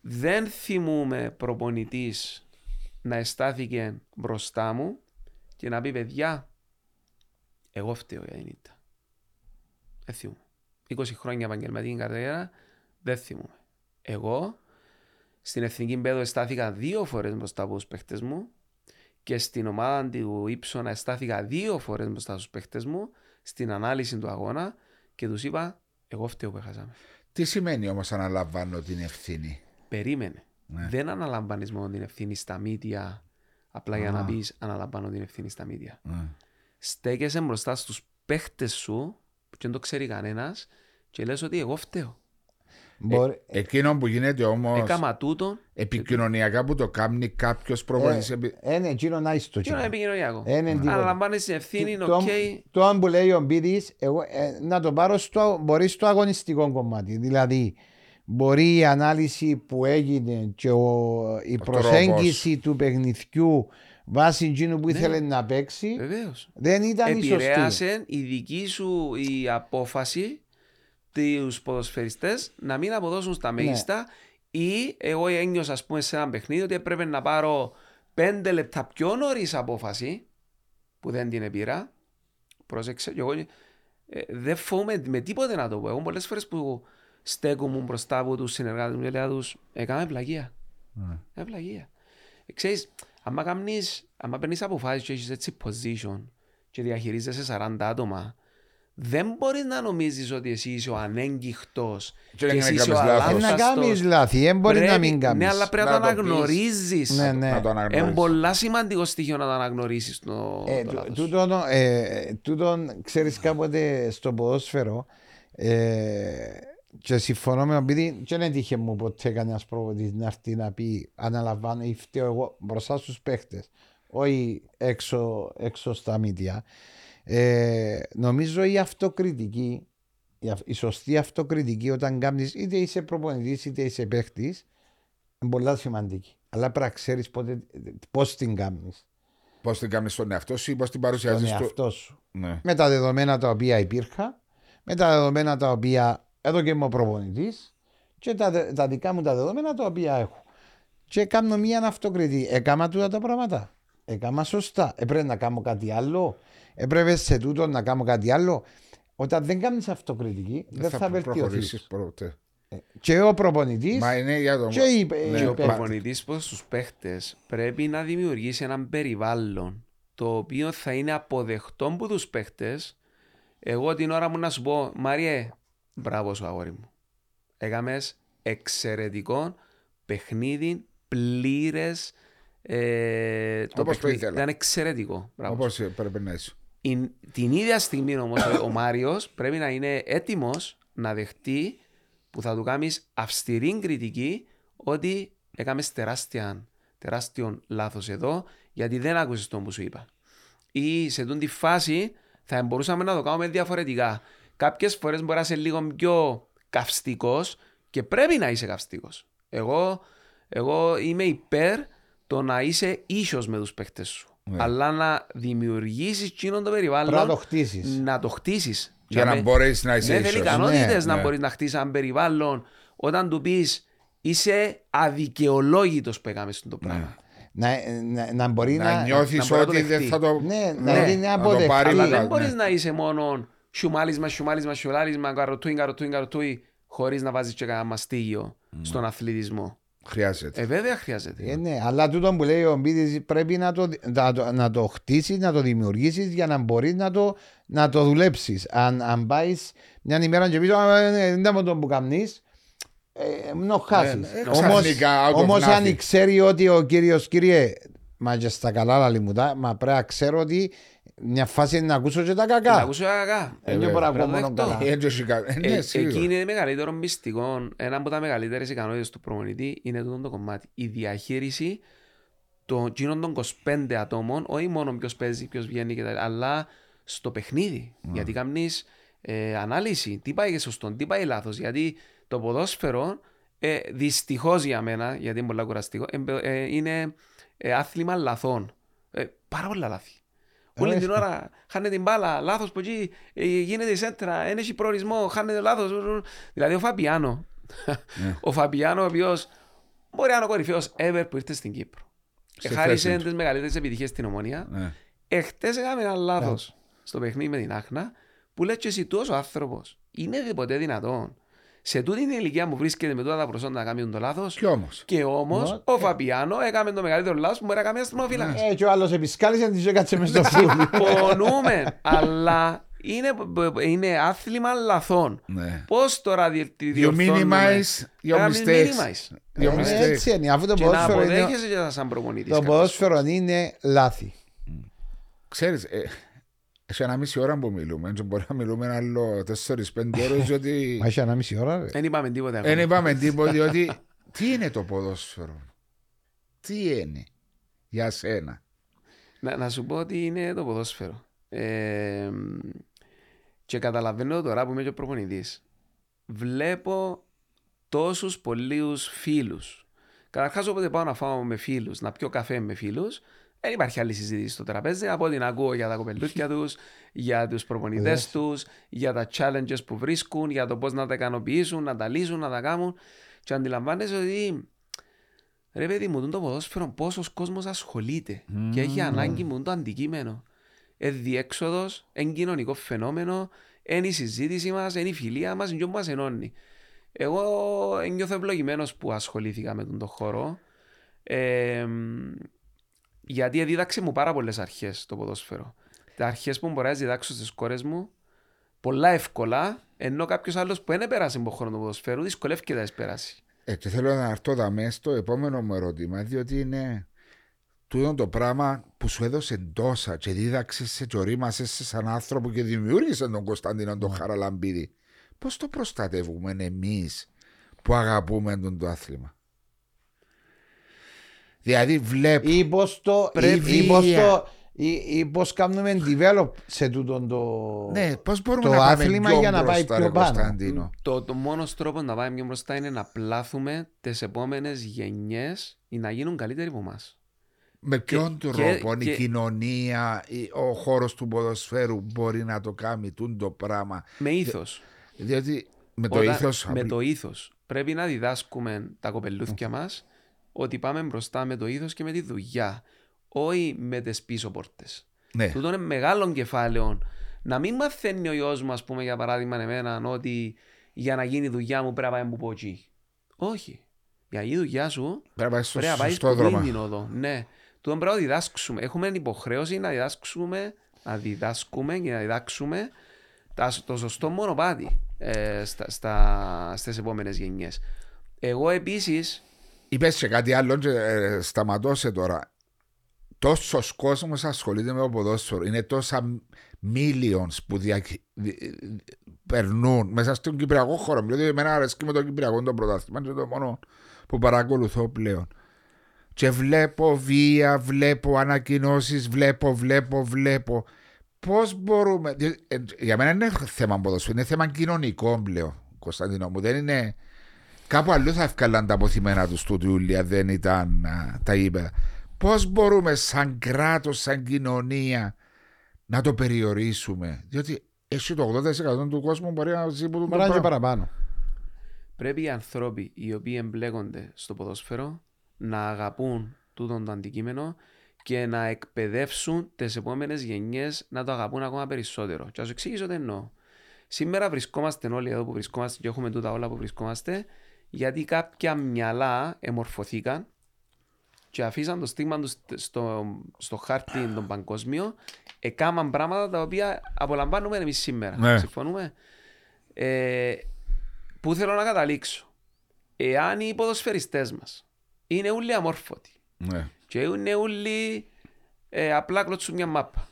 δεν θυμούμαι προπονητής να εστάθηκε μπροστά μου και να πει παιδιά, εγώ φταίω για την ήττα. Δεν θυμούμαι. 20 χρόνια επαγγελματική καριέρα, δεν θυμούμαι. Εγώ στην εθνική πέδο εστάθηκα δύο φορές μπροστά από τους παίχτες μου και στην ομάδα του Ήψονα εστάθηκα δύο φορές μπροστά στους παίχτες μου στην ανάλυση του αγώνα και τους είπα εγώ φταίω που έχασαμε. Τι σημαίνει όμως αναλαμβάνω την ευθύνη; Περίμενε. Ναι. Δεν αναλαμβάνεις μόνο την ευθύνη στα μίδια απλά για να Α. πεις αναλαμβάνω την ευθύνη στα μίδια. Ναι. Στέκεσαι μπροστά στους παίχτες σου που δεν το ξέρει κανένας και λες ότι εγώ φταίω. Μπορεί- Εκείνο που γίνεται όμως Έκαμα τούτο επικοινωνιακά που το κάνει κάποιος προπονητής. επι- Ε, Είναι εκείνο να είσαι το και είναι κοινό. επικοινωνιακό. Ε, είναι τίποτα. Αναλαμβάνεις την ευθύνη, Το- οκ. Το αν που λέει ο Μπίτης, εγώ, ε, να το πάρω στο, μπορεί στο αγωνιστικό κομμάτι. Δηλαδή, μπορεί η ανάλυση που έγινε και ο- η Ο προσέγγιση του παιχνιδιού βάσει εκείνου που Ναι. ήθελε να παίξει Βεβαίως. δεν ήταν η σωστή. επηρέασε η δική σου η απόφαση τους ποδοσφαιριστές να μην αποδώσουν στα Ναι. μέγιστα ή εγώ ένιωσα ας πούμε σε ένα παιχνίδι ότι έπρεπε να πάρω πέντε λεπτά πιο νωρίς απόφαση που δεν την επήρα πρόσεξε και εγώ ε, δεν φοβούμαι με τίποτε να το πω εγώ πολλές φορές που στέκομαι μπροστά από τους συνεργάτες μου και λέω τους έκαμε πλαγία Ναι. ε, πλαγία. Ε, Ξέρεις, άμα, κάνεις, άμα παίρνεις αποφάσεις και έχεις έτσι position και διαχειρίζεσαι 40 άτομα, δεν μπορείς να νομίζεις ότι εσύ είσαι ο ανέγκυχτος Και και, να εσύ κάνεις είσαι ο λάθος. Ε, να κάνεις αλάθαστος. λάθη, δεν μπορεί να μην κάνεις. Ναι, αλλά πρέπει να, Να το το πεις. αναγνωρίζεις. Ναι, ναι. Να το Είναι αναγνωρίσεις. πολλά σημαντικό στοιχείο να το αναγνωρίσεις το, Ε, το τού- λάθος. τούτον, ε, τούτον, ξέρεις κάποτε στο ποδόσφαιρο ε, και συμφωνώ με τον Πίδη και δεν τύχε μου ποτέ κανένας προβοτής να έρθει να πει αναλαμβάνω ή φταίω εγώ μπροστά στους παίχτες όχι έξω, έξω στα μύτια ε, νομίζω η αυτοκριτική η, αυ- η σωστή αυτοκριτική όταν κάνεις είτε είσαι προπονητής είτε είσαι παίχτης είναι πολλά σημαντική. Αλλά πρέπει να ξέρεις πότε, πώς την κάνεις. Πώς την κάνεις στον εαυτό σου ή πώς την τον παρουσιάζεις στο... εαυτό σου. Ναι. με τα δεδομένα τα οποία υπήρχαν, με τα δεδομένα τα οποία εδώ και είμαι ο προπονητής και τα, δε- τα δικά μου τα δεδομένα τα οποία έχω. Και κάνω μια αυτοκριτή. Έκανα τούτα τα πράγματα. Έκανα σωστά. Έπρεπε να κάνω κάτι άλλο. Έπρεπε σε τούτο να κάνω κάτι άλλο. Όταν δεν κάνεις αυτοκριτική, δεν, θα, βελτιωθείς. προχωρήσεις ποτέ. Και ο προπονητής Μα είναι για το... και οι, Ναι, οι Και ο παίκτες. προπονητής προς τους παίχτες πρέπει να δημιουργήσει έναν περιβάλλον το οποίο θα είναι αποδεκτό από τους παίχτες. Εγώ την ώρα μου να σου πω, Μάριε, μπράβο σου αγόρι μου. Έκαμες εξαιρετικό παιχνίδι, πλήρες. Ε, το Όπως το παιχνίδι ήθελα. ήταν εξαιρετικό. Μπράβο σου. Όπως πρέπει να είσαι. Η- την ίδια στιγμή όμως ο- ο Μάριος πρέπει να είναι έτοιμος να δεχτεί που θα του κάνεις αυστηρή κριτική ότι έκαμες τεράστια, τεράστιο λάθος εδώ γιατί δεν άκουσες τον που σου είπα. Ή σε τούτη τη φάση θα μπορούσαμε να το κάνουμε διαφορετικά. Κάποιες φορές μπορεί να είσαι λίγο πιο καυστικός και πρέπει να είσαι καυστικός. Εγώ, εγώ είμαι υπέρ το να είσαι ίσο με τους παίχτες σου. Ναι. Αλλά να δημιουργήσεις εκείνο το περιβάλλον. Πρέπει να το χτίσεις. να το χτίσεις. Για να μπορείς να είσαι Ναι, θέλει ίσος. ικανότητε Ναι, να ναι. μπορείς να χτίσεις ένα περιβάλλον όταν του πεις είσαι αδικαιολόγητος που έκαμες αυτό το πράγμα. Να, να, να μπορεί Να να. νιώθεις να μπορεί να το ότι δεν δεχτείς. θα το. Ναι, να Ναι. γίνει Να το αποδεκτή. πάρει Αλλά καλά, δεν μπορείς ναι. να είσαι μόνο σιουμάλισμα, σιουμάλισμα, σιουμάλισμα, καροτούι, καροτούι, καροτούι, χωρίς να βάζεις και κανένα μαστίγιο στον αθλητισμό. Χρειάζεται. Ε, βέβαια χρειάζεται. Ε, ναι, αλλά τούτο που λέει ο Μπίτης πρέπει να το, να, το, να το χτίσεις, να το δημιουργήσεις για να μπορείς να το, να το δουλέψεις. Αν, αν πάεις μια ημέρα και πεις, «Α, ε, ναι, δεν μου το που καμνεί, ε, να χάσει. Ναι, ναι, Όμω, ξαφνικά, out of όμως αν nothing. ξέρει ότι ο κύριος κύριε, μα και στα καλά λαλή μου τα, μα πρέπει να ξέρω ότι μια φάση είναι να ακούσω και τα Να κακά. ακούσω κακά. Δεν μπορώ να Πρέπει ακούω να μόνο το καλά. δεχτώ. Έτσι έχει κα- ε, ναι, Ε, σίγουρα. Εκεί είναι μεγαλύτερο μυστικό. Ένα από τα μεγαλύτερες ικανότητες του προπονητή είναι τούτο το κομμάτι. Η διαχείριση των εκείνων των 25 ατόμων, όχι μόνο ποιος παίζει, ποιος βγαίνει, και τα- αλλά στο παιχνίδι. Γιατί κάνεις ε, ανάλυση. Τι πάει σωστό, τι πάει λάθος. Γιατί το ποδόσφαιρο, ε, δυστυχώς για μένα, γιατί είναι πολύ κουραστικό, ε, ε, είναι ε, άθλημα λαθών. Ε, πάρα πολλά λάθη. Όλη την Ορίστε. ώρα χάνεται την μπάλα, λάθος που εκεί, ε, γίνεται η σέντρα, δεν έχει προορισμό, χάνεται λάθος. Δηλαδή ο Φαπιάνο, Ναι. ο Φαπιάνο ο οποίος μπορεί να είναι ο κορυφαίος ever που ήρθε στην Κύπρο. Σε Χάρισε θέση του. τις μεγαλύτερες επιτυχίες στην Ομονία. Ναι. Εχθές έκαμε ένα λάθος στο παιχνίδι με την Άχνα που λέει και εσύ τούτος ο άνθρωπος είναι ποτέ δυνατόν. Σε τούτη την ηλικία που βρίσκεται με τούτα τα προσόντα να κάνει το λάθος Κι όμως. και όμως Μα, ο Φαπιάνο έκαμε το μεγαλύτερο λάθος που μπορεί να κάνει ένας αστρομόφυλακας. Ε, και ο άλλος επισκάλισε της ζωή κάτσε μες στο φούλι. Συμφωνούμε, αλλά είναι, είναι άθλημα λαθών. Ναι. Πώς τώρα δι- τη You διορθώνουμε; minimize your Κάνεις mistakes. minimize. Your Ε, mistakes. Έτσι είναι, αφού το Και να ποδόσφαιρο είναι, αποδέχεσαι και σαν προπονητής. το κάποιες ποδόσφαιρο είναι λάθη. Ξέρεις, ε, σε ένα μισή ώρα που μιλούμε, και μπορεί να μιλούμε άλλο 4-5 ώρες, διότι Μα έχει ένα μισή ώρα, ρε. φορές. Δεν είπαμε τίποτα. δεν ακόμα. είπαμε τίποτα, διότι τι είναι το ποδόσφαιρο, τι είναι για σένα; Να, να σου πω ότι είναι το ποδόσφαιρο. Ε, και καταλαβαίνω τώρα που είμαι και προπονητής. Βλέπω τόσους πολλούς φίλους. Καταρχάς όποτε πάω να φάω με φίλους, να πιω καφέ με φίλους, δεν υπάρχει άλλη συζήτηση στο τραπέζι από ότι να ακούω για τα κοπελούθια τους, για τους προπονητές τους, για τα challenges που βρίσκουν, για το πώς να τα ικανοποιήσουν, να τα λύσουν, να τα κάνουν. Και αντιλαμβάνεσαι ότι Ρε παιδί μου, το ποδόσφαιρο πόσος κόσμος ασχολείται και έχει ανάγκη μου το αντικείμενο. Ε, διέξοδος, εν κοινωνικό φαινόμενο, εν η συζήτηση μας, εν η φιλία μας, εν μας ενώνει. Εγώ νιώθω ευλογημένος που ασχολήθηκα με τον το χώρο. Ε, γιατί δίδαξε μου πάρα πολλές αρχές το ποδόσφαιρο. Τα αρχές που μπορώ να διδάξω στις κόρες μου πολλά εύκολα, ενώ κάποιος άλλος που δεν πέρασε από χώρο του ποδοσφαίρου δυσκολεύεται να τις περάσει. Ε, και θέλω να έρθω δαμέ στο επόμενο μου ερώτημα, διότι είναι τούτο το πράγμα που σου έδωσε τόσα και δίδαξες σε και ορίμασες σε σαν άνθρωπο και δημιούργησες τον Κωνσταντίνο τον Χαραλαμπίδη. Πώς το προστατεύουμε εμείς που αγαπούμε τον το άθλημα; Δηλαδή βλέπω. Ή πώς το, Πρέπει- ή, ή πώς το, ή, ή πώς κάνουμε develop σε τούτον το... Ναι, πώς μπορούμε το να πάμε άθλημα πιο για να πάει μπροστά, πιο ρε πάνω. Κωνσταντίνο. Το, το μόνος τρόπος να πάμε πιο μπροστά είναι να πλάθουμε τις επόμενες γενιές ή να γίνουν καλύτεροι από εμάς. Με ποιον και- τρόπο η και- κοινωνία, η- ο χώρος του ποδοσφαίρου μπορεί να το κάνει τούν το πράγμα; Με ήθος. Διότι με το ήθος. Με το ήθος. Πρέπει να διδάσκουμε τα κοπελούθια μας ότι πάμε μπροστά με το ήθο και με τη δουλειά. Όχι με τις πίσω πόρτες. Ναι. Τούτο είναι μεγάλο κεφάλαιο. Να μην μαθαίνει ο γιος μου, ας πούμε, για παράδειγμα, εμένα, ότι για να γίνει η δουλειά μου πρέπει να πάει από εκεί. Όχι. Για η δουλειά σου Πρέπει να πάει στο πρέπει να πάει σωστό στο δρόμο. την οδό. Ναι. Τούτο πρέπει να διδάσκουμε. Έχουμε υποχρέωση να διδάσκουμε, να διδάσκουμε και να διδάξουμε τα, το σωστό μονοπάτι ε, στα, στα, στις επόμενες γενιές. Εγώ επίσης, Είπες και κάτι άλλο και ε, σταματώ σε τώρα. Τόσος κόσμος ασχολείται με το ποδόσφαιρο. Είναι τόσα millions που δια... δι- περνούν μέσα στον Κυπριακό χώρο. Δηλαδή, εμένα αρέσκει με το Κυπριακό το πρωτάθλημα. Είναι το μόνο που παρακολουθώ πλέον. Και βλέπω βία, βλέπω ανακοινώσεις, βλέπω, βλέπω, βλέπω. πώς μπορούμε. διότι, ε, Για μένα είναι θέμα ποδοσφαίρου, είναι θέμα κοινωνικό πλέον, Κωνσταντίνο μου. Δεν είναι. Κάπου αλλού θα έφκαλαν τα αποθυμένα του του Ιούλια, δεν ήταν α, τα είπε. Πώς μπορούμε σαν κράτος, σαν κοινωνία να το περιορίσουμε; Διότι έχει το 80% του κόσμου μπορεί να ζει που το Μπορεί να είναι και πράγμα. παραπάνω. Πρέπει οι άνθρωποι οι οποίοι εμπλέκονται στο ποδόσφαιρο να αγαπούν τούτο το αντικείμενο και να εκπαιδεύσουν τις επόμενες γενιές να το αγαπούν ακόμα περισσότερο. Και α σου εξηγήσω τι εννοώ. Σήμερα βρισκόμαστε όλοι εδώ που βρισκόμαστε και έχουμε τούτα όλα που βρισκόμαστε γιατί κάποια μυαλά εμορφωθήκαν και αφήσαν το στίγμα τους στο, στο χάρτη των παγκόσμιο έκαναν πράγματα τα οποία απολαμβάνουμε εμείς σήμερα. Ναι. Συμφωνούμε; Ε, πού θέλω να καταλήξω. Εάν οι ποδοσφαιριστές μας είναι όλοι αμόρφωτοι Ναι. και είναι όλοι ε, απλά κλωτσούν μια μάπα.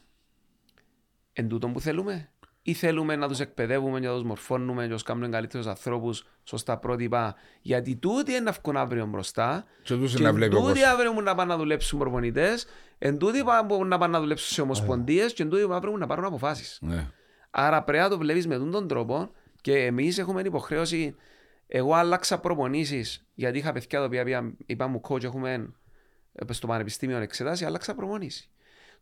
Εν τούτον που θέλουμε; Ή θέλουμε να τους εκπαιδεύουμε και να τους μορφώνουμε και να τους κάνουμε καλύτερους ανθρώπους σωστά πρότυπα γιατί τούτοι είναι να βγουν αύριο μπροστά Και τους και να βλέπει ο τούτοι κόσμος. αύριο μπορούν να πάνε να δουλέψουν προπονητές εν τούτοι πά- μπορούν να πάνε να δουλέψουν σε ομοσπονδίες και εν τούτοι αύριο μπορούν να πάρουν αποφάσεις. Ναι. Άρα πρέπει να το βλέπεις με τον τρόπο και εμείς έχουμε υποχρέωση. Εγώ άλλαξα προπονήσεις γιατί είχα παιδιά τα οποία πήγαν- είπα μου coach έχουμε ε, στο πανεπιστήμιο εξετάσει, άλλαξα προπονήσεις.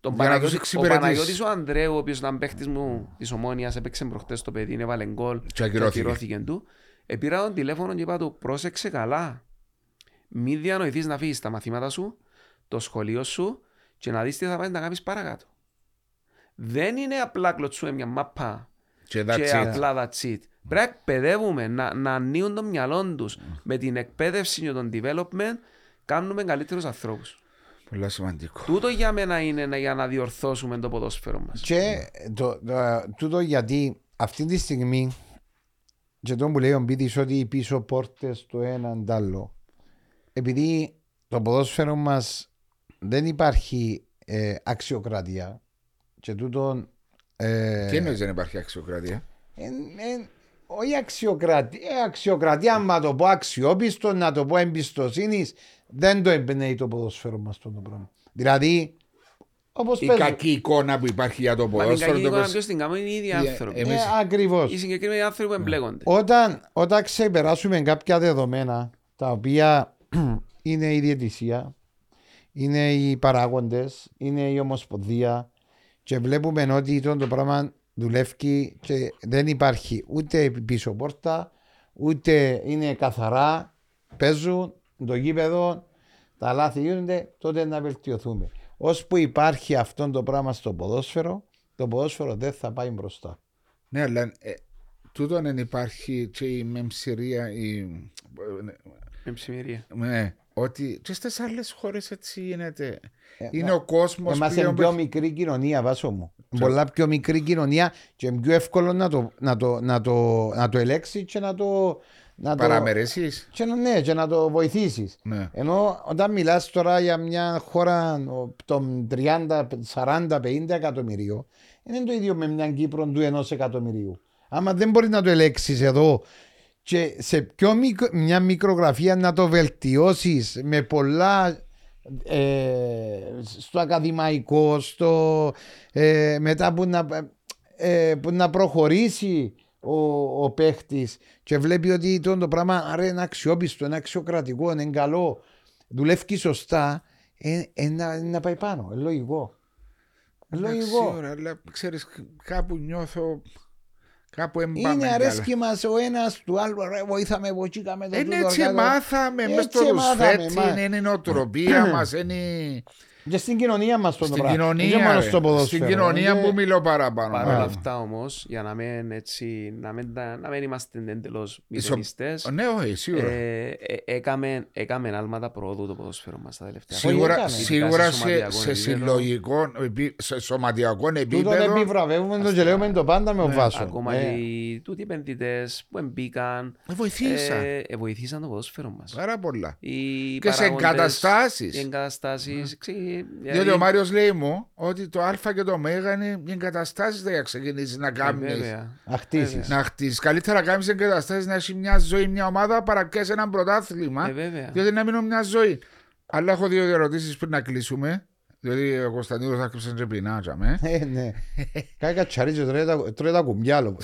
Τον Για να τους Παναγιώτη, ο εξυπηρετήσεις. Παναγιώτης ο Ανδρέου, ο οποίος ήταν παίχτης μου της Ομόνιας, έπαιξε προχτές το παιδί, έβαλε γκολ Και ακυρώθηκε. ακυρώθηκε του. Επήρα τον τηλέφωνο και είπα του, πρόσεξε καλά. Μη διανοηθείς να φύγεις τα μαθήματα σου, το σχολείο σου και να δεις τι θα πάει να κάνεις παρακάτω. Δεν είναι απλά κλωτσούμε μια μάπα Και that's και it. απλά that's it. Πρέπει να εκπαιδεύουμε, να, να ανοίγουν το μυαλό τους. Με την εκπαίδευση και τον development κάνουμε καλύτερους ανθρώπους. Πολύ σημαντικό. Τούτο για μένα είναι να- για να διορθώσουμε το ποδόσφαιρο μας. Και το, το, τούτο γιατί αυτή τη στιγμή και το που λέει ο Μπίτης ότι οι πίσω πόρτες το έναν τ' άλλο επειδή το ποδόσφαιρο μας δεν υπάρχει ε, αξιοκρατία και τούτο ε, Τι εννοείς δεν υπάρχει αξιοκρατία; ε, ε, όχι αξιοκρατία, ε, αξιοκρατία, άμα το πω αξιόπιστο, να το πω εμπιστοσύνης, δεν το εμπνέει το ποδόσφαιρο μας αυτό το πράγμα. Δηλαδή, όπως Η πες, κακή εικόνα που υπάρχει για το Μα την ποδόσφαιρο. κακή το εικόνα πες- ποιος την κάνουμε είναι οι ίδιοι Ε, άνθρωποι. εμείς- ε, ακριβώς. Οι συγκεκριμένοι άνθρωποι που εμπλέκονται. Όταν, όταν ξεπεράσουμε κάποια δεδομένα τα οποία είναι η διαιτησία, είναι οι παράγοντες, είναι η ομοσπονδία και βλέπουμε ότι το, το πράγμα δουλεύει και δεν υπάρχει ούτε πίσω πόρτα, ούτε είναι καθαρά, παίζουν το γήπεδο, τα λάθη γίνονται, τότε να βελτιωθούμε. Ώσπου υπάρχει αυτό το πράγμα στο ποδόσφαιρο, το ποδόσφαιρο δεν θα πάει μπροστά. Ναι, αλλά ε, τούτο δεν υπάρχει και η μεμψηρία, η... Με ψημερία. Ναι, ότι και στις άλλες χώρες έτσι γίνεται. Ε, είναι μα- ο κόσμος Είμαστε πλέον πιο που- μικρή κοινωνία, βάσο μου. Πολλά πιο μικρή κοινωνία και είναι πιο εύκολο να το, να το, να το, να το ελέξει και να το. Να το παραμερέσεις. και να, ναι, και να το βοηθήσεις. Ναι. Ενώ όταν μιλάς τώρα για μια χώρα ο, των 30, 40, 50 εκατομμυρίων, δεν είναι το ίδιο με μια Κύπρο του ενός εκατομμυρίου. Άμα δεν μπορεί να το ελέξει εδώ και σε πιο μικρο, μια μικρογραφία να το βελτιώσεις με πολλά ε, στο ακαδημαϊκό, στο, ε, μετά που να, ε, που να προχωρήσει ο, ο παίχτης και βλέπει ότι το, το πράγμα άρα είναι αξιόπιστο, είναι αξιοκρατικό, είναι καλό, δουλεύει σωστά, ε, ε, να, να πάει πάνω. Είναι λογικό. Είναι Εντάξει, λογικό. ωραία, αλλά ξέρεις κάπου νιώθω κάπου εμπάμε Είναι καλά. αρέσκει μας ο ένας του άλλου. Ρε, βοήθαμε από εκεί, κάμε το Είναι τούτο, έτσι κάτω. μάθαμε Έτσι μες στο μάθαμε, ρουσφέτσι, μα- είναι η νοοτροπία μας, είναι Και στην κοινωνία μας το στην πράγμα. κοινωνία, Δεν είναι μόνο ρε. στο ποδόσφαιρο. στην κοινωνία Είναι- που μιλώ παραπάνω. Παρ' όλα ναι. αυτά όμως, για να μην, έτσι, να μην, τα- να μην είμαστε εντελώς Ισο- μηδενιστές, Ναι, όχι, σίγουρα. ε, ε, έκαμε, έκαμε άλματα προόδου το ποδόσφαιρο μας τα τελευταία Όχι, Σίγουρα, έκαμε. σίγουρα Ειδικά σε σε, σε σωματιακό συλλογικό, επί- σε σωματιακό Τούτον επίπεδο. επιβραβεύουμε το και λέμε το πάντα με ο Βάσο. Ακόμα Ε, και οι τούτοι επενδυτές που εμπήκαν, Ε, Βοηθήσα. ε, ε, βοηθήσαν το ποδόσφαιρο μας. Πάρα πολλά. Οι Και σε παράγοντες, εγκαταστάσεις. Οι εγκαταστάσεις. Διότι ο Μάριος λέει μου ότι το Α και το Μ είναι οι εγκαταστάσεις για να ξεκινήσεις να κάνεις. Να χτίσεις. Να χτίσεις. Καλύτερα να κάνεις εγκαταστάσεις να έχει μια ζωή, μια ομάδα παρά πιάσει ένα πρωτάθλημα. Ε, βέβαια. Διότι να μείνω μια ζωή. Αλλά έχω δύο ερωτήσεις πριν να κλείσουμε. Διότι ο Κωνσταντίνος άκουψε και πεινάτσα με. Ε, ναι. Κάτι κατσαρίζεις και τρώει τα- τρώει τα κουμπιάλο.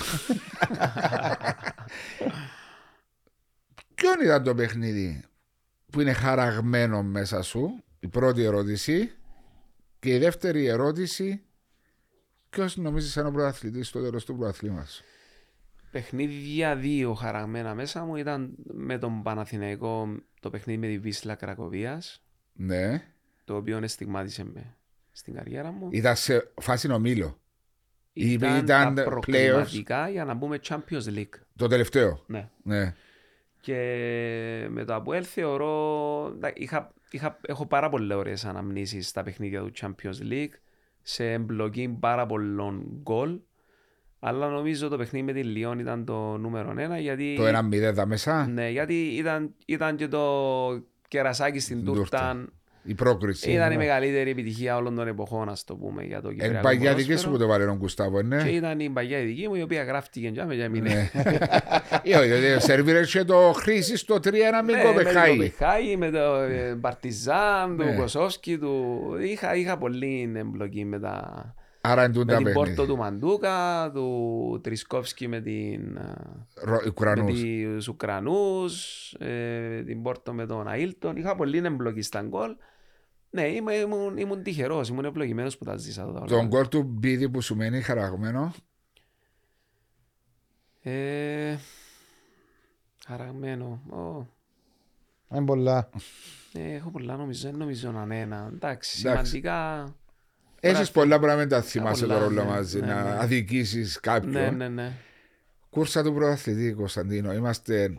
Ποιον ήταν το παιχνίδι που είναι χαραγμένο μέσα σου, η πρώτη ερώτηση. Και η δεύτερη ερώτηση, ποιος νομίζεις ένα πρωταθλητή στο τέλος του πρωταθλήματο. Παιχνίδια δύο χαραγμένα μέσα μου ήταν με τον Παναθηναϊκό το παιχνίδι με τη Βίσλα Κρακοβίας Ναι. το οποίο στιγμάτισε με στην καριέρα μου. Ήταν σε φάση ομίλο. ή Ήταν, ήταν τα playoffs. προκριματικά για να μπούμε Champions League. Το τελευταίο. Ναι. Ναι. Και με το Αποέλ θεωρώ. εντάξει, Είχα, είχα, έχω πάρα πολλές ωραίες αναμνήσεις στα παιχνίδια του Champions League σε εμπλοκή πάρα πολλών γκολ. Αλλά νομίζω το παιχνίδι με τη Λιόν ήταν το νούμερο ένα γιατί, Το 1-0 τα μέσα. ναι, γιατί ήταν, ήταν και το κερασάκι στην Τούρτα. Τούρτα. Η πρόκριση. Ήταν η μεγαλύτερη επιτυχία όλων των εποχών, ας το πούμε, για το Εν Κυπριακό παγιά δική σου ποδόσφαιρο. που το βάλε ο Γκουστάβο, ναι. Και ήταν η παγιά η δική μου, η οποία γράφτηκε και άμεσα έμεινε. Ναι. Ή όχι, διότι σερβίρες και το χρήση στο 3-1 μην Ναι, με τον κοπεχάει. Πεχάη, με το ε, Παρτιζάν, του Ναι. Κοσόφσκι, του... Είχα, είχα πολύ εμπλοκή με, τα... Άρα εντούν με τα την Πόρτο παιχνίδια. του Μαντούκα, του Τρισκόφσκι με, την... ε, Ρο- με Ουκρανούς. τους Ουκρανούς, ε, την Πόρτο με τον Αίλτον. Είχα πολύ εμπλοκή στα γκολ. Ναι, είμαι, ήμουν, ήμουν τυχερός, ήμουν ευλογημένος που τα ζήσα εδώ. Τον γκολ του Μπίδη που σου μένει χαραγμένο. Ε, χαραγμένο. Ω, Είναι πολλά. ε, έχω πολλά νομίζω, δεν νομίζω να είναι ένα. Εντάξει, Εντάξει. σημαντικά... Έχεις πολλά πράγματα να θυμάσαι πολλά, το ρόλο ναι, μαζί, ναι, να ναι. αδικήσεις κάποιον. Ναι, ναι, ναι. Κούρσα του πρωταθλητή Κωνσταντίνο. Είμαστε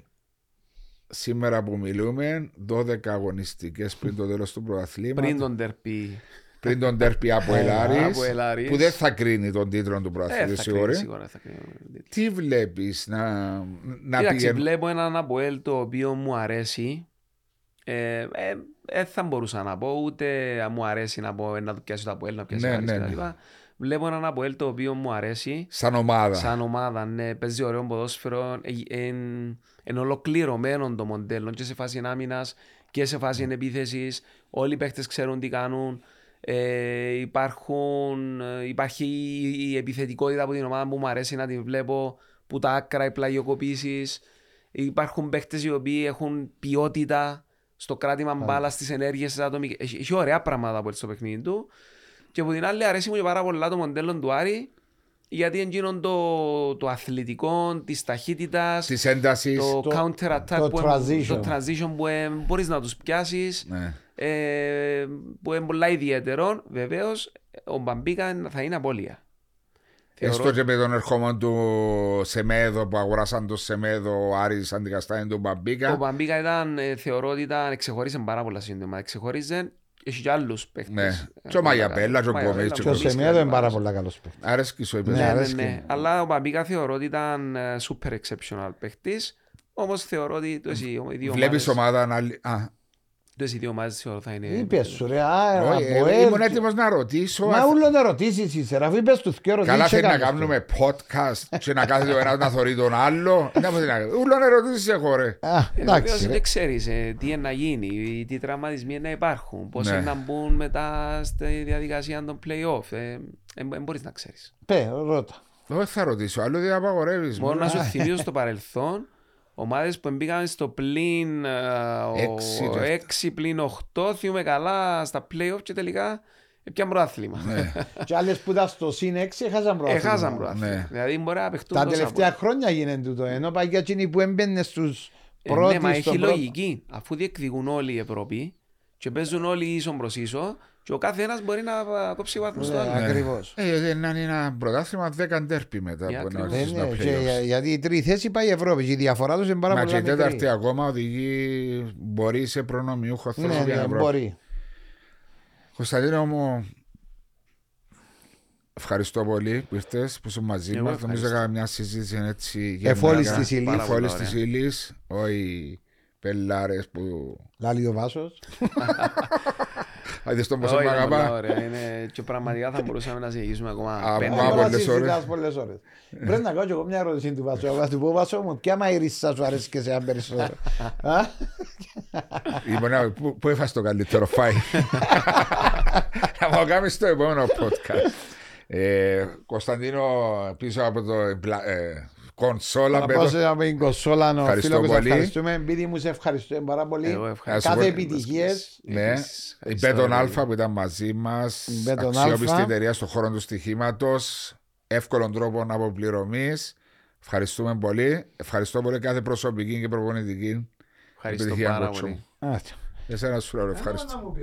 σήμερα που μιλούμε 12 αγωνιστικές πριν το τέλος του πρωταθλήματο. Πριν τον τερπί. πριν τον τέρπι από Ε, Ελάρης, από Ελάρης. που δεν θα κρίνει τον τίτλο του Ε, πρωταθλητή θα σίγουρα. κρίνει, σίγουρα θα κρίνει. Τι βλέπεις να, να Κοίταξε, πηγαίνει. βλέπω έναν Αποέλ το οποίο μου αρέσει. Ε, ε, ε, θα μπορούσα να πω, ούτε μου αρέσει να πω ε, να το πιάσει το Αποέλ, να πιάσει Ναι, το Άρης ναι, κτλ. Βλέπω έναν Αποέλ το οποίο μου αρέσει. Σαν ομάδα. Σαν ομάδα, ναι, παίζει ωραίο ποδόσφαιρο. Είναι ολοκληρωμένο το μοντέλο και σε φάση άμυνας και σε φάση επίθεσης. Όλοι οι παίχτε ξέρουν τι κάνουν. Ε, υπάρχουν, ε, υπάρχει η- η επιθετικότητα από την ομάδα που μου αρέσει να την βλέπω, που τα άκρα, οι πλαγιοκοπήσεις. Υπάρχουν παίχτε οι οποίοι έχουν ποιότητα στο κράτημα μπάλας, στις ενέργειες, στις ατομικές. Έχει, έχει ωραία πράγματα από στο παιχνίδι του. Και από την άλλη αρέσει μου και πάρα πολλά το μοντέλο του Άρη γιατί εκείνον το, το αθλητικό, της ταχύτητας, Της έντασης. το, το- counter attack, το που, εμ- transition. το transition που εμ, μπορείς να τους πιάσεις, Ναι. ε, που είναι πολλά ιδιαίτερο. Βεβαίως, ο Μπαμπίκα θα είναι απώλεια. Έστω και με τον ερχόμενο του Σεμέδο που αγοράσαν το Σεμέδο, ο Άρης αντικαστάει τον Ο Μπαμπίκα. Μπαμπίκα ήταν, ε, θεωρώ ότι ήταν, ξεχώριζε πάρα πολλά σύντομα. Ξεχώριζε, έχει και άλλους παίχτες. Ναι. Ε, Και ο Μαγιαπέλα, και ο Μαγιαπέλα, Γκομές, και Και ο ο Γκομές, Σεμέδο είναι και πάρα άλλους. πολύ καλός παίκτης. Άρεσκει σου είπε. Ναι, Ναι, ναι, αρέσκει ναι. μου. Αλλά ο Μπαμπίκα θεωρώ ότι ήταν ε, super exceptional παίχτης. Όμως θεωρώ ότι το εσύ, οι δύο Βλέπεις ομάδες, ομάδα να. Α, το εσύ οι δύο ομάδες θεωρώ θα είναι... Είπε σου ρε, α, όχι, ε, Αποέλ. ήμουν έτοιμος να ρωτήσω. Μα ούλο να ρωτήσεις είσαι, αφού είπες τους δυο Καλά ερωτήσεις θέλει να έκανες το. κάνουμε podcast και να κάθεται ο ένας να θωρεί τον άλλο. Να μου πει, Ούλο να ρωτήσεις εγώ ρε. Α, Ε, εντάξει Βεβαίως ρε. δεν ξέρεις ε, τι είναι να γίνει, τι τραυματισμοί είναι να υπάρχουν, πώς Ναι. είναι να μπουν μετά στη διαδικασία των play-off. Ε, δεν μπορείς να ξέρεις. Πε, ρώτα. Όχι θα ρωτήσω, άλλο δεν απαγορεύεις. Μόνο μόνο. να σου θυμίσω στο παρελθόν ομάδες που μπήκαν στο πλήν Έξι και 6 πλήν 8, θυμούμε καλά στα play-off και τελικά πια πρωτάθλημα. Ναι. Και άλλες που ήταν στο συν 6 έχασαν πρωτάθλημα. Έχασαν πρωτάθλημα. Ναι. Δηλαδή μπορεί να παιχτούν Τα τόσα τελευταία πολλά. χρόνια γίνεται τούτο. Ενώ παγιά εκείνοι που έμπαινε στους Ε, πρώτοι ναι, μα στον έχει πρώτο- λογική. Αφού διεκδικούν όλοι οι Ευρώπη και παίζουν όλοι ίσον προς ίσο και ο κάθε ένας μπορεί να α, κόψει βάθμο στο Ναι, άλλο. Ακριβώς. Ε, γιατί να είναι ένα πρωτάθλημα 10 ντέρπι μετά Ε, από να ακριβώς. Ε, αρχίσουν τα ναι, και playoffs. για- γιατί η τρίτη θέση πάει η Ευρώπη και η διαφορά τους είναι πάρα Μα πολλά και η τέταρτη μικρή. ακόμα οδηγεί, μπορεί σε προνομιούχο θέση Ναι, για ναι, Ευρώπη. μπορεί. Κωνσταντίνο μου, ευχαριστώ πολύ που ήρθες, που είσαι μαζί Εγώ μας. Νομίζω ευχαριστώ. έκανα μια συζήτηση έτσι Εφόλης γεννάκα. της ύλης. Πάρα πολύ Εφόλης ωραία. της ύλης, όχι πελάρες που... Λάλη ο Βάσος. Αδείς τον πόσο Όχι, μ' ήταν πολλά αγαπά. ωραία. Είναι- Και πραγματικά θα μπορούσαμε να συνεχίσουμε ακόμα Α, πέντε μα Ε, ώρες. μπορεί να πολλές ώρες. συζητάς πολλές ώρες. Πρέπει να κάνω και εγώ μια ερώτηση του Βάσο. Να του πω Βάσο μου, ποια μαϊρίσσα σου αρέσει και σε ένα περισσότερο; Α; Λοιπόν, πού- πού έφασε το καλύτερο φάι. Να μου κάνεις το επόμενο podcast. Ε, Κωνσταντίνο, πίσω από το πλα- ε, κονσόλα. Να με πάω το- σε από την κονσόλα ο Ευχαριστώ φίλος, πολύ. ευχαριστούμε. Μπίδη μου σε ευχαριστούμε πάρα πολύ. Εγώ ευχαριστώ. Κάθε πολύ. επιτυχίες. Ναι, Επίσης, η ευχαριστώ Μπέτον πολύ. Αλφα που ήταν μαζί μας. Η Μπέτον Αξιόπιστη Αλφα. εταιρεία στον χώρο του στοιχήματος. Εύκολων τρόπων αποπληρωμής. Ευχαριστούμε πολύ. Ευχαριστώ πολύ κάθε προσωπική και προπονητική. Ευχαριστώ επιτυχία, πάρα κότσο πολύ. μου. Α, Εσένα σου λέω ευχαριστώ.